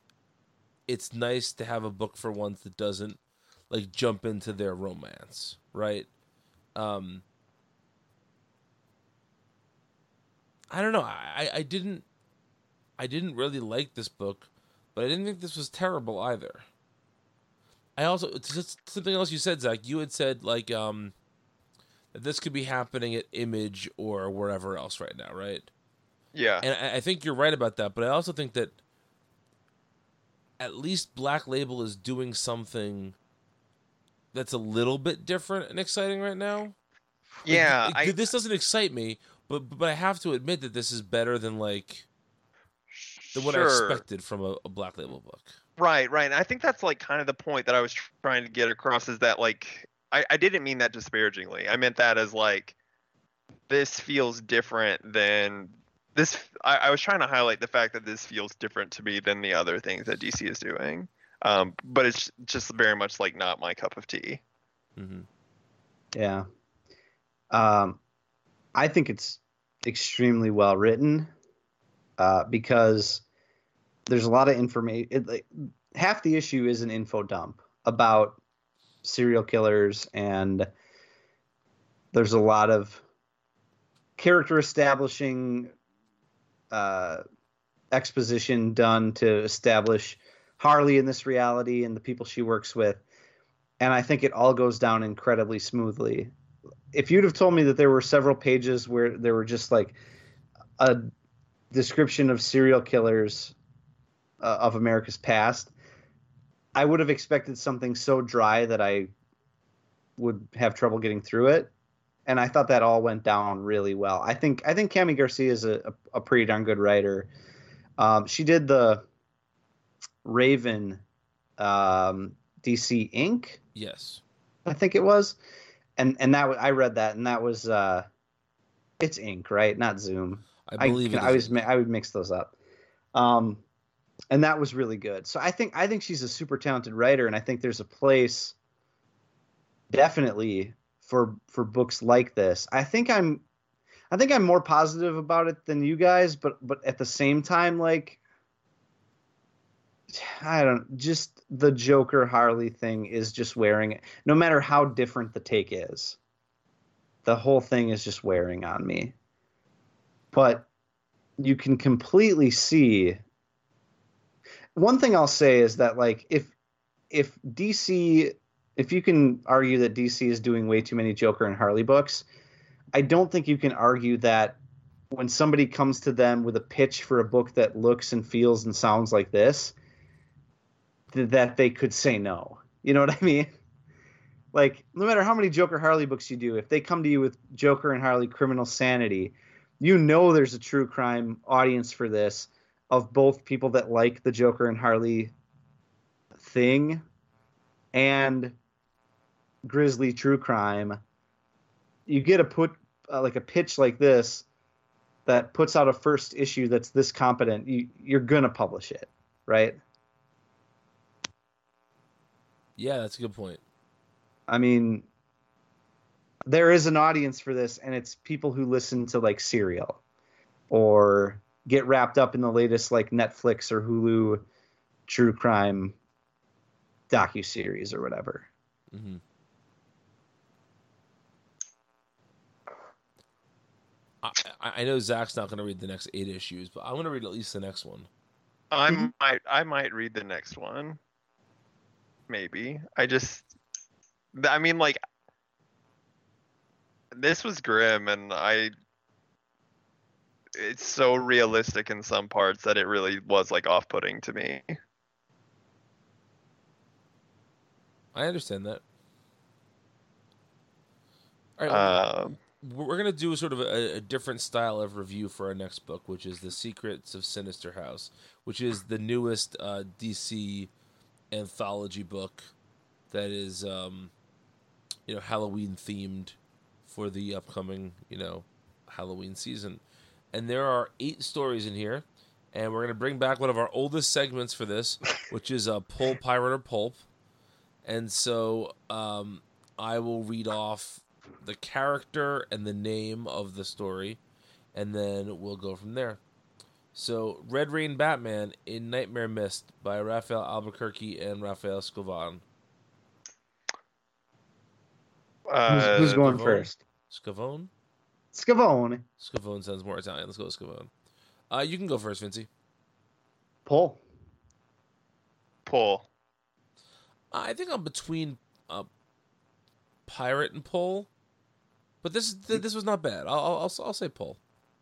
Speaker 1: it's nice to have a book for once that doesn't like jump into their romance, right? Um I don't know. I I didn't I didn't really like this book, but I didn't think this was terrible either. I also something else you said, Zach. You had said like um that this could be happening at Image or wherever else right now, right?
Speaker 3: Yeah.
Speaker 1: And I, I think you're right about that, but I also think that at least Black Label is doing something that's a little bit different and exciting right now.
Speaker 3: Yeah.
Speaker 1: it-
Speaker 3: I,
Speaker 1: this doesn't excite me, but but I have to admit that this is better than like than what I expected from a, a Black Label book.
Speaker 3: Right, right. And I think that's like kind of the point that I was trying to get across is that like I, I didn't mean that disparagingly. I meant that as like this feels different than this I, I was trying to highlight the fact that this feels different to me than the other things that DC is doing. Um, but it's just very much like not my cup of tea.
Speaker 1: hmm
Speaker 2: Yeah. Um, I think it's extremely well written uh, because there's a lot of information. Like, half the issue is an info dump about serial killers, and there's a lot of character establishing uh, exposition done to establish Harley in this reality and the people she works with. And I think it all goes down incredibly smoothly if you'd have told me that there were several pages where there were just like a description of serial killers uh, of America's past, I would have expected something so dry that I would have trouble getting through it. And I thought that all went down really well. I think I think Kami Garcia is a, a, a pretty darn good writer. Um, she did the Raven um, DC Ink
Speaker 1: Yes.
Speaker 2: I think it was, and and that was, I read that and that was uh, it's Ink, right? Not Zoom.
Speaker 1: I believe
Speaker 2: I,
Speaker 1: it
Speaker 2: I was I would mix those up, um, and that was really good. So I think I think she's a super talented writer, and I think there's a place definitely for for books like this. I think I'm I think I'm more positive about it than you guys, but but at the same time, like I don't just the Joker Harley thing is just wearing it. No matter how different the take is, the whole thing is just wearing on me. But you can completely see. One thing I'll say is that like if if DC if you can argue that DC is doing way too many Joker and Harley books, I don't think you can argue that when somebody comes to them with a pitch for a book that looks and feels and sounds like this, th- that they could say no. You know what I mean? *laughs* Like, no matter how many Joker Harley books you do, if they come to you with Joker and Harley Criminal Sanity, you know there's a true crime audience for this of both people that like the Joker and Harley thing and grisly true crime. You get a put uh, like a pitch like this that puts out a first issue that's this competent, you, you're gonna publish it, right?
Speaker 1: Yeah, that's a good point.
Speaker 2: I mean, there is an audience for this, and it's people who listen to like Serial or get wrapped up in the latest like Netflix or Hulu true crime docu series or whatever.
Speaker 1: Mm-hmm. I, I I know Zach's not going to read the next eight issues, but I'm going to read at least the next one.
Speaker 3: I
Speaker 2: Mhm.
Speaker 3: might I might read the next one. Maybe. I just I mean like this was grim and I it's so realistic in some parts that it really was like off-putting to me.
Speaker 1: I understand that. All right,
Speaker 3: Um
Speaker 1: we're going to do sort of a, a different style of review for our next book, which is The Secrets of Sinister House, which is the newest uh, DC anthology book that is, um, you know, Halloween themed for the upcoming, you know, Halloween season. And there are eight stories in here, and we're going to bring back one of our oldest segments for this, *laughs* which is a Pull Pirate or Pulp. And so um, I will read off the character and the name of the story, and then we'll go from there. So, Red Rain Batman in Nightmare Mist by Rafael Albuquerque and Rafael Scovan.
Speaker 2: Who's,
Speaker 3: uh,
Speaker 2: who's going
Speaker 1: Devon?
Speaker 2: first?
Speaker 1: Scavone?
Speaker 2: Scavone.
Speaker 1: Scavone sounds more Italian. Let's go with Scavone. Uh, you can go first, Vinci.
Speaker 2: Pull.
Speaker 3: Pull.
Speaker 1: I think I'm between uh, pirate and pull, but this th- this was not bad. I'll I'll, I'll, I'll say pull.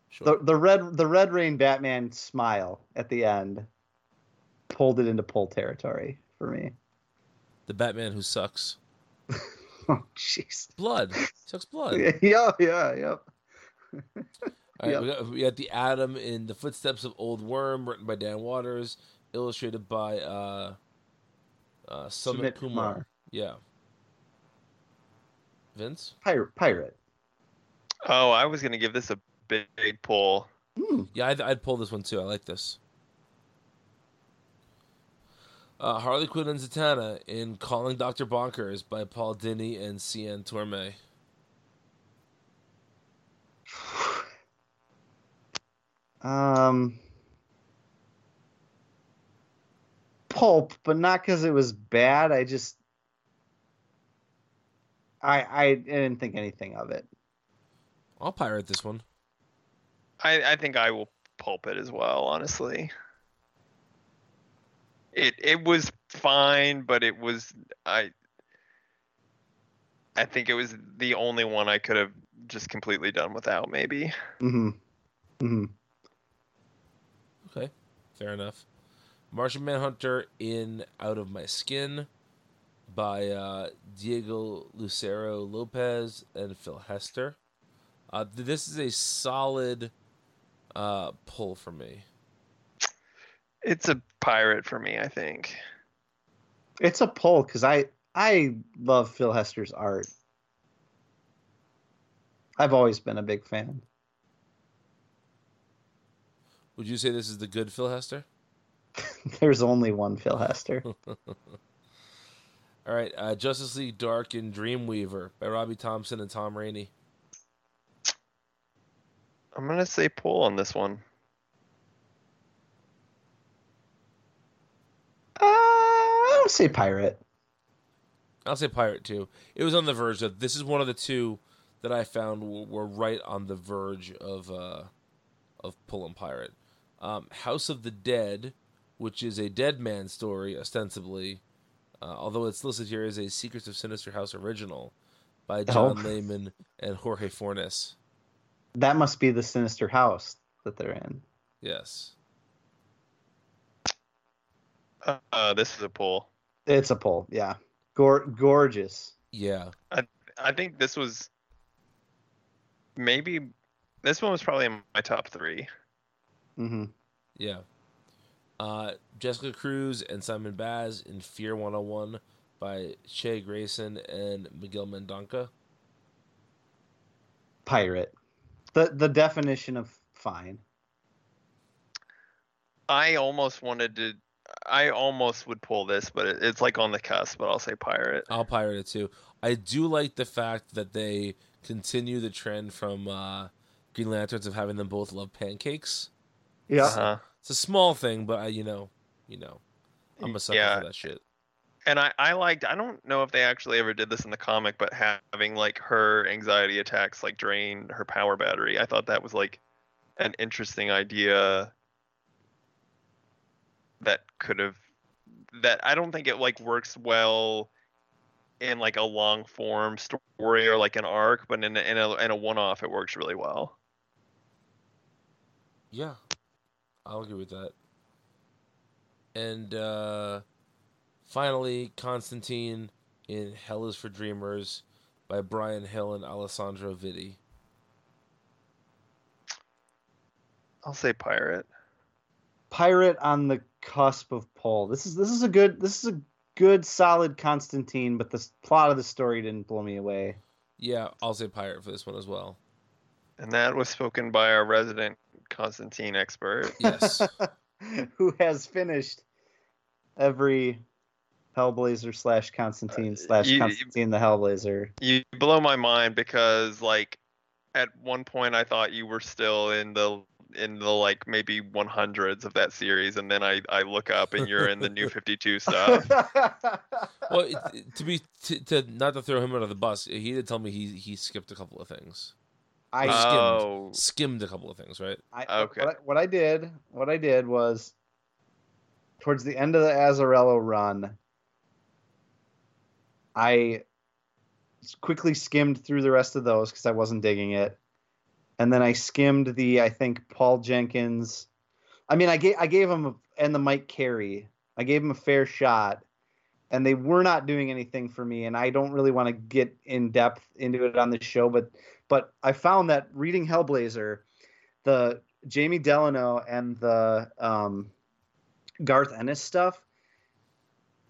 Speaker 1: Sure.
Speaker 2: The the red the Red Rain Batman smile at the end pulled it into pull territory for me.
Speaker 1: the Batman who sucks *laughs*
Speaker 2: Oh jeez.
Speaker 1: blood. sucks blood. *laughs*
Speaker 2: yeah, yeah, yep.
Speaker 1: All right,
Speaker 2: Yep.
Speaker 1: we, got, we got the Atom in the footsteps of Old Worm, written by Dan Watters, illustrated by uh, uh, Sumit
Speaker 2: Sumit
Speaker 1: Kumar.
Speaker 2: Kumar.
Speaker 1: Yeah. Vince.
Speaker 2: Pirate pirate.
Speaker 3: Oh, I was gonna give this a big, big pull.
Speaker 2: Hmm.
Speaker 1: Yeah, I'd, I'd pull this one too. I like this. Uh, Harley Quinn and Zatanna in Calling Dr. Bonkers by Paul Dini and Cian Tormey.
Speaker 2: Um, pulp, but not because it was bad. I just, I, I didn't think anything of it.
Speaker 1: I'll pirate this one.
Speaker 3: I, I think I will pulp it as well. Honestly, it it was fine, but it was I. I think it was the only one I could have just completely done without. Maybe.
Speaker 2: Mm-hmm. Mm-hmm.
Speaker 1: Okay, fair enough. Martian Manhunter in Out of My Skin by uh, Diego Lucero Lopez and Phil Hester. Uh, this is a solid uh, pull for me.
Speaker 3: It's a pirate for me. I think.
Speaker 2: It's a pull because I, I love Phil Hester's art. I've always been a big fan.
Speaker 1: Would you say this is the good Phil Hester? *laughs*
Speaker 2: There's only one Phil Hester. *laughs*
Speaker 1: All right, uh, Justice League Dark and Dreamweaver by Robbie Thompson and Tom Raney.
Speaker 3: I'm gonna say pull on this one.
Speaker 2: Uh, I don't say pirate.
Speaker 1: I'll say pirate too. It was on the verge of this is one of the two that I found were right on the verge of uh, of pull pirate. Um, House of the Dead, which is a Deadman story ostensibly, uh, although it's listed here as a Secrets of Sinister House original by John
Speaker 2: Oh.
Speaker 1: Layman and Jorge Fornes.
Speaker 2: That must be the sinister house that they're in.
Speaker 1: Yes.
Speaker 3: Uh, uh, this is a pull.
Speaker 2: It's a pull, yeah. Gor- gorgeous.
Speaker 1: Yeah.
Speaker 3: I, I think this was maybe this one was probably in my top three.
Speaker 2: hmm
Speaker 1: Yeah. Uh, Jessica Cruz and Simon Baz in Fear 101 by Che Grayson and Miguel Mendonca.
Speaker 2: Pirate. The the definition of fine.
Speaker 3: I almost wanted to. I almost would pull this, but it, it's like on the cusp. But I'll say pirate.
Speaker 1: I'll pirate it too. I do like the fact that they continue the trend from uh, Green Lanterns of having them both love pancakes.
Speaker 2: Yeah.
Speaker 3: Uh-huh.
Speaker 1: It's a small thing, but I, you know, you know, I'm a sucker
Speaker 3: Yeah.
Speaker 1: for that shit.
Speaker 3: And I, I liked. I don't know if they actually ever did this in the comic, but having like her anxiety attacks like drain her power battery. I thought that was like an interesting idea. That could have. That I don't think it like works well in like a long form story or like an arc, but in a, in a in a one off, it works really well.
Speaker 1: Yeah, I'll agree with that. And uh, finally, Constantine in Hell is for Dreamers by Bryan Hill and Alessandro Vitti.
Speaker 3: I'll say pirate.
Speaker 2: Pirate on the cusp of pull. This is this is a good this is a good solid Constantine, but the plot of the story didn't blow me away.
Speaker 1: Yeah, I'll say pirate for this one as well.
Speaker 3: And that was spoken by our resident Constantine expert. *laughs*
Speaker 1: Yes. *laughs*
Speaker 2: Who has finished every Hellblazer slash Constantine slash
Speaker 3: Uh,
Speaker 2: Constantine the Hellblazer.
Speaker 3: You blow my mind because like at one point I thought you were still in the in the like maybe 100s of that series and then I I look up and you're in the new *laughs* 52 stuff. *laughs*
Speaker 1: well, it, it- to be to, to not to throw him under the bus, he did tell me he he skipped a couple of things.
Speaker 2: I
Speaker 3: Oh,
Speaker 1: Skimmed a couple of things, right?
Speaker 2: I,
Speaker 3: Okay.
Speaker 2: What I, what I did, what I did was, towards the end of the Azzarello run, I quickly skimmed through the rest of those because I wasn't digging it, and then I skimmed the I think Paul Jenkins. I mean, I gave I gave him a, and the Mike Carey. I gave him a fair shot, and they were not doing anything for me. And I don't really want to get in depth into it on the show, but but I found that reading Hellblazer, the Jamie Delano and the um, Garth Ennis stuff,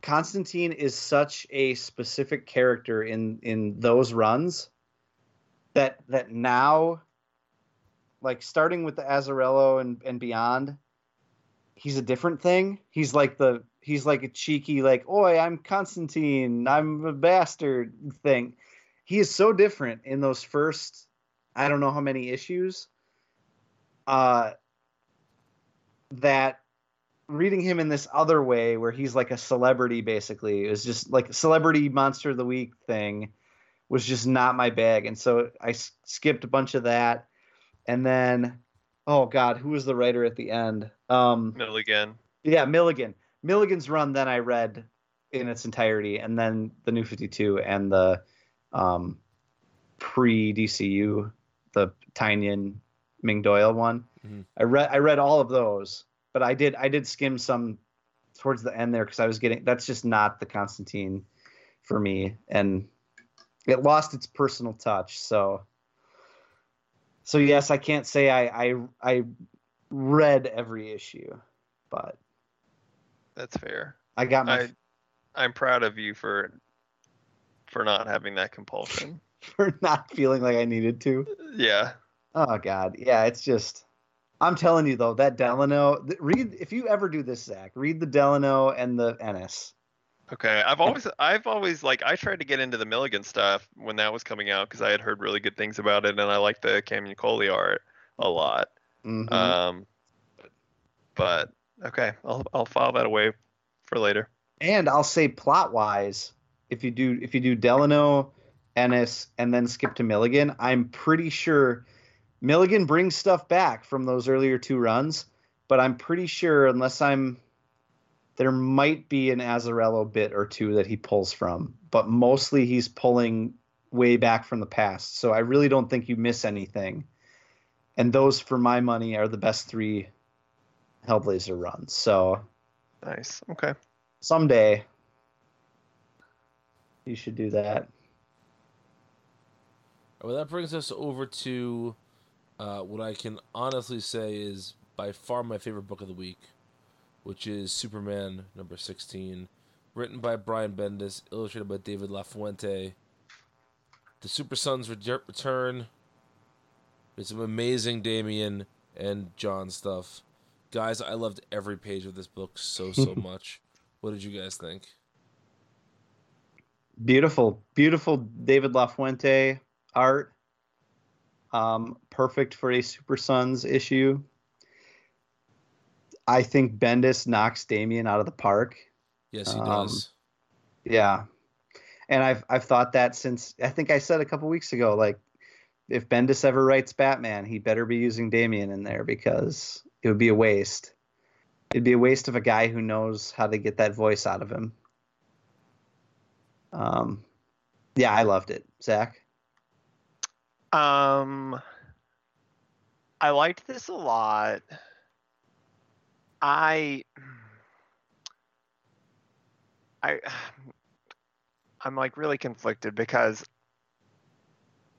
Speaker 2: Constantine is such a specific character in in those runs that that now, like starting with the Azzarello and and beyond, he's a different thing. He's like the he's like a cheeky like, "Oi, I'm Constantine. I'm a bastard" thing. He is so different in those first I don't know how many issues uh that reading him in this other way where he's like a celebrity basically it was just like a celebrity monster of the week thing was just not my bag and so i skipped a bunch of that and then oh god who was the writer at the end um
Speaker 3: Milligan.
Speaker 2: yeah milligan milligan's run then i read in its entirety and then the new 52 and the um pre dcu the Tynion Ming Doyle one.
Speaker 1: Mhm.
Speaker 2: I read I read all of those, but I did I did skim some towards the end there because I was getting that's just not the Constantine for me, and it lost its personal touch. So so yes, I can't say I I I read every issue, but
Speaker 3: That's fair.
Speaker 2: I got my
Speaker 3: I I'm proud of you for for not having that compulsion. *laughs*
Speaker 2: for not feeling like I needed to.
Speaker 3: Yeah.
Speaker 2: Oh God, yeah, it's just. I'm telling you though, that Delano. th- Read if you ever do this, Zach. Read the Delano and the Ennis.
Speaker 3: Okay. I've always I've always like I tried to get into the Milligan stuff when that was coming out because I had heard really good things about it and I liked the Cam Coley art a lot.
Speaker 2: Mhm.
Speaker 3: Um but okay, I'll I'll file that away for later.
Speaker 2: and I'll say plot wise, if you do if you do Delano, Ennis, and then skip to Milligan, I'm pretty sure Milligan brings stuff back from those earlier two runs, but I'm pretty sure unless I'm there might be an Azzarello bit or two that he pulls from, but mostly he's pulling way back from the past. So I really don't think you miss anything. And those, for my money, are the best three Hellblazer runs. So
Speaker 3: Nice. Okay.
Speaker 2: someday you should do that.
Speaker 1: Well, that brings us over to uh, what I can honestly say is by far my favorite book of the week, which is Superman number 16, written by Brian Bendis, illustrated by David LaFuente. The Super Sons re- return. It's some amazing Damian and Jon stuff. Guys, I loved every page of this book so, so *laughs* much. What did you guys think?
Speaker 2: Beautiful, beautiful David LaFuente art. Um, perfect for a Super Sons issue. I think Bendis knocks Damian out of the park.
Speaker 1: Yes, he
Speaker 2: Um,
Speaker 1: does.
Speaker 2: Yeah. And I've I've thought that since I think I said a couple weeks ago, like if Bendis ever writes Batman, he better be using Damian in there because it would be a waste. It'd be a waste of a guy who knows how to get that voice out of him. Um, yeah, I loved it, Zach.
Speaker 3: Um, I liked this a lot. I, *sighs* I, *sighs* I'm like really conflicted because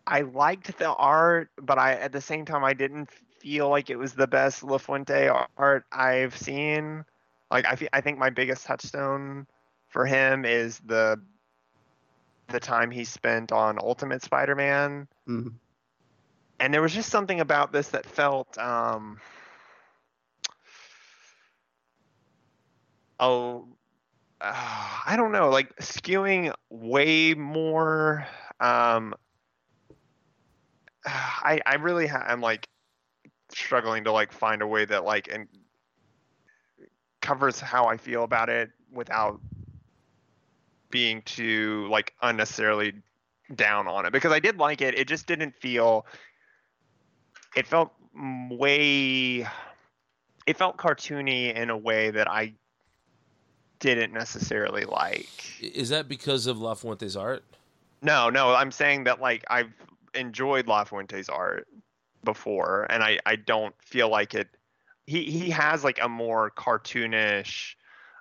Speaker 3: I liked the art, but I at the same time I didn't feel like it was the best La Fuente art I've seen. Like I, I think my biggest touchstone for him is the the time he spent on Ultimate Spider-Man
Speaker 2: Mhm.
Speaker 3: and there was just something about this that felt um oh uh, *sighs* i don't know like skewing way more um *sighs* i i really ha- i'm like struggling to like find a way that like and covers how i feel about it without being too like unnecessarily down on it. Because i did like it it just didn't feel it felt way it felt cartoony in a way that I didn't necessarily like.
Speaker 1: Is that because of Lafuente's art?
Speaker 3: No, no, I'm saying that like I've enjoyed Lafuente's art before, and I I don't feel like it. He he has like a more cartoonish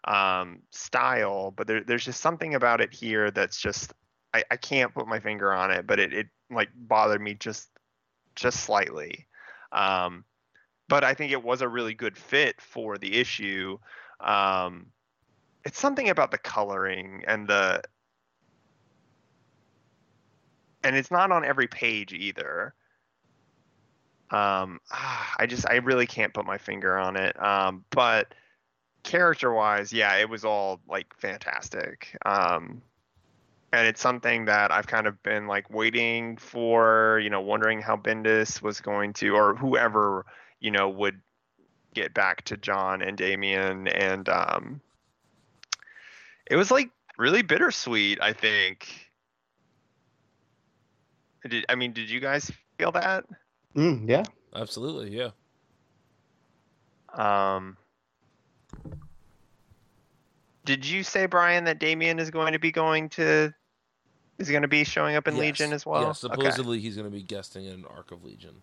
Speaker 3: um, style, but there, there's just something about it here that's just I, I can't put my finger on it, but it, it like bothered me just just slightly. Um, but I think it was a really good fit for the issue. Um, it's something about the coloring and the and it's not on every page either. Um, I just I really can't put my finger on it. Um, but character wise, yeah, it was all like fantastic. Um, and it's something that I've kind of been like waiting for, you know, wondering how Bendis was going to, or whoever, you know, would get back to Jon and Damian, and um, it was like really bittersweet. I think. Did I mean? Did you guys feel that?
Speaker 2: Mm, yeah.
Speaker 1: Absolutely, yeah.
Speaker 3: Um, did you say Brian that Damian is going to be going to is going to be showing up in
Speaker 1: Yes.
Speaker 3: Legion as well?
Speaker 1: Yeah,
Speaker 3: Okay.
Speaker 1: supposedly he's going to be guesting in an arc of Legion.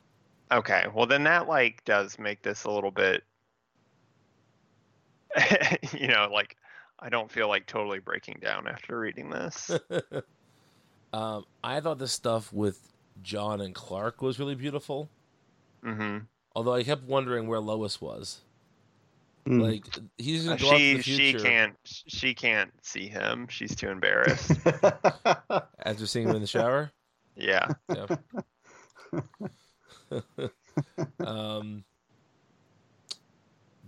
Speaker 3: Okay. Well, then that like does make this a little bit, *laughs* you know, like I don't feel like totally breaking down after reading this. *laughs*
Speaker 1: um, I thought the stuff with Jon and Clark was really beautiful.
Speaker 3: hmm
Speaker 1: Although I kept wondering where Lois was.
Speaker 2: Mm.
Speaker 1: Like he's going to go
Speaker 3: Uh, She
Speaker 1: the
Speaker 3: she can't she can't see him. She's too embarrassed. *laughs*
Speaker 1: after seeing him in the shower.
Speaker 3: yeah.
Speaker 1: Yeah. *laughs* um,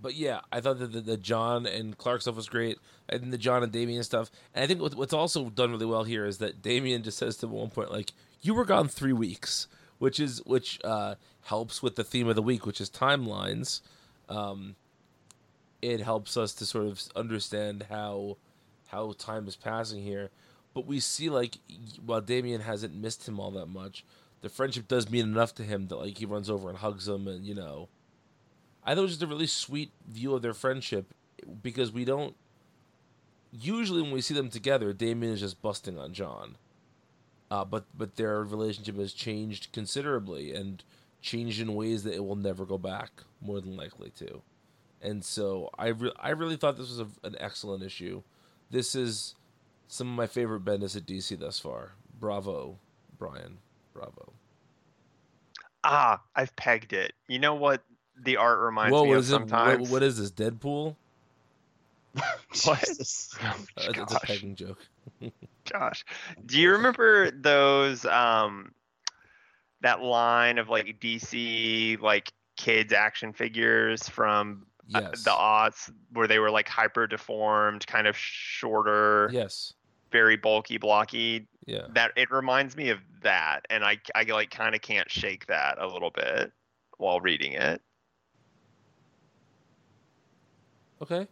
Speaker 1: but yeah, I thought that the, the Jon and Clark stuff was great, and the Jon and Damian stuff. And I think what, what's also done really well here is that Damian just says to one point, like, "You were gone three weeks," which is which uh, helps with the theme of the week, which is timelines. Um, it helps us to sort of understand how how time is passing here. But we see like while Damian hasn't missed him all that much, the friendship does mean enough to him that like he runs over and hugs him and you know I thought it was just a really sweet view of their friendship because we don't usually when we see them together, Damian is just busting on Jon. Uh, but but their relationship has changed considerably and changed in ways that it will never go back, more than likely to. And so I re- I really thought this was a, an excellent issue. This is some of my favorite Bendis at DC thus far. Bravo, Brian. Bravo.
Speaker 3: Ah, I've pegged it. You know what the art reminds
Speaker 1: Whoa,
Speaker 3: me of
Speaker 1: is it? What,
Speaker 3: sometimes?
Speaker 1: what is this? Deadpool? *laughs*
Speaker 3: What?
Speaker 2: Jesus. *laughs*
Speaker 3: Oh,
Speaker 1: Uh, it's a
Speaker 3: gosh.
Speaker 1: pegging joke. *laughs*
Speaker 3: Gosh. Do you remember those um that line of like DC like kids action figures from uh, the aughts where they were like hyper deformed, kind of shorter,
Speaker 1: Yes.
Speaker 3: very bulky, blocky?
Speaker 1: Yeah.
Speaker 3: That it reminds me of that and I I like kind of can't shake that a little bit while reading it.
Speaker 1: Okay.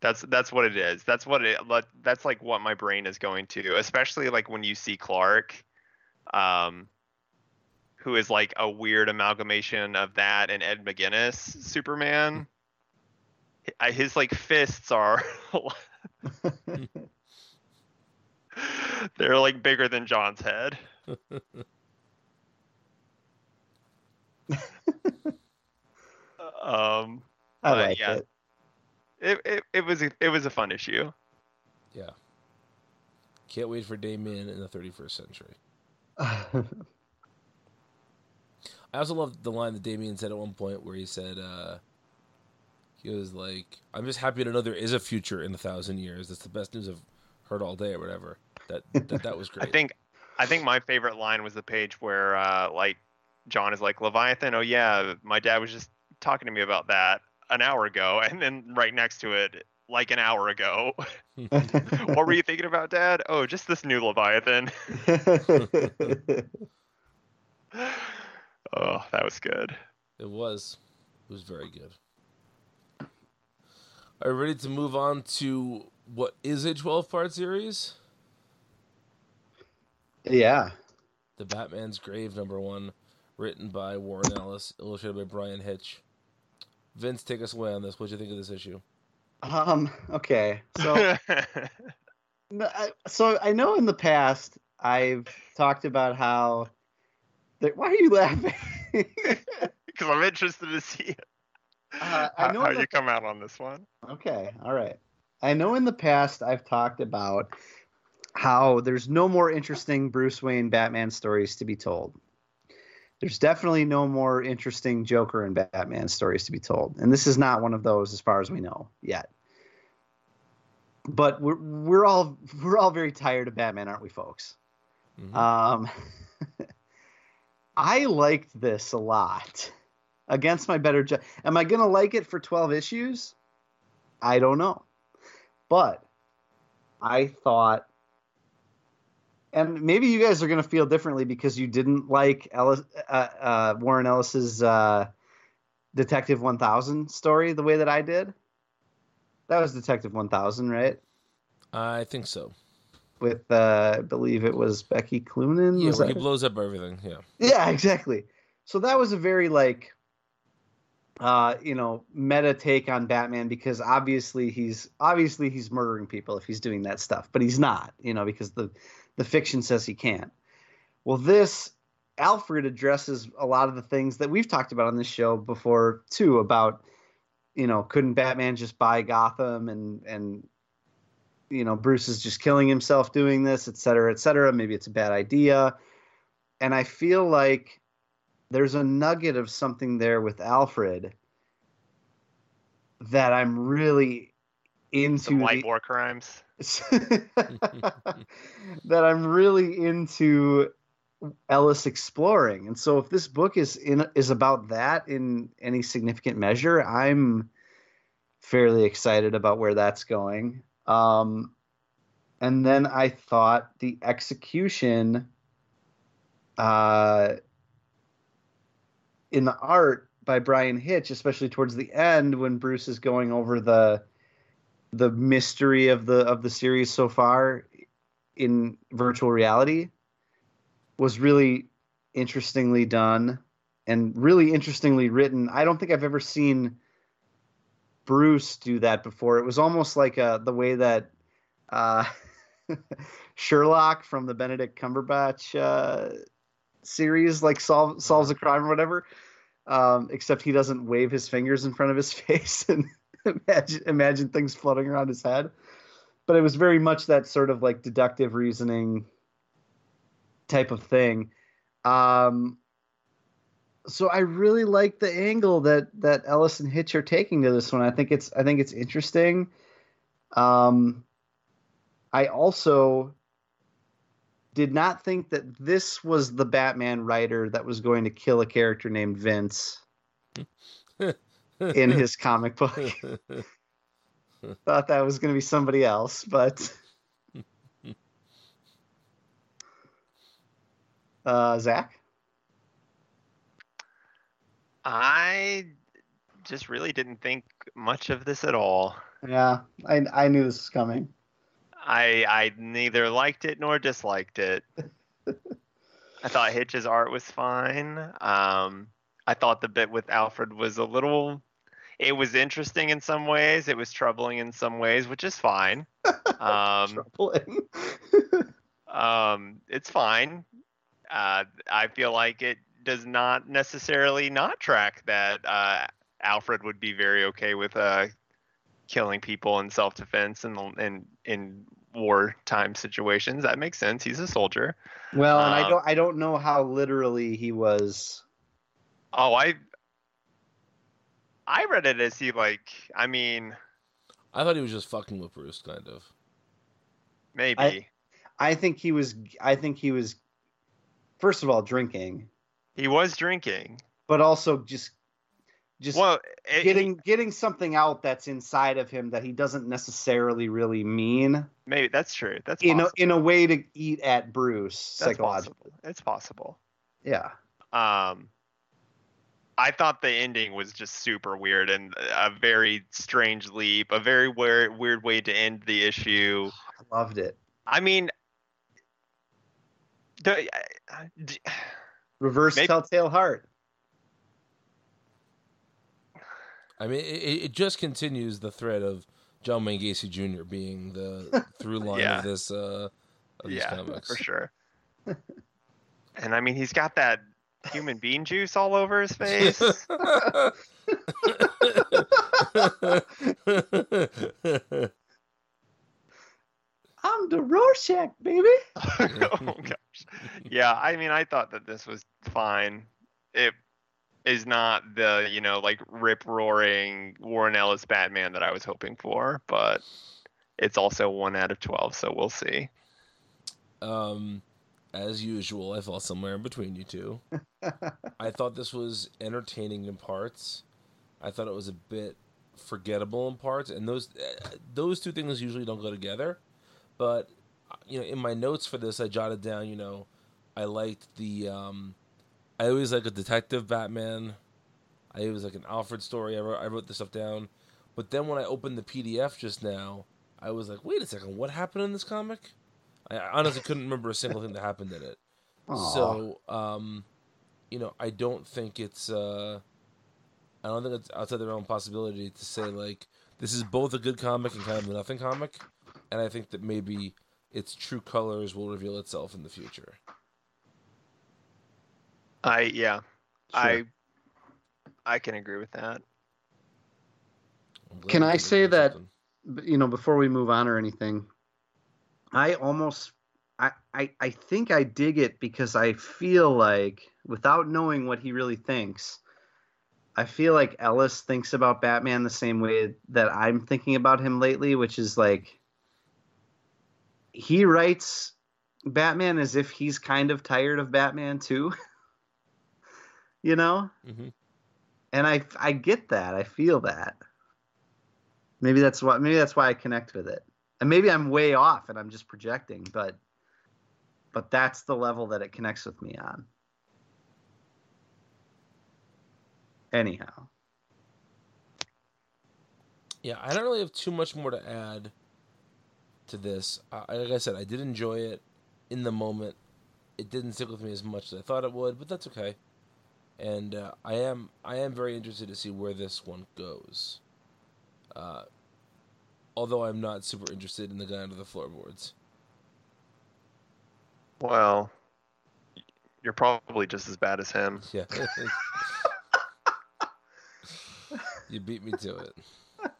Speaker 3: That's that's what it is. That's what it. That's like what my brain is going to, especially like when you see Clark, um, who is like a weird amalgamation of that and Ed McGuinness Superman. His like fists are, *laughs* they're like bigger than Jon's head. *laughs* um,
Speaker 2: I like
Speaker 3: yeah.
Speaker 2: it.
Speaker 3: It, it it was a, it was a fun issue.
Speaker 1: Yeah. Can't wait for Damian in the 31st century. *laughs* I also love the line that Damian said at one point where he said, uh, he was like, I'm just happy to know there is a future in a thousand years. That's the best news I've heard all day or whatever. That that, that was *laughs* great.
Speaker 3: I think I think my favorite line was the page where uh, like Jon is like Leviathan. Oh yeah, my dad was just talking to me about that an hour ago, and then right next to it, like an hour ago, *laughs* what were you thinking about, Dad? Oh, just this new Leviathan. *laughs* oh, that was good.
Speaker 1: It was. It was very good. Are you ready to move on to what is a 12 part series?
Speaker 2: yeah.
Speaker 1: The Batman's Grave, number one. written by Warren Ellis, illustrated by Bryan Hitch. Vince, take us away on this. What do you think of this issue?
Speaker 2: Um. Okay. So, *laughs* I, so I know in the past I've talked about how. That, why are you laughing? *laughs*
Speaker 3: Because I'm interested to see
Speaker 2: Uh, I
Speaker 3: how,
Speaker 2: know
Speaker 3: how
Speaker 2: in the
Speaker 3: you come out on this one.
Speaker 2: Okay, all right. I know in the past I've talked about how there's no more interesting Bruce Wayne Batman stories to be told. There's definitely no more interesting Joker and Batman stories to be told. And this is not one of those as far as we know yet. But we're we're all we're all very tired of Batman, aren't we folks?
Speaker 1: Mhm.
Speaker 2: Um *laughs* I liked this a lot. Against my better ju- am I going to like it for 12 issues? I don't know. But I thought and maybe you guys are going to feel differently because you didn't like Ellis, uh, uh, Warren Ellis's uh, Detective 1000 story the way that I did. That was Detective 1000, right?
Speaker 1: I think so.
Speaker 2: With uh, I believe it was Becky Cloonan.
Speaker 1: Yeah, he
Speaker 2: that-
Speaker 1: blows up everything. Yeah.
Speaker 2: Yeah, exactly. So that was a very like uh, you know, meta take on Batman because obviously he's obviously he's murdering people if he's doing that stuff, but he's not, you know, because the the fiction says he can't. Well, this Alfred addresses a lot of the things that we've talked about on this show before too about you know, couldn't Batman just buy Gotham and and you know, Bruce is just killing himself doing this, et cetera, et cetera. Maybe it's a bad idea. And I feel like there's a nugget of something there with Alfred that I'm really into.
Speaker 3: Some light
Speaker 2: the-
Speaker 3: war crimes. *laughs*
Speaker 2: that I'm really into Ellis exploring. And so if this book is in is about that in any significant measure, I'm fairly excited about where that's going. Um and then I thought the execution uh in the art by Bryan Hitch, especially towards the end when Bruce is going over the the mystery of the of the series so far in virtual reality was really interestingly done and really interestingly written. I don't think I've ever seen Bruce do that before. It was almost like uh the way that uh, *laughs* Sherlock from the Benedict Cumberbatch uh, series like solve, solves a crime or whatever. Um, except he doesn't wave his fingers in front of his *laughs* face and imagine imagine things floating around his head. But it was very much that sort of like deductive reasoning type of thing. Um, so I really like the angle that that Ellis and Hitch are taking to this one. I think it's I think it's interesting. Um, I also did not think that this was the Batman writer that was going to kill a character named Vince *laughs* in his comic book. *laughs* Thought that was going to be somebody else, but uh, Zach.
Speaker 3: I just really didn't think much of this at all.
Speaker 2: Yeah, I I knew this was coming.
Speaker 3: I I neither liked it nor disliked it. *laughs* I thought Hitch's art was fine. Um, I thought the bit with Alfred was a little. It was interesting in some ways. It was troubling in some ways, which is fine. *laughs* Um,
Speaker 2: Troubling. *laughs*
Speaker 3: um, it's fine. Uh, I feel like it does not necessarily not track that uh, Alfred would be very okay with uh, killing people in self-defense and in in wartime situations. That makes sense. He's a soldier.
Speaker 2: well, and I
Speaker 3: Um,
Speaker 2: don't I don't know how literally he was.
Speaker 3: Oh, I I read it as he like. I mean,
Speaker 1: I thought he was just fucking with Bruce, kind of.
Speaker 3: maybe.
Speaker 2: I- I think he was. I think he was. First of all, drinking,
Speaker 3: he was drinking.
Speaker 2: but also just just
Speaker 3: Well, it,
Speaker 2: getting getting something out that's inside of him that he doesn't necessarily really mean
Speaker 3: maybe that's true. That's
Speaker 2: in a, in a way to eat at Bruce
Speaker 3: That's
Speaker 2: psychologically.
Speaker 3: possible. It's possible.
Speaker 2: Yeah.
Speaker 3: Um, I thought the ending was just super weird and a very strange leap, a very weird weird way to end the issue. *sighs*
Speaker 2: I loved it.
Speaker 3: I mean, the d- *sighs*
Speaker 2: Reverse
Speaker 3: Maybe-
Speaker 2: Telltale Heart.
Speaker 1: I mean, it, it just continues the thread of John Wayne Gacy Jr. being the through line
Speaker 3: Yeah.
Speaker 1: of this uh, of these
Speaker 3: yeah, for sure. *laughs* and I mean, he's got that human bean juice all over his face. *laughs*
Speaker 2: I'm the Rorschach, baby. *laughs*
Speaker 3: oh gosh. Yeah, I mean, I thought that this was fine. It is not the you know like rip roaring Warren Ellis Batman that I was hoping for, but it's also one out of twelve, so we'll see.
Speaker 1: um, as usual, I fall somewhere in between you two. *laughs* I thought this was entertaining in parts. I thought it was a bit forgettable in parts, and those uh, those two things usually don't go together. But you know, in my notes for this, I jotted down. You know, I liked the. Um, I always like a detective Batman. I always like an Alfred story. I wrote, I wrote this stuff down, but then when I opened the PDF just now, I was like, wait a second, what happened in this comic? I honestly couldn't remember a single thing that happened in it.
Speaker 2: Aw.
Speaker 1: So, um, you know, I don't think it's. Uh, I don't think it's outside the realm of possibility to say like this is both a good comic and kind of a nothing comic, and I think that maybe its true colors will reveal itself in the future.
Speaker 3: I yeah, I
Speaker 2: Sure.
Speaker 3: I can agree with that.
Speaker 2: Can I say that-
Speaker 1: something.
Speaker 2: You know, before we move on or anything, I almost, I, I, I think I dig it because I feel like, without knowing what he really thinks, I feel like Ellis thinks about Batman the same way that I'm thinking about him lately, which is like he writes Batman as if he's kind of tired of Batman too. *laughs* you know?
Speaker 1: Mhm.
Speaker 2: And I I get that. I feel that. Maybe that's why maybe that's why I connect with it. And maybe I'm way off and I'm just projecting, but but that's the level that it connects with me on. Anyhow.
Speaker 1: Yeah, I don't really have too much more to add to this. Like I said, I did enjoy it in the moment. It didn't stick with me as much as I thought it would, but that's okay. And uh, I am I am very interested to see where this one goes. Uh, although I'm not super interested in the guy under the floorboards.
Speaker 3: Well, you're probably just as bad as him.
Speaker 1: Yeah. *laughs* you beat me to it. *laughs*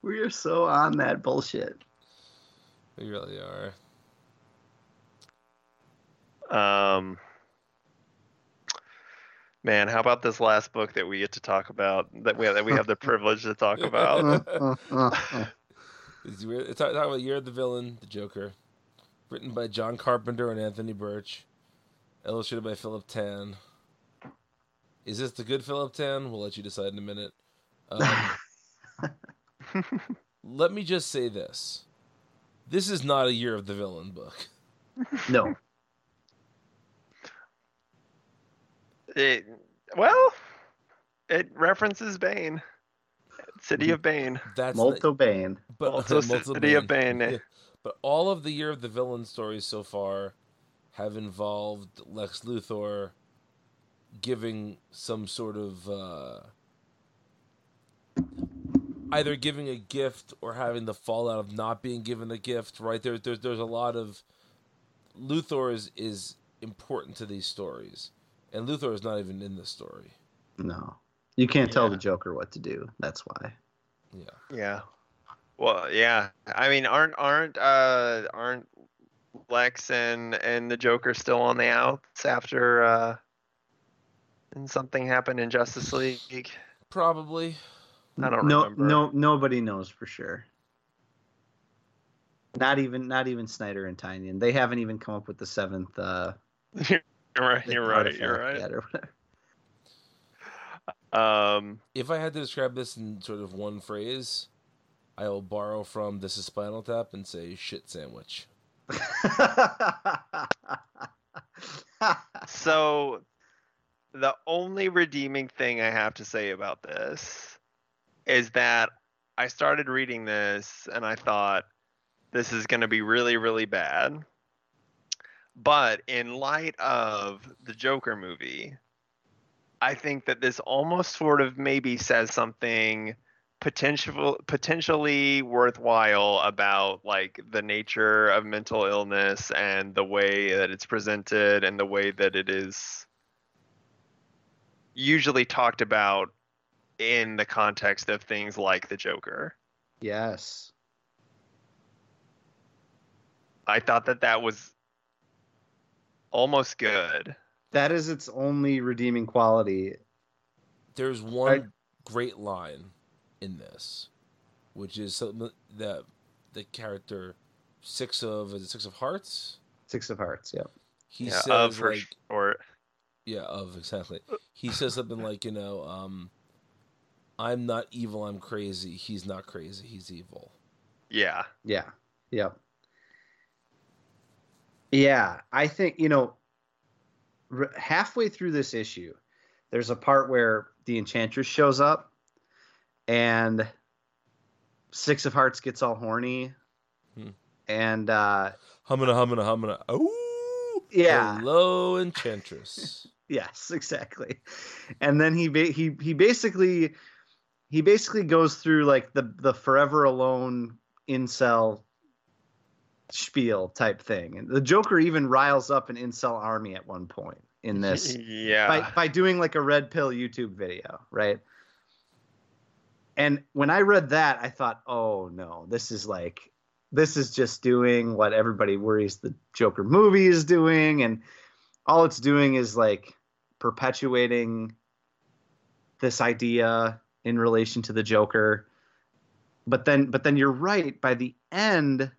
Speaker 2: We are so on that bullshit.
Speaker 1: We really are.
Speaker 3: Um, man, how about this last book that we get to talk about that we that we have the *laughs* privilege to talk *laughs* about? *laughs*
Speaker 1: It's. It's talking about Year of the Villain, The Joker, written by John Carpenter and Anthony Burch, illustrated by Philip Tan. Is this the good Philip Tan? We'll let you decide in a minute. Um, let me just say this: this is not a Year of the Villain book.
Speaker 2: no.
Speaker 3: It, well, it references Bane, City of Bane.
Speaker 1: That's
Speaker 2: Molto Bane.
Speaker 1: but
Speaker 3: Also
Speaker 1: Molto *laughs*
Speaker 3: City of
Speaker 1: Bane.
Speaker 3: Bane.
Speaker 1: Yeah. But all of the Year of the Villain stories so far have involved Lex Luthor giving some sort of uh, either giving a gift or having the fallout of not being given the gift. Right there, there's there's a lot of Luthor is is important to these stories, and Luthor is not even in this story.
Speaker 2: No. You can't tell
Speaker 3: Yeah.
Speaker 2: the Joker what to do. That's why.
Speaker 1: Yeah.
Speaker 3: Yeah. Well, yeah. I mean, aren't aren't uh aren't Lex and and the Joker still on the outs after uh and something happened in Justice League?
Speaker 1: Probably.
Speaker 3: I don't
Speaker 2: no,
Speaker 3: remember.
Speaker 2: No, no nobody knows for sure. Not even, not even Snyder and Tynion. They haven't even come up with the seventh. Uh, *laughs* *laughs*
Speaker 3: you're right. You're right. You're right.
Speaker 2: yet or whatever.
Speaker 3: Um,
Speaker 1: If I had to describe this in sort of one phrase, I will borrow from This is Spinal Tap and say shit sandwich. *laughs*
Speaker 3: so the only redeeming thing I have to say about this is that I started reading this and I thought this is going to be really really bad. But in light of the Joker movie, I think that this almost sort of maybe says something potential potentially worthwhile about like the nature of mental illness and the way that it's presented and the way that it is usually talked about in the context of things like the Joker.
Speaker 2: Yes.
Speaker 3: I thought that that was almost good.
Speaker 2: That is its only redeeming quality.
Speaker 1: There's one great line in this, which is something that the character six of is it six of hearts?
Speaker 2: Six of Hearts. Yep.
Speaker 1: He
Speaker 3: yeah,
Speaker 1: says
Speaker 3: of for
Speaker 1: like
Speaker 3: sh- or
Speaker 1: yeah of exactly. He says something like you know um, I'm not evil, I'm crazy. He's not crazy, he's evil.
Speaker 3: yeah.
Speaker 2: Yeah. Yep. Yeah, I think you know. r- Halfway through this issue, there's a part where the Enchantress shows up, and Six of Hearts gets all horny,
Speaker 1: Hmm.
Speaker 2: and uh,
Speaker 1: Hummina, hummina, hummina. Oh,
Speaker 2: Yeah.
Speaker 1: Hello, Enchantress. *laughs*
Speaker 2: Yes, exactly. And then he ba- he he basically he basically goes through like the the forever alone incel spiel type thing. And the Joker even riles up an incel army at one point in *laughs* this
Speaker 3: Yeah.
Speaker 2: by by doing like a red pill YouTube video, right? And when I read that, I thought, "Oh no, this is like this is just doing what everybody worries the Joker movie is doing and all it's doing is like perpetuating this idea in relation to the Joker. But then but then you're right by the end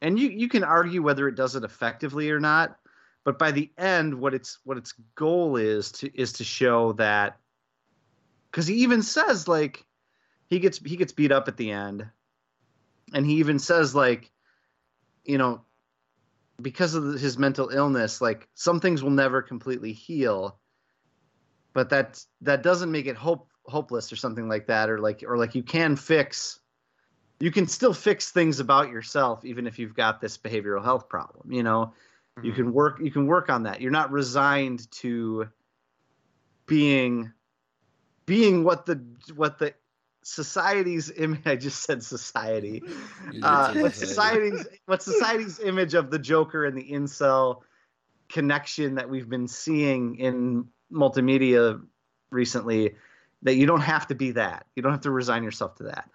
Speaker 2: and you you can argue whether it does it effectively or not, but by the end what its what its goal is to is to show that cuz he even says like he gets he gets beat up at the end. And he even says like you know because of his mental illness like some things will never completely heal but that that doesn't make it hope hopeless or something like that or like or like you can fix you can still fix things about yourself even if you've got this behavioral health problem you know? You
Speaker 3: Mhm.
Speaker 2: can work you can work on that. You're not resigned to being being what the what the society's image *laughs* i just said society. Uh, what society's what society's image of the Joker and the incel connection that we've been seeing in multimedia recently that you don't have to be that. You don't have to resign yourself to that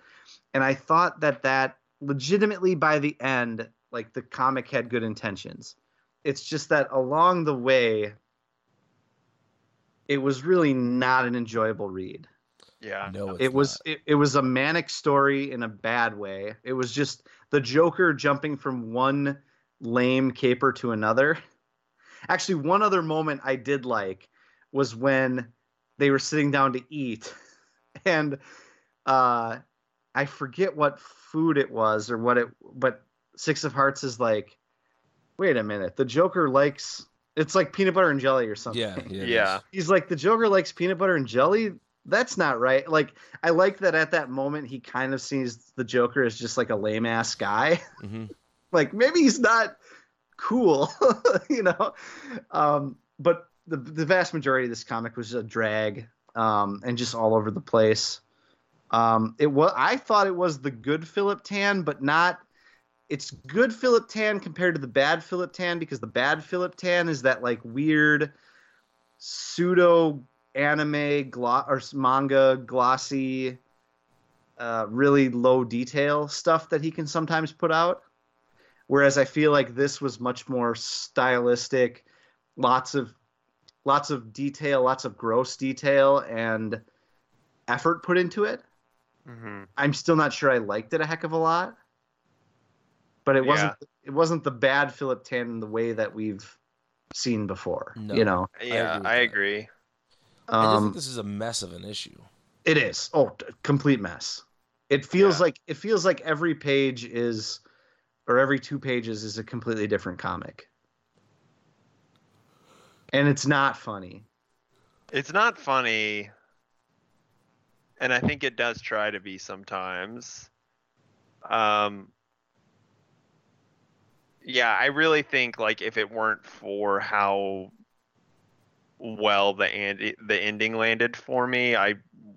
Speaker 2: and i thought that that legitimately by the end like the comic had good intentions it's just that along the way it was really not an enjoyable read
Speaker 3: yeah.
Speaker 1: No, it's
Speaker 2: it was
Speaker 1: not.
Speaker 2: it, it was a manic story in a bad way it was just the joker jumping from one lame caper to another actually one other moment i did like was when they were sitting down to eat *laughs* and uh i forget what food it was or what it but six of hearts is like wait a minute the joker likes it's like peanut butter and jelly or something
Speaker 1: Yeah, yeah.
Speaker 3: Yeah.
Speaker 2: he's like the joker likes peanut butter and jelly that's not right like i like that at that moment he kind of sees the joker as just like a lame ass guy
Speaker 1: Mhm. *laughs*
Speaker 2: like maybe he's not cool *laughs* you know um but the, the vast majority of this comic was a drag um and just all over the place um it was i thought it was the good philip tan but not it's good philip tan compared to the bad philip tan because the bad philip tan is that like weird pseudo anime glo- or manga glossy uh, really low detail stuff that he can sometimes put out. Whereas i feel like this was much more stylistic lots of lots of detail lots of gross detail and effort put into it
Speaker 3: hmm
Speaker 2: i'm still not sure i liked it a heck of a lot but it wasn't it wasn't the bad philip tan in the way that we've seen before
Speaker 1: No.
Speaker 2: you know
Speaker 3: Yeah,
Speaker 1: agree
Speaker 3: I
Speaker 1: that.
Speaker 3: agree.
Speaker 1: I just
Speaker 2: um,
Speaker 1: think this is a mess of an issue.
Speaker 2: It is. Oh, t- complete mess. It feels
Speaker 3: Yeah.
Speaker 2: like it feels like every page is or every two pages is a completely different comic. And it's not funny.
Speaker 3: It's not funny, and I think it does try to be sometimes. Um, yeah, I really think like if it weren't for how well the and the ending landed for me, I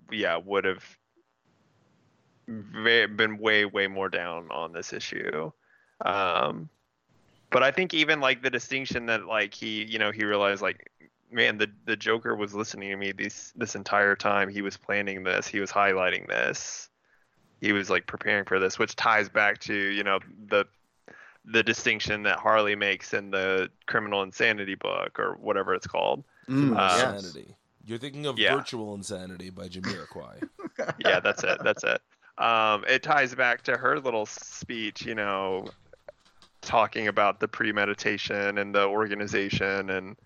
Speaker 3: yeah would have ve- been way way more down on this issue. Um, but I think even like the distinction that like he you know he realized like man the the Joker was listening to me this this entire time he was planning this he was highlighting this he was like preparing for this which ties back to you know the the distinction that Harley makes in the criminal insanity book or whatever it's called.
Speaker 2: Mm,
Speaker 3: Uh,
Speaker 1: insanity. You're thinking of
Speaker 3: Yeah.
Speaker 1: Virtual Insanity by Jamiroquai. *laughs*
Speaker 3: yeah, that's it. That's it. Um, it ties back to her little speech, you know, talking about the premeditation and the organization and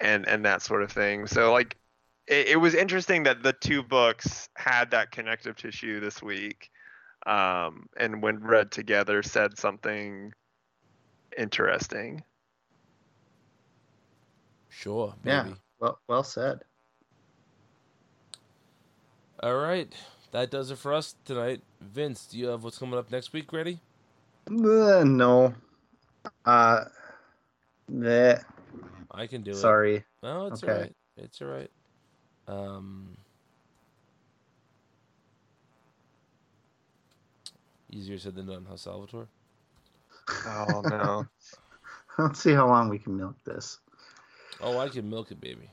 Speaker 3: and and that sort of thing. So like, it, it was interesting that the two books had that connective tissue this week, um, and when read together, said something interesting.
Speaker 1: Sure,
Speaker 2: Yeah.
Speaker 1: maybe.
Speaker 2: Well, well said.
Speaker 1: All right, that does it for us tonight. Vince, do you have what's coming up next week ready?
Speaker 2: Uh, no. Uh, that.
Speaker 1: I can do it.
Speaker 2: Sorry.
Speaker 1: No, it's
Speaker 2: Okay.
Speaker 1: all right. It's all right. Um, easier said than done, huh, Salvatore?
Speaker 3: Oh no. *laughs*
Speaker 2: Let's see how long we can milk this.
Speaker 1: Oh, I can milk it, baby.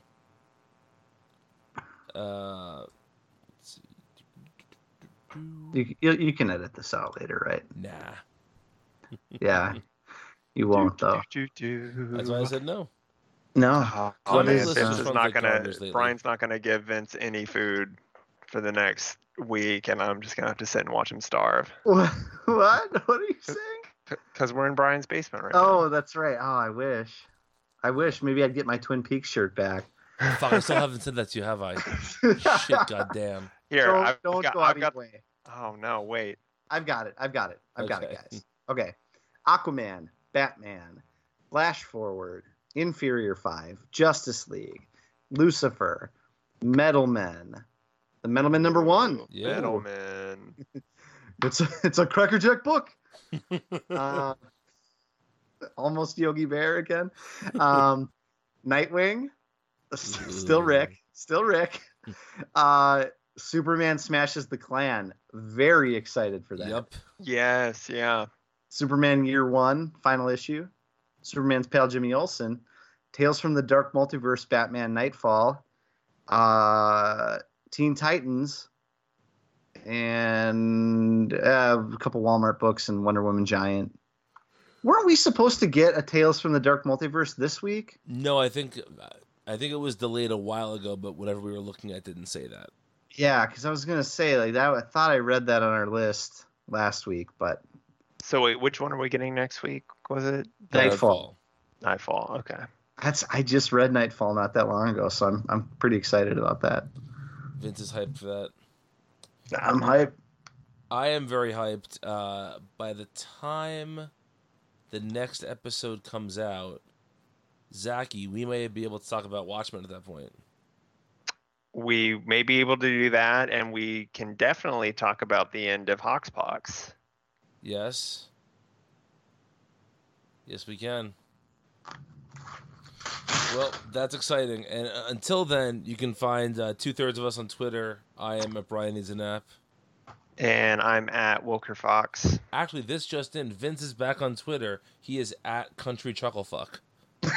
Speaker 1: Uh.
Speaker 2: You, you you can edit this out later, right?
Speaker 1: Nah,
Speaker 2: Yeah. You won't though.
Speaker 1: that's why I said no.
Speaker 2: No.
Speaker 3: Oh,
Speaker 2: What
Speaker 3: man,
Speaker 2: is,
Speaker 3: Vince
Speaker 2: uh,
Speaker 3: is
Speaker 1: Fun
Speaker 3: not gonna.
Speaker 1: calendars lately.
Speaker 3: Brian's not gonna give Vince any food for the next week, and I'm just gonna have to sit and watch him starve.
Speaker 2: What? *laughs* What? What are you saying?
Speaker 3: Because we're in Brian's basement right now.
Speaker 2: Oh, that's right. Oh, I wish. I wish maybe I'd get my Twin Peaks shirt back.
Speaker 1: Fuck, I still haven't said that to you, have I? *laughs* Shit, goddamn.
Speaker 3: now. Here,
Speaker 2: don't
Speaker 3: I've
Speaker 2: don't
Speaker 3: got,
Speaker 2: go out
Speaker 3: I've
Speaker 2: of
Speaker 3: got.
Speaker 2: your way.
Speaker 3: Oh no, wait.
Speaker 2: I've got it. I've got it. I've got it,
Speaker 1: Okay.
Speaker 2: guys. Okay. Aquaman, Batman, Flash Forward, Inferior Five, Justice League, Lucifer, Metal Men, the Metal Men number one.
Speaker 1: Yeah.
Speaker 3: Middleman. *laughs*
Speaker 2: It's a, it's a crackerjack book. *laughs* uh, almost Yogi Bear again. Um, *laughs* Nightwing, still Ric, still Ric. Uh, Superman smashes the Klan. Very excited for that.
Speaker 1: Yep.
Speaker 3: Yes, yeah.
Speaker 2: Superman Year One, final issue. Superman's pal Jimmy Olsen. Tales from the Dark Multiverse, Batman Nightfall. Uh, Teen Titans. And uh, a couple Walmart books and Wonder Woman Giant. Weren't we supposed to get a Tales from the Dark Multiverse this week?
Speaker 1: No, I think I think it was delayed a while ago, but whatever we were looking at didn't say that.
Speaker 2: Yeah, because I was gonna say like that. I thought I read that on our list last week, but
Speaker 3: So wait, which one are we getting next week? Was it
Speaker 2: Nightfall.
Speaker 3: Nightfall? Okay.
Speaker 2: That's I just read Nightfall not that long ago, so I'm I'm pretty excited about that.
Speaker 1: Vince is hyped for that.
Speaker 2: I'm hyped.
Speaker 1: I am very hyped. Uh, by the time the next episode comes out, Zachy, we may be able to talk about Watchmen at that point.
Speaker 3: We may be able to do that, and we can definitely talk about the end of Hoxpox.
Speaker 1: Yes. Yes, we can. Well, that's exciting. And uh, until then, you can find uh, two thirds of us on Twitter. I am at Brian Needs a Nap.
Speaker 3: And I'm at Wilker Fox.
Speaker 1: Actually, this just in. Vince is back on Twitter. He is at Country Chucklefuck. *laughs*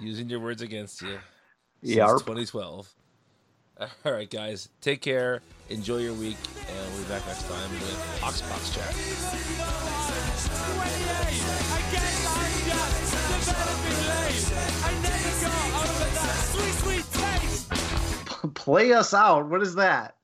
Speaker 1: Using your words against you. Since
Speaker 2: Yarp.
Speaker 1: 2012. *laughs* All right, guys. Take care. Enjoy your week. And we'll be back next time with Oxbox Chat.
Speaker 7: 28, I guess I'm just developing late. I never got over that sweet, sweet taste.
Speaker 2: Play us out. What is that?